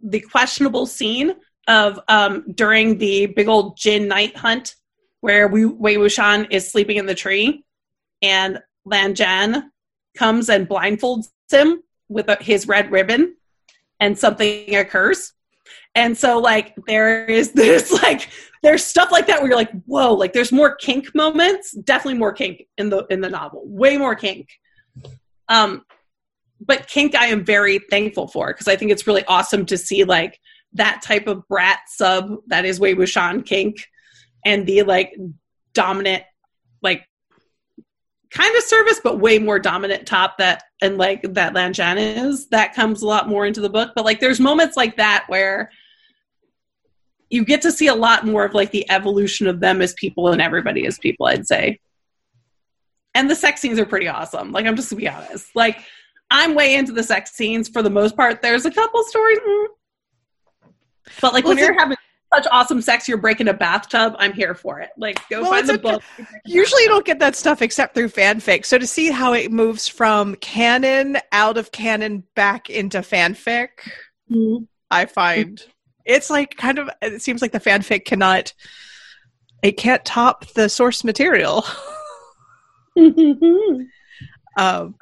the questionable scene of um during the big old gin night hunt where we Wei Wuxian is sleeping in the tree, and Lan Zhan comes and blindfolds him with a, his red ribbon and something occurs. And so like there is this like there's stuff like that where you're like, whoa, like there's more kink moments, definitely more kink in the in the novel. Way more kink. Um but kink I am very thankful for because I think it's really awesome to see like that type of brat sub that is Wei Wuxian kink and the like dominant like kind of service, but way more dominant top that and like that Lan Zhan is. That comes a lot more into the book. But like there's moments like that where you get to see a lot more of like the evolution of them as people and everybody as people, I'd say. And the sex scenes are pretty awesome. Like I'm just to be honest. Like I'm way into the sex scenes for the most part. There's a couple stories. Mm. But like well, when you're having such awesome sex you're breaking a bathtub i'm here for it like go well, find the book usually you don't get that stuff except through fanfic so to see how it moves from canon out of canon back into fanfic mm-hmm. i find it's like kind of it seems like the fanfic cannot it can't top the source material um,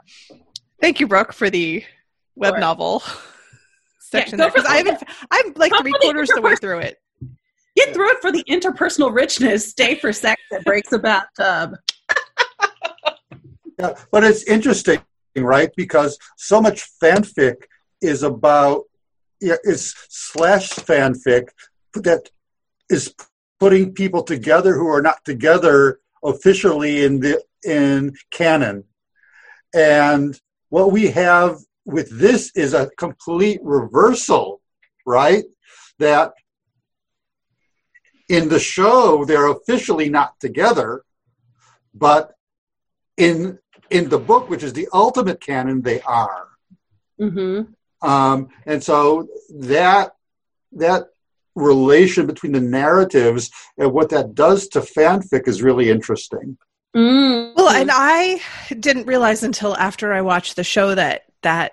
thank you brooke for the web sure. novel section yeah, because I haven't. I'm like three quarters the way through it. Get through it for the interpersonal richness. Stay for sex that breaks a bathtub. yeah, but it's interesting, right? Because so much fanfic is about is slash fanfic that is putting people together who are not together officially in the in canon. And what we have with this is a complete reversal, right? That in the show they're officially not together, but in in the book, which is the ultimate canon, they are. Mm-hmm. Um, and so that that relation between the narratives and what that does to fanfic is really interesting. Mm-hmm. Well, and I didn't realize until after I watched the show that that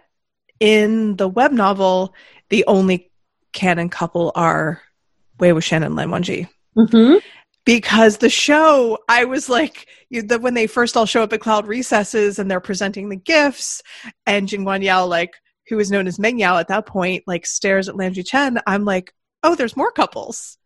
in the web novel, the only canon couple are Wei Wuxian Shannon Lan Wangji. Mm-hmm. Because the show, I was like, you, the, when they first all show up at Cloud Recesses and they're presenting the gifts, and Jing Yao, like, who was known as Meng Yao at that point, like, stares at Lan Chen, I'm like, oh, there's more couples.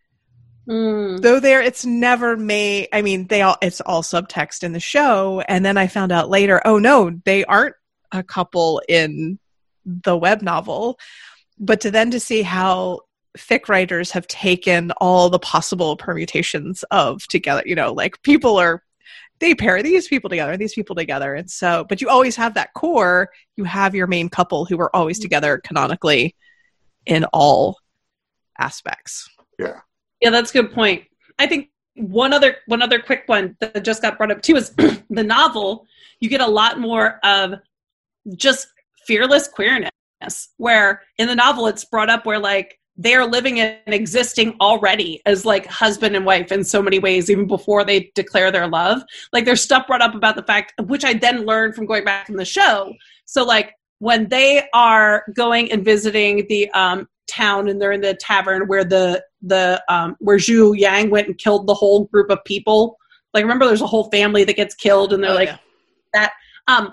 Mm. Though there, it's never made. I mean, they all it's all subtext in the show, and then I found out later. Oh no, they aren't a couple in the web novel. But to then to see how fic writers have taken all the possible permutations of together you know like people are they pair these people together these people together. And so but you always have that core. You have your main couple who are always together canonically in all aspects. Yeah. Yeah that's a good point. I think one other one other quick one that just got brought up too is the novel you get a lot more of just fearless queerness where in the novel it's brought up where like they are living and existing already as like husband and wife in so many ways, even before they declare their love. Like there's stuff brought up about the fact, which I then learned from going back from the show. So like when they are going and visiting the um, town and they're in the tavern where the the um, where Xue Yang went and killed the whole group of people. Like remember, there's a whole family that gets killed, and they're oh, like yeah. that. Um,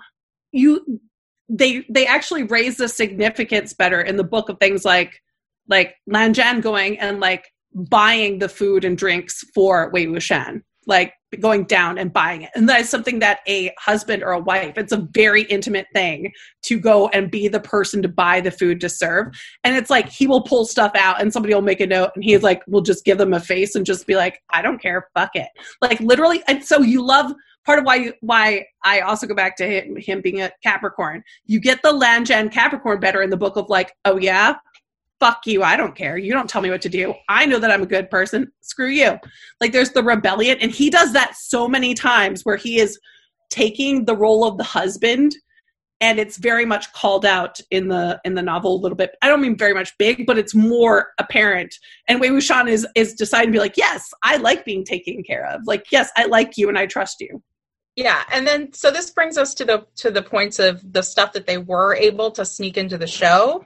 you they they actually raise the significance better in the book of things like like Lan Zhan going and like buying the food and drinks for Wei Wuxian, like going down and buying it. And that is something that a husband or a wife, it's a very intimate thing to go and be the person to buy the food to serve. And it's like he will pull stuff out and somebody will make a note and he's like, we'll just give them a face and just be like, I don't care, fuck it. Like literally. And so you love part of why why I also go back to him, him being a Capricorn. You get the Lan Zhan Capricorn better in the book of like, oh yeah, fuck you i don't care you don't tell me what to do i know that i'm a good person screw you like there's the rebellion and he does that so many times where he is taking the role of the husband and it's very much called out in the in the novel a little bit. I don't mean very much big, but it's more apparent. And Wei Wuxian is is deciding to be like, yes, I like being taken care of. Like, yes, I like you and I trust you. Yeah, and then so this brings us to the to the points of the stuff that they were able to sneak into the show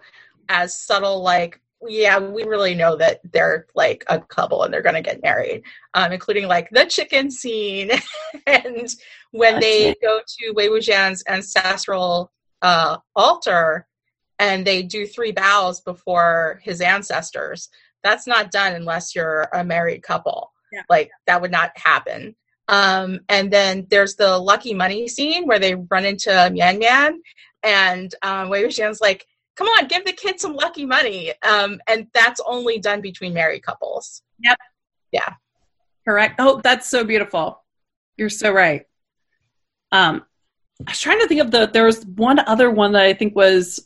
as subtle like yeah, we really know that they're like a couple and they're going to get married, um, including like the chicken scene and when they go to Wei Wuxian's ancestral uh, altar and they do three bows before his ancestors. That's not done unless you're a married couple. Yeah. Like that would not happen. Um, and then there's the lucky money scene where they run into Mian Mian and um, Wei Wuxian's like, come on, give the kid some lucky money. Um, and that's only done between married couples. Yep. Yeah. Correct. Oh, that's so beautiful. You're so right. Um, I was trying to think of the, there was one other one that I think was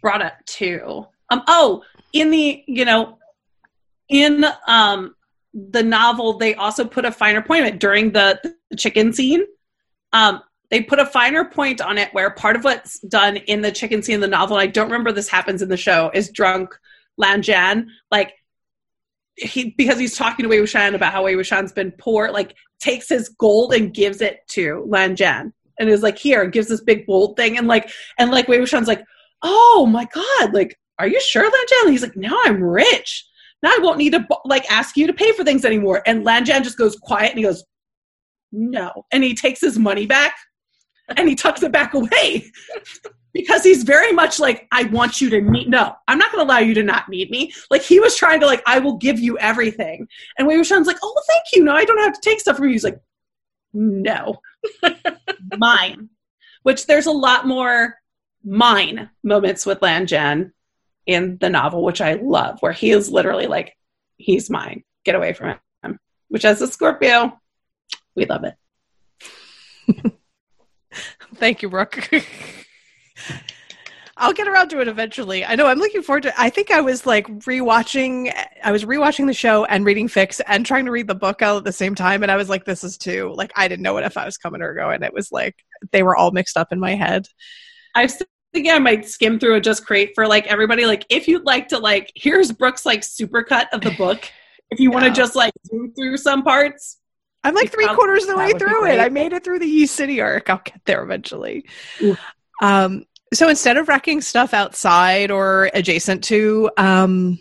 brought up too. Um, oh, in the, you know, in um, the novel, they also put a finer point during the, the chicken scene. Um, they put a finer point on it where part of what's done in the chicken scene in the novel, and I don't remember this happens in the show, is drunk Lan Zhan. Like he because he's talking to Wei Wuxian about how Wei Wuxian's been poor, like takes his gold and gives it to Lan Zhan. And is like, here, gives this big gold thing, and like and like Wei Wuxian's like, oh my god, like, are you sure, Lan Zhan? And he's like, now I'm rich. Now I won't need to like ask you to pay for things anymore. And Lan Zhan just goes quiet and he goes, no. And he takes his money back and he tucks it back away. Because he's very much like i want you to meet no i'm not going to allow you to not meet me. Like he was trying to like i will give you everything. And Wei Wuxian's like oh thank you. No i don't have to take stuff from you. He's like no. Mine. Which there's a lot more mine moments with Lan Zhan in the novel which i love where he is literally like he's mine. Get away from him. Which as a scorpio we love it Thank you, Brooke. I'll get around to it eventually. I know I'm looking forward to I think I was like rewatching I was rewatching the show and reading fics and trying to read the book all at the same time and I was like this is too like I didn't know what if I was coming or going. It was like they were all mixed up in my head. I thinking I might skim through it just create for like everybody like if you'd like to like here's Brooke's like supercut of the book. If you yeah. want to just like zoom through some parts, I'm like three quarters of the way through it. I made it through the Yi City arc. I'll get there eventually. Um, so instead of wrecking stuff outside or adjacent to um,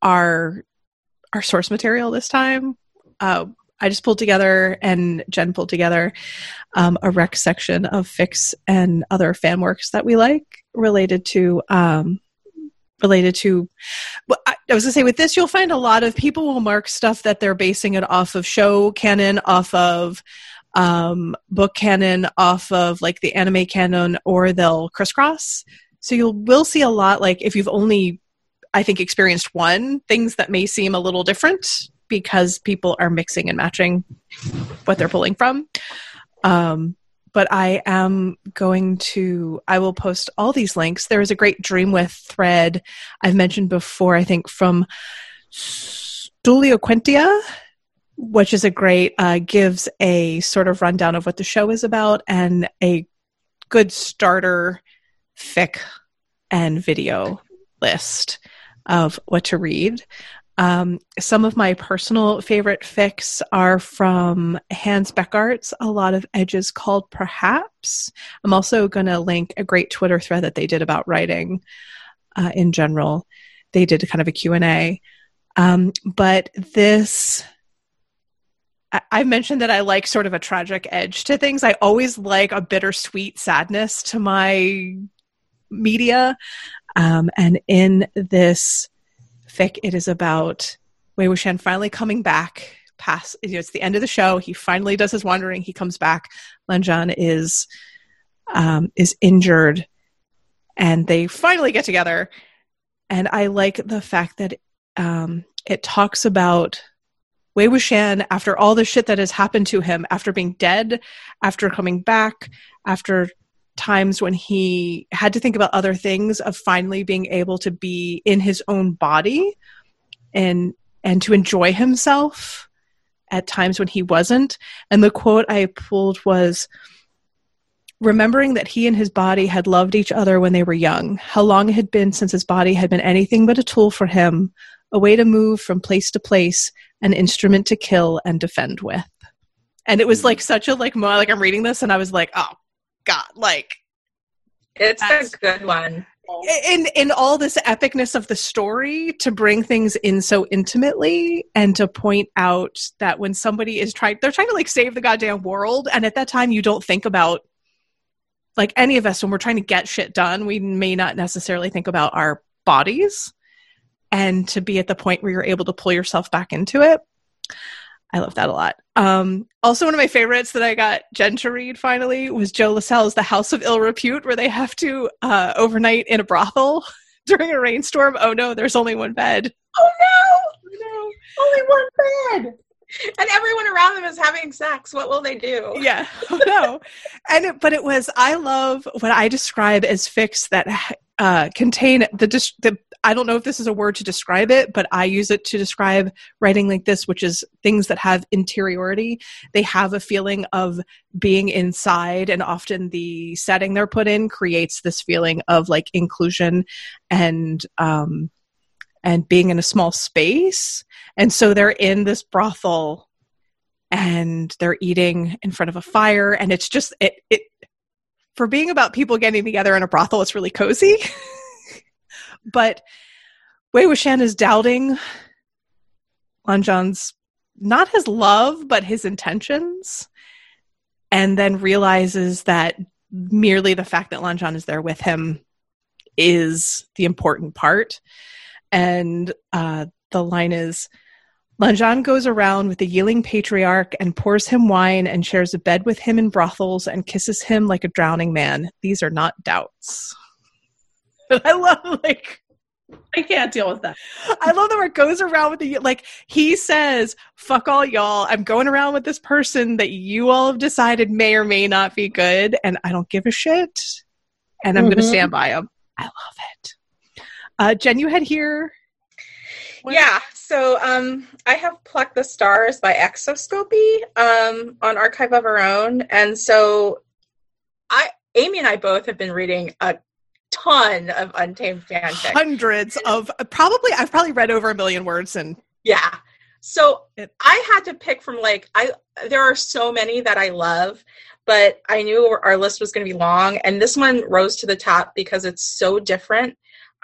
our our source material this time, uh, I just pulled together and Jen pulled together um, a rec section of fics and other fan works that we like related to um, related to well, I, was gonna say with this you'll find a lot of people will mark stuff that they're basing it off of show canon off of um, book canon off of like the anime canon or they'll crisscross. So you'll will see a lot like if you've only i think experienced one things that may seem a little different because people are mixing and matching what they're pulling from. Um, but I am going to, I will post all these links. There is a great Dreamwidth thread I've mentioned before, I think from Stulio Quintia, which is a great, uh, gives a sort of rundown of what the show is about and a good starter fic and video list of what to read. Um, some of my personal favorite fics are from Hans Beckardt's A Lot of Edges Called Perhaps. I'm also going to link a great Twitter thread that they did about writing uh, in general. They did kind of a Q&A. Um, but this I mentioned that I like sort of a tragic edge to things. I always like a bittersweet sadness to my media. Um, and in this It is about Wei Wuxian finally coming back past, you know, it's the end of the show. He finally does his wandering. He comes back. Lan Zhan is, um, is injured and they finally get together. And I like the fact that, um, it talks about Wei Wuxian after all the shit that has happened to him, after being dead, after coming back, after times when he had to think about other things of finally being able to be in his own body and and to enjoy himself at times when he wasn't and the quote i pulled was remembering that he and his body had loved each other when they were young, how long it had been since his body had been anything but a tool for him, a way to move from place to place, an instrument to kill and defend with. And it was like such a like more like I'm reading this and I was like, oh God, like it's a good one. In in all this epicness of the story, to bring things in so intimately and to point out that when somebody is trying, they're trying to like save the goddamn world, and at that time you don't think about like any of us when we're trying to get shit done, we may not necessarily think about our bodies, and to be at the point where you're able to pull yourself back into it. I love that a lot. Um, also, one of my favorites that I got Jen to read finally was Joe Lascelles' The House of Ill Repute, where they have to uh, overnight in a brothel during a rainstorm. Oh no, there's only one bed. Oh no, no, only one bed. And everyone around them is having sex. What will they do? Yeah, oh no. and it, but it was I love what I describe as fics that uh, contain the, the I don't know if this is a word to describe it, but I use it to describe writing like this, which is things that have interiority. They have a feeling of being inside, and often the setting they're put in creates this feeling of like inclusion and um, and being in a small space. And so they're in this brothel and they're eating in front of a fire, and it's just it it for being about people getting together in a brothel, it's really cozy. but Wei Wuxian is doubting Lan Zhan's not his love, but his intentions, and then realizes that merely the fact that Lan Zhan is there with him is the important part. And uh, the line is Lan Zhan goes around with the yielding patriarch and pours him wine and shares a bed with him in brothels and kisses him like a drowning man. These are not doubts. I love like I can't deal with that. I love that where it goes around with the like he says, "Fuck all y'all. I'm going around with this person that you all have decided may or may not be good, and I don't give a shit, and I'm mm-hmm. going to stand by him." I love it. Uh, Jen, you had here. What? Yeah, so um, I have plucked the stars by Exoscopy um, on Archive of Our Own, and so I, Amy, and I both have been reading a ton of untamed fanfic. Hundreds of probably I've probably read over a million words and yeah. So it, I had to pick from like I there are so many that I love, but I knew our list was going to be long and this one rose to the top because it's so different.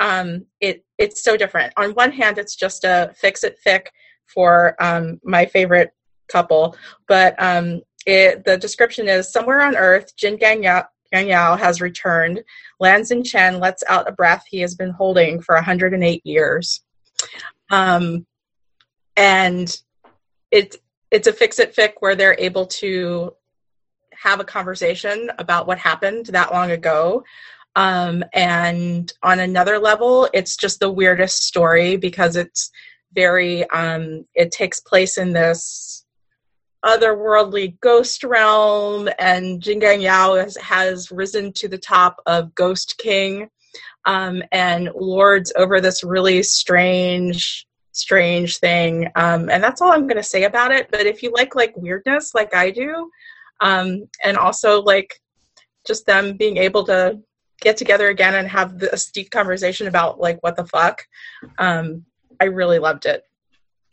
Um it it's so different. On one hand it's just a fix it fic for um my favorite couple, but um it, the description is somewhere on earth Jin Gang Yang Yao has returned. Lan Chen lets out a breath he has been holding for 108 years. Um, and it, it's a fix it fic where they're able to have a conversation about what happened that long ago. Um, and on another level, it's just the weirdest story because it's very, um, it takes place in this otherworldly ghost realm, and Jin Guangyao has, has risen to the top of Ghost King um, and lords over this really strange, strange thing. Um, and that's all I'm going to say about it. But if you like like weirdness, like I do, um, and also like just them being able to get together again and have this deep conversation about like what the fuck, um, I really loved it.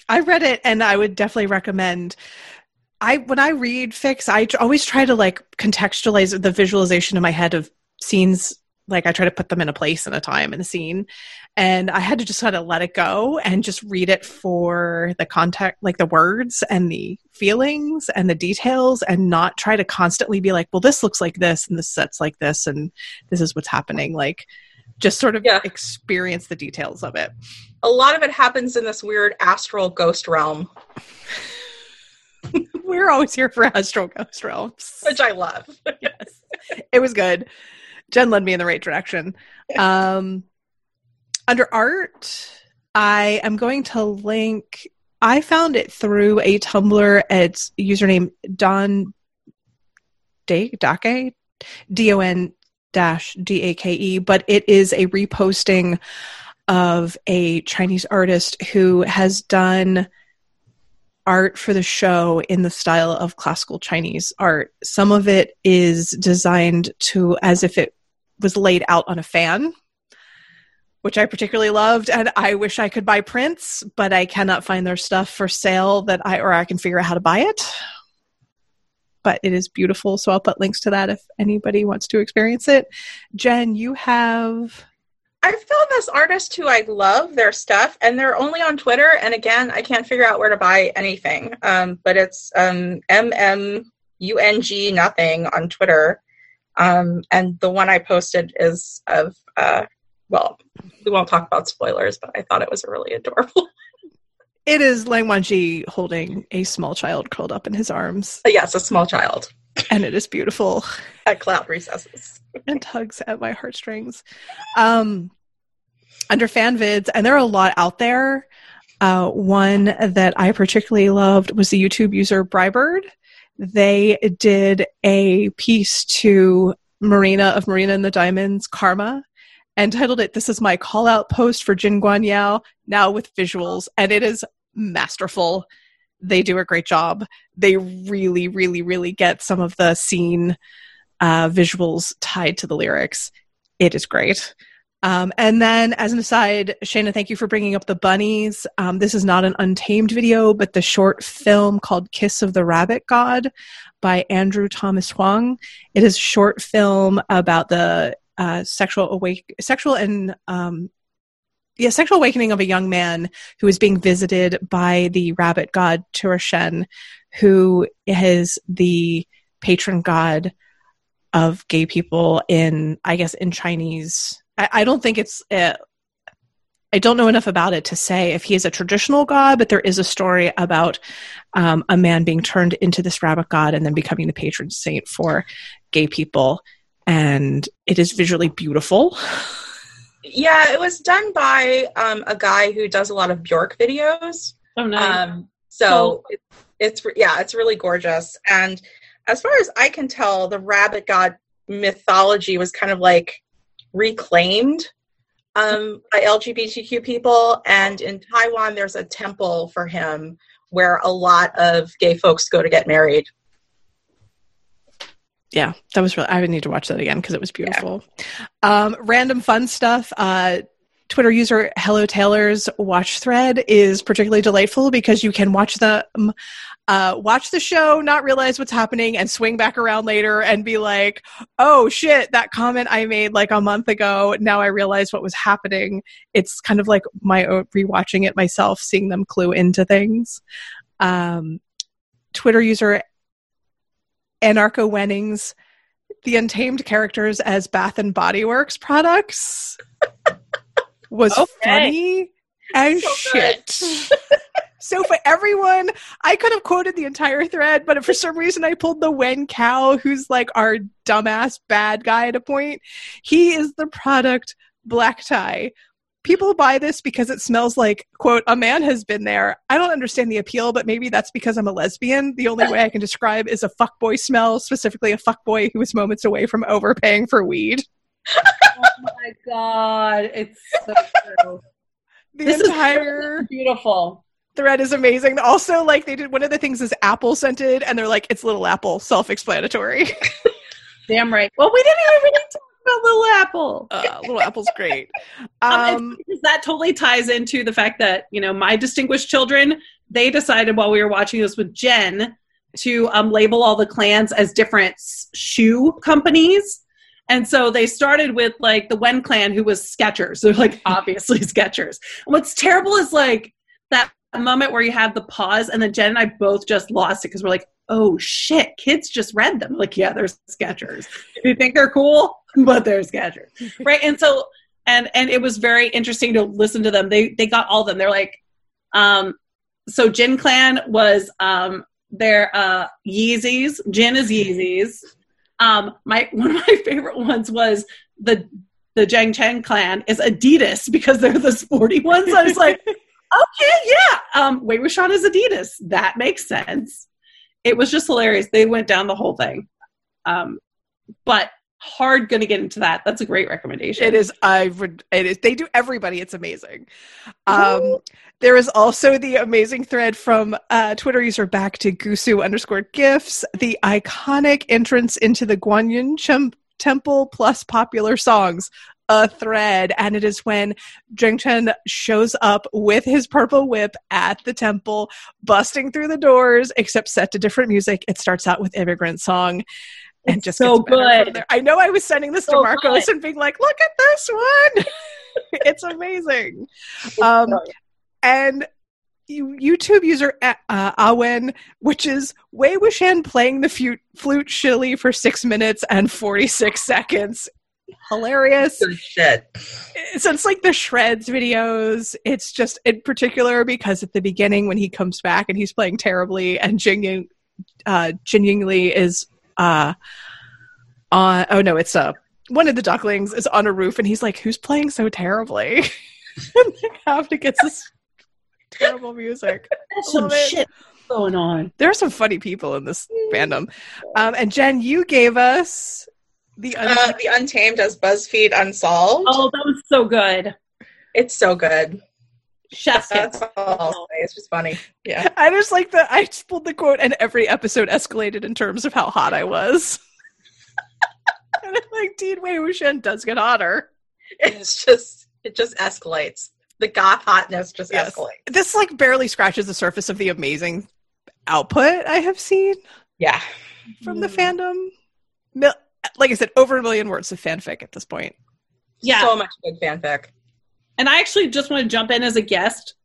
I read it and I would definitely recommend I when I read fix, I always try to like contextualize the visualization in my head of scenes. Like I try to put them in a place and a time and a scene, and I had to just kind of let it go and just read it for the context, like the words and the feelings and the details, and not try to constantly be like, "Well, this looks like this, and this sets like this, and this is what's happening." Like, just sort of yeah. experience the details of it. A lot of it happens in this weird astral ghost realm. We're always here for Astral Ghost Realms. Which I love. yes. It was good. Jen led me in the right direction. Um, under art, I am going to link. I found it through a Tumblr. It's username Don Dake, Dake, D O N dash D A K E, but it is a reposting of a Chinese artist who has done art for the show in the style of classical Chinese art. Some of it is designed to as if it was laid out on a fan, which I particularly loved. And I wish I could buy prints, but I cannot find their stuff for sale that I or I can figure out how to buy it. But it is beautiful, so I'll put links to that if anybody wants to experience it. Jen, you have I found this artist who I love their stuff, and they're only on Twitter. And again, I can't figure out where to buy anything. Um, but it's um, M M U N G nothing on Twitter. Um, and the one I posted is of uh, well, we won't talk about spoilers, but I thought it was really adorable. It is Lan Wangji holding a small child curled up in his arms. yes, a small child. And it is beautiful. At cloud recesses. and tugs at my heartstrings. Um, under fanvids, and there are a lot out there. Uh, one that I particularly loved was the YouTube user Brybird. They did a piece to Marina of Marina and the Diamonds Karma and titled it This is my call out post for Jin Guangyao, now with visuals. And it is masterful. They do a great job. They really, really, really get some of the scene uh, visuals tied to the lyrics. It is great. Um, and then, as an aside, Shayna, thank you for bringing up the bunnies. Um, this is not an untamed video, but the short film called Kiss of the Rabbit God by Andrew Thomas Huang. It is a short film about the uh, sexual awake, sexual and um, yeah, sexual awakening of a young man who is being visited by the rabbit god Tu'er Shen, who is the patron god of gay people in, I guess, in Chinese. I, I don't think it's. Uh, I don't know enough about it to say if he is a traditional god, but there is a story about um, a man being turned into this rabbit god and then becoming the patron saint for gay people and it is visually beautiful. Yeah, it was done by um, a guy who does a lot of Bjork videos. Oh, nice. Um, so it, it's yeah, it's really gorgeous. And as far as I can tell, the rabbit god mythology was kind of like reclaimed um, by LGBTQ people. And in Taiwan, there's a temple for him where a lot of gay folks go to get married yeah, that was really. I would need to watch that again because it was beautiful. Yeah. Um, random fun stuff. Uh, Twitter user Hello Taylor's watch thread is particularly delightful because you can watch the uh, watch the show, not realize what's happening, and swing back around later and be like, "Oh shit, that comment I made like a month ago. Now I realize what was happening." It's kind of like my own rewatching it myself, seeing them clue into things. Um, Twitter user Anarcho Wennings the Untamed characters as Bath and Body Works products was okay. funny as so shit. so for everyone, I could have quoted the entire thread, but for some reason I pulled the Wen Chao, who's like our dumbass bad guy at a point. He is the product black tie. People buy this because it smells like quote a man has been there. I don't understand the appeal but maybe that's because i'm a lesbian. The only way i can describe is a fuckboy smell specifically a fuckboy who was moments away from overpaying for weed. Oh my god. It's so true the this entire is beautiful thread is amazing also like they did one of the things is apple scented and they're like it's little apple self-explanatory damn right well we didn't even really talk about Little Apple. Uh, Little Apple's great. Um, um, that totally ties into the fact that you know my distinguished children. They decided while we were watching this with Jen to um, label all the clans as different shoe companies. And so they started with like the Wen clan, who was Skechers. They're like obviously Skechers. And what's terrible is like that moment where you have the pause, and then Jen and I both just lost it because we're like, oh shit, kids just read them. Like, yeah, they're Skechers. You think they're cool, but they're Skechers. right. And so and and it was very interesting to listen to them. They they got all of them. They're like, um, so Jin Clan was um their uh Yeezys. Jin is Yeezys. Um, my one of my favorite ones was the the Jiang Cheng clan is Adidas because they're the sporty ones. I was like, okay, yeah. Um, Wei Wuxian is Adidas. That makes sense it was just hilarious. They went down the whole thing. Um, but hard going to get into that. That's a great recommendation. It is. I would. It is. They do everybody. It's amazing. Um, there is also the amazing thread from uh, Twitter user back to Gusu underscore gifts. The iconic entrance into the Guanyin Temple plus popular songs. A thread, and it is when Jiang Cheng shows up with his purple whip at the temple, busting through the doors, except set to different music. It starts out with Immigrant Song and It's just so gets better from good. I know I was sending this So to Marcos good. and being like, "Look at this one, it's amazing." Um, and YouTube user uh, Awen, which is Wei Wuxian playing the flute, flute shilly for six minutes and forty six seconds. Hilarious. Shit. So it's like the shreds videos. It's just in particular because at the beginning when he comes back and he's playing terribly, and Jing Ying, uh, Jin Ying Li is uh, on. Oh no, it's uh, one of the ducklings is on a roof, and he's like, "Who's playing so terribly?" and they have to get this terrible music. There's some it. shit going on. There are some funny people in this fandom. Um, and Jen, you gave us the un- Uh, the Untamed as BuzzFeed Unsolved. Oh, that was so good. It's so good. Chef's That's kiss. all It's just funny. Yeah. I just like that I just pulled the quote and every episode escalated in terms of how hot I was. and I'm like, Dean Wei Wuxian does get hotter. It's just it just escalates. The goth hotness just Yes. escalates. This like barely scratches the surface of the amazing output I have seen Yeah. from the fandom. Mil- like I said, over a million words of fanfic at this point. Yeah. So much good fanfic. And I actually just want to jump in as a guest.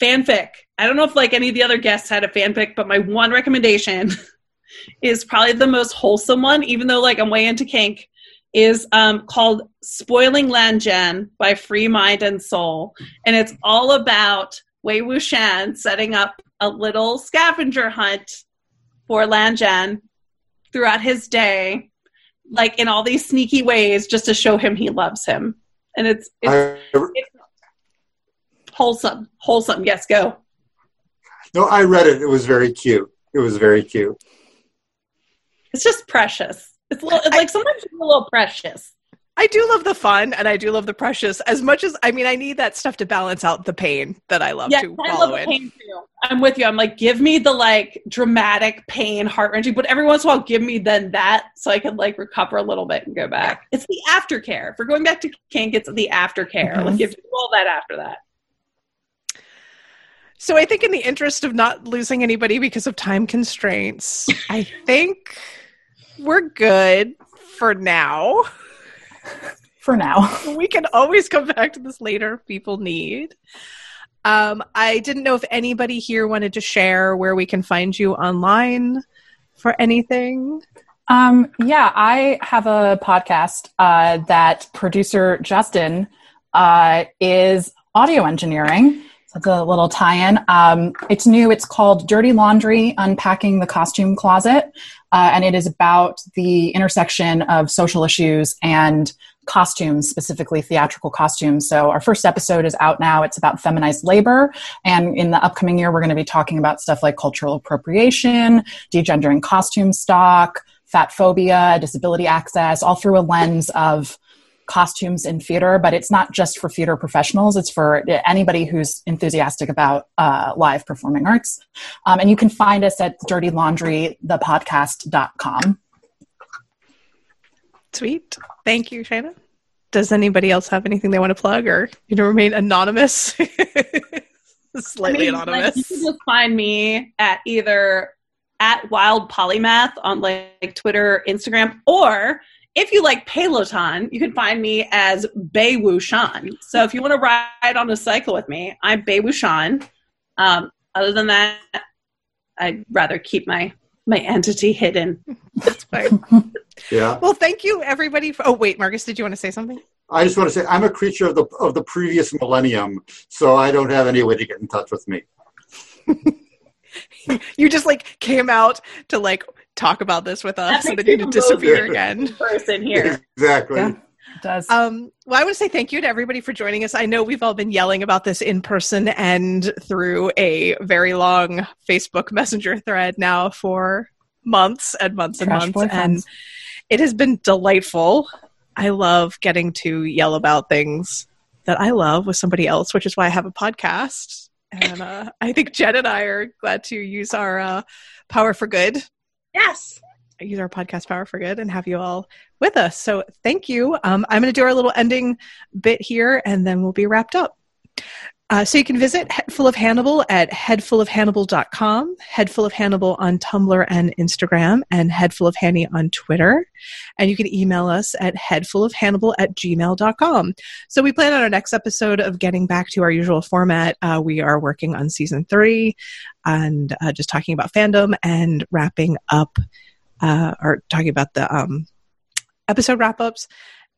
Fanfic. I don't know if like any of the other guests had a fanfic, but my one recommendation is probably the most wholesome one, even though like I'm way into kink, is um, called Spoiling Lan Zhan by Free Mind and Soul. And it's all about Wei Wuxian setting up a little scavenger hunt for Lan Lanjan throughout his day, like in all these sneaky ways, just to show him he loves him. And it's, it's I, Wholesome. Wholesome. Yes, go. no, I read it. It was very cute. It was very cute. It's just precious. It's a little, it's like sometimes it's a little precious. I do love the fun and I do love the precious as much as I mean I need that stuff to balance out the pain that I love Yeah, to I love in. pain too. I'm with you. I'm like, give me the like dramatic pain, heart wrenching, but every once in a while, give me then that so I can like recover a little bit and go back. It's the aftercare. If we're going back to kink, it's the aftercare. Mm-hmm. Like, give you all that after that. So I think in the interest of not losing anybody because of time constraints, I think we're good for now. For now. We can always come back to this later if people need. Um, I didn't know if anybody here wanted to share where we can find you online for anything. Um, yeah, I have a podcast uh, that producer Justin uh, is audio engineering. So it's a little tie-in. Um, it's new. It's called Dirty Laundry: Unpacking the Costume Closet, uh, and it is about the intersection of social issues and costumes, specifically theatrical costumes. So our first episode is out now. It's about feminized labor, and in the upcoming year, we're going to be talking about stuff like cultural appropriation, degendering costume stock, fat phobia, disability access, all through a lens of costumes in theater. But it's not just for theater professionals, it's for anybody who's enthusiastic about uh, live performing arts. Um, and you can find us at dirtylaundrythepodcast.com. Sweet. Thank you, Shannon. Does anybody else have anything they want to plug or you know remain anonymous? Slightly I mean, like, anonymous. you can just find me at either at Wild Polymath on like Twitter, Instagram, or if you like Peloton, you can find me as Bei Wushan. So if you want to ride on a cycle with me, I'm Bei Wushan. Um, other than that, I'd rather keep my my entity hidden. That's fine. Yeah. Well, thank you everybody. For, oh, wait, Marcos, did you want to say something? I just want to say I'm a creature of the of the previous millennium, so I don't have any way to get in touch with me. You just like came out to like talk about this with us, That and then makes you you disappear both- again. Person here. Exactly. Yeah. Does. Um, well, I want to say thank you to everybody for joining us. I know we've all been yelling about this in person and through a very long Facebook Messenger thread now for months and months and Trash months, and boyfriends. It has been delightful. I love getting to yell about things that I love with somebody else, which is why I have a podcast. And uh, I think Jen and I are glad to use our uh, Power for Good. Yes. Use our podcast Power for Good and have you all with us. So thank you. Um, I'm going to do our little ending bit here and then we'll be wrapped up. Uh, so you can visit Headful of Hannibal at headfulofhannibal.com, Headful of Hannibal on Tumblr and Instagram, and Headful of Hanny on Twitter. And you can email us at headfulofhannibal at gmail.com. So we plan on our next episode of getting back to our usual format. Uh, we are working on season three and uh, just talking about fandom and wrapping up uh, or talking about the um, episode wrap ups.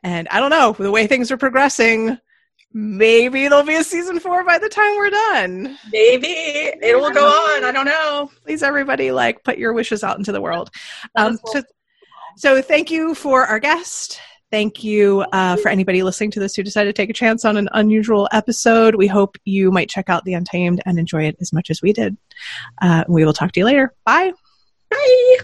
And I don't know, the way things are progressing, maybe there'll be a season four by the time we're done. Maybe it will go on. I don't know. Please, everybody, like put your wishes out into the world. Um, so, so thank you for our guest. Thank you uh, for anybody listening to this who decided to take a chance on an unusual episode. We hope you might check out The Untamed and enjoy it as much as we did. Uh, we will talk to you later. Bye. Bye.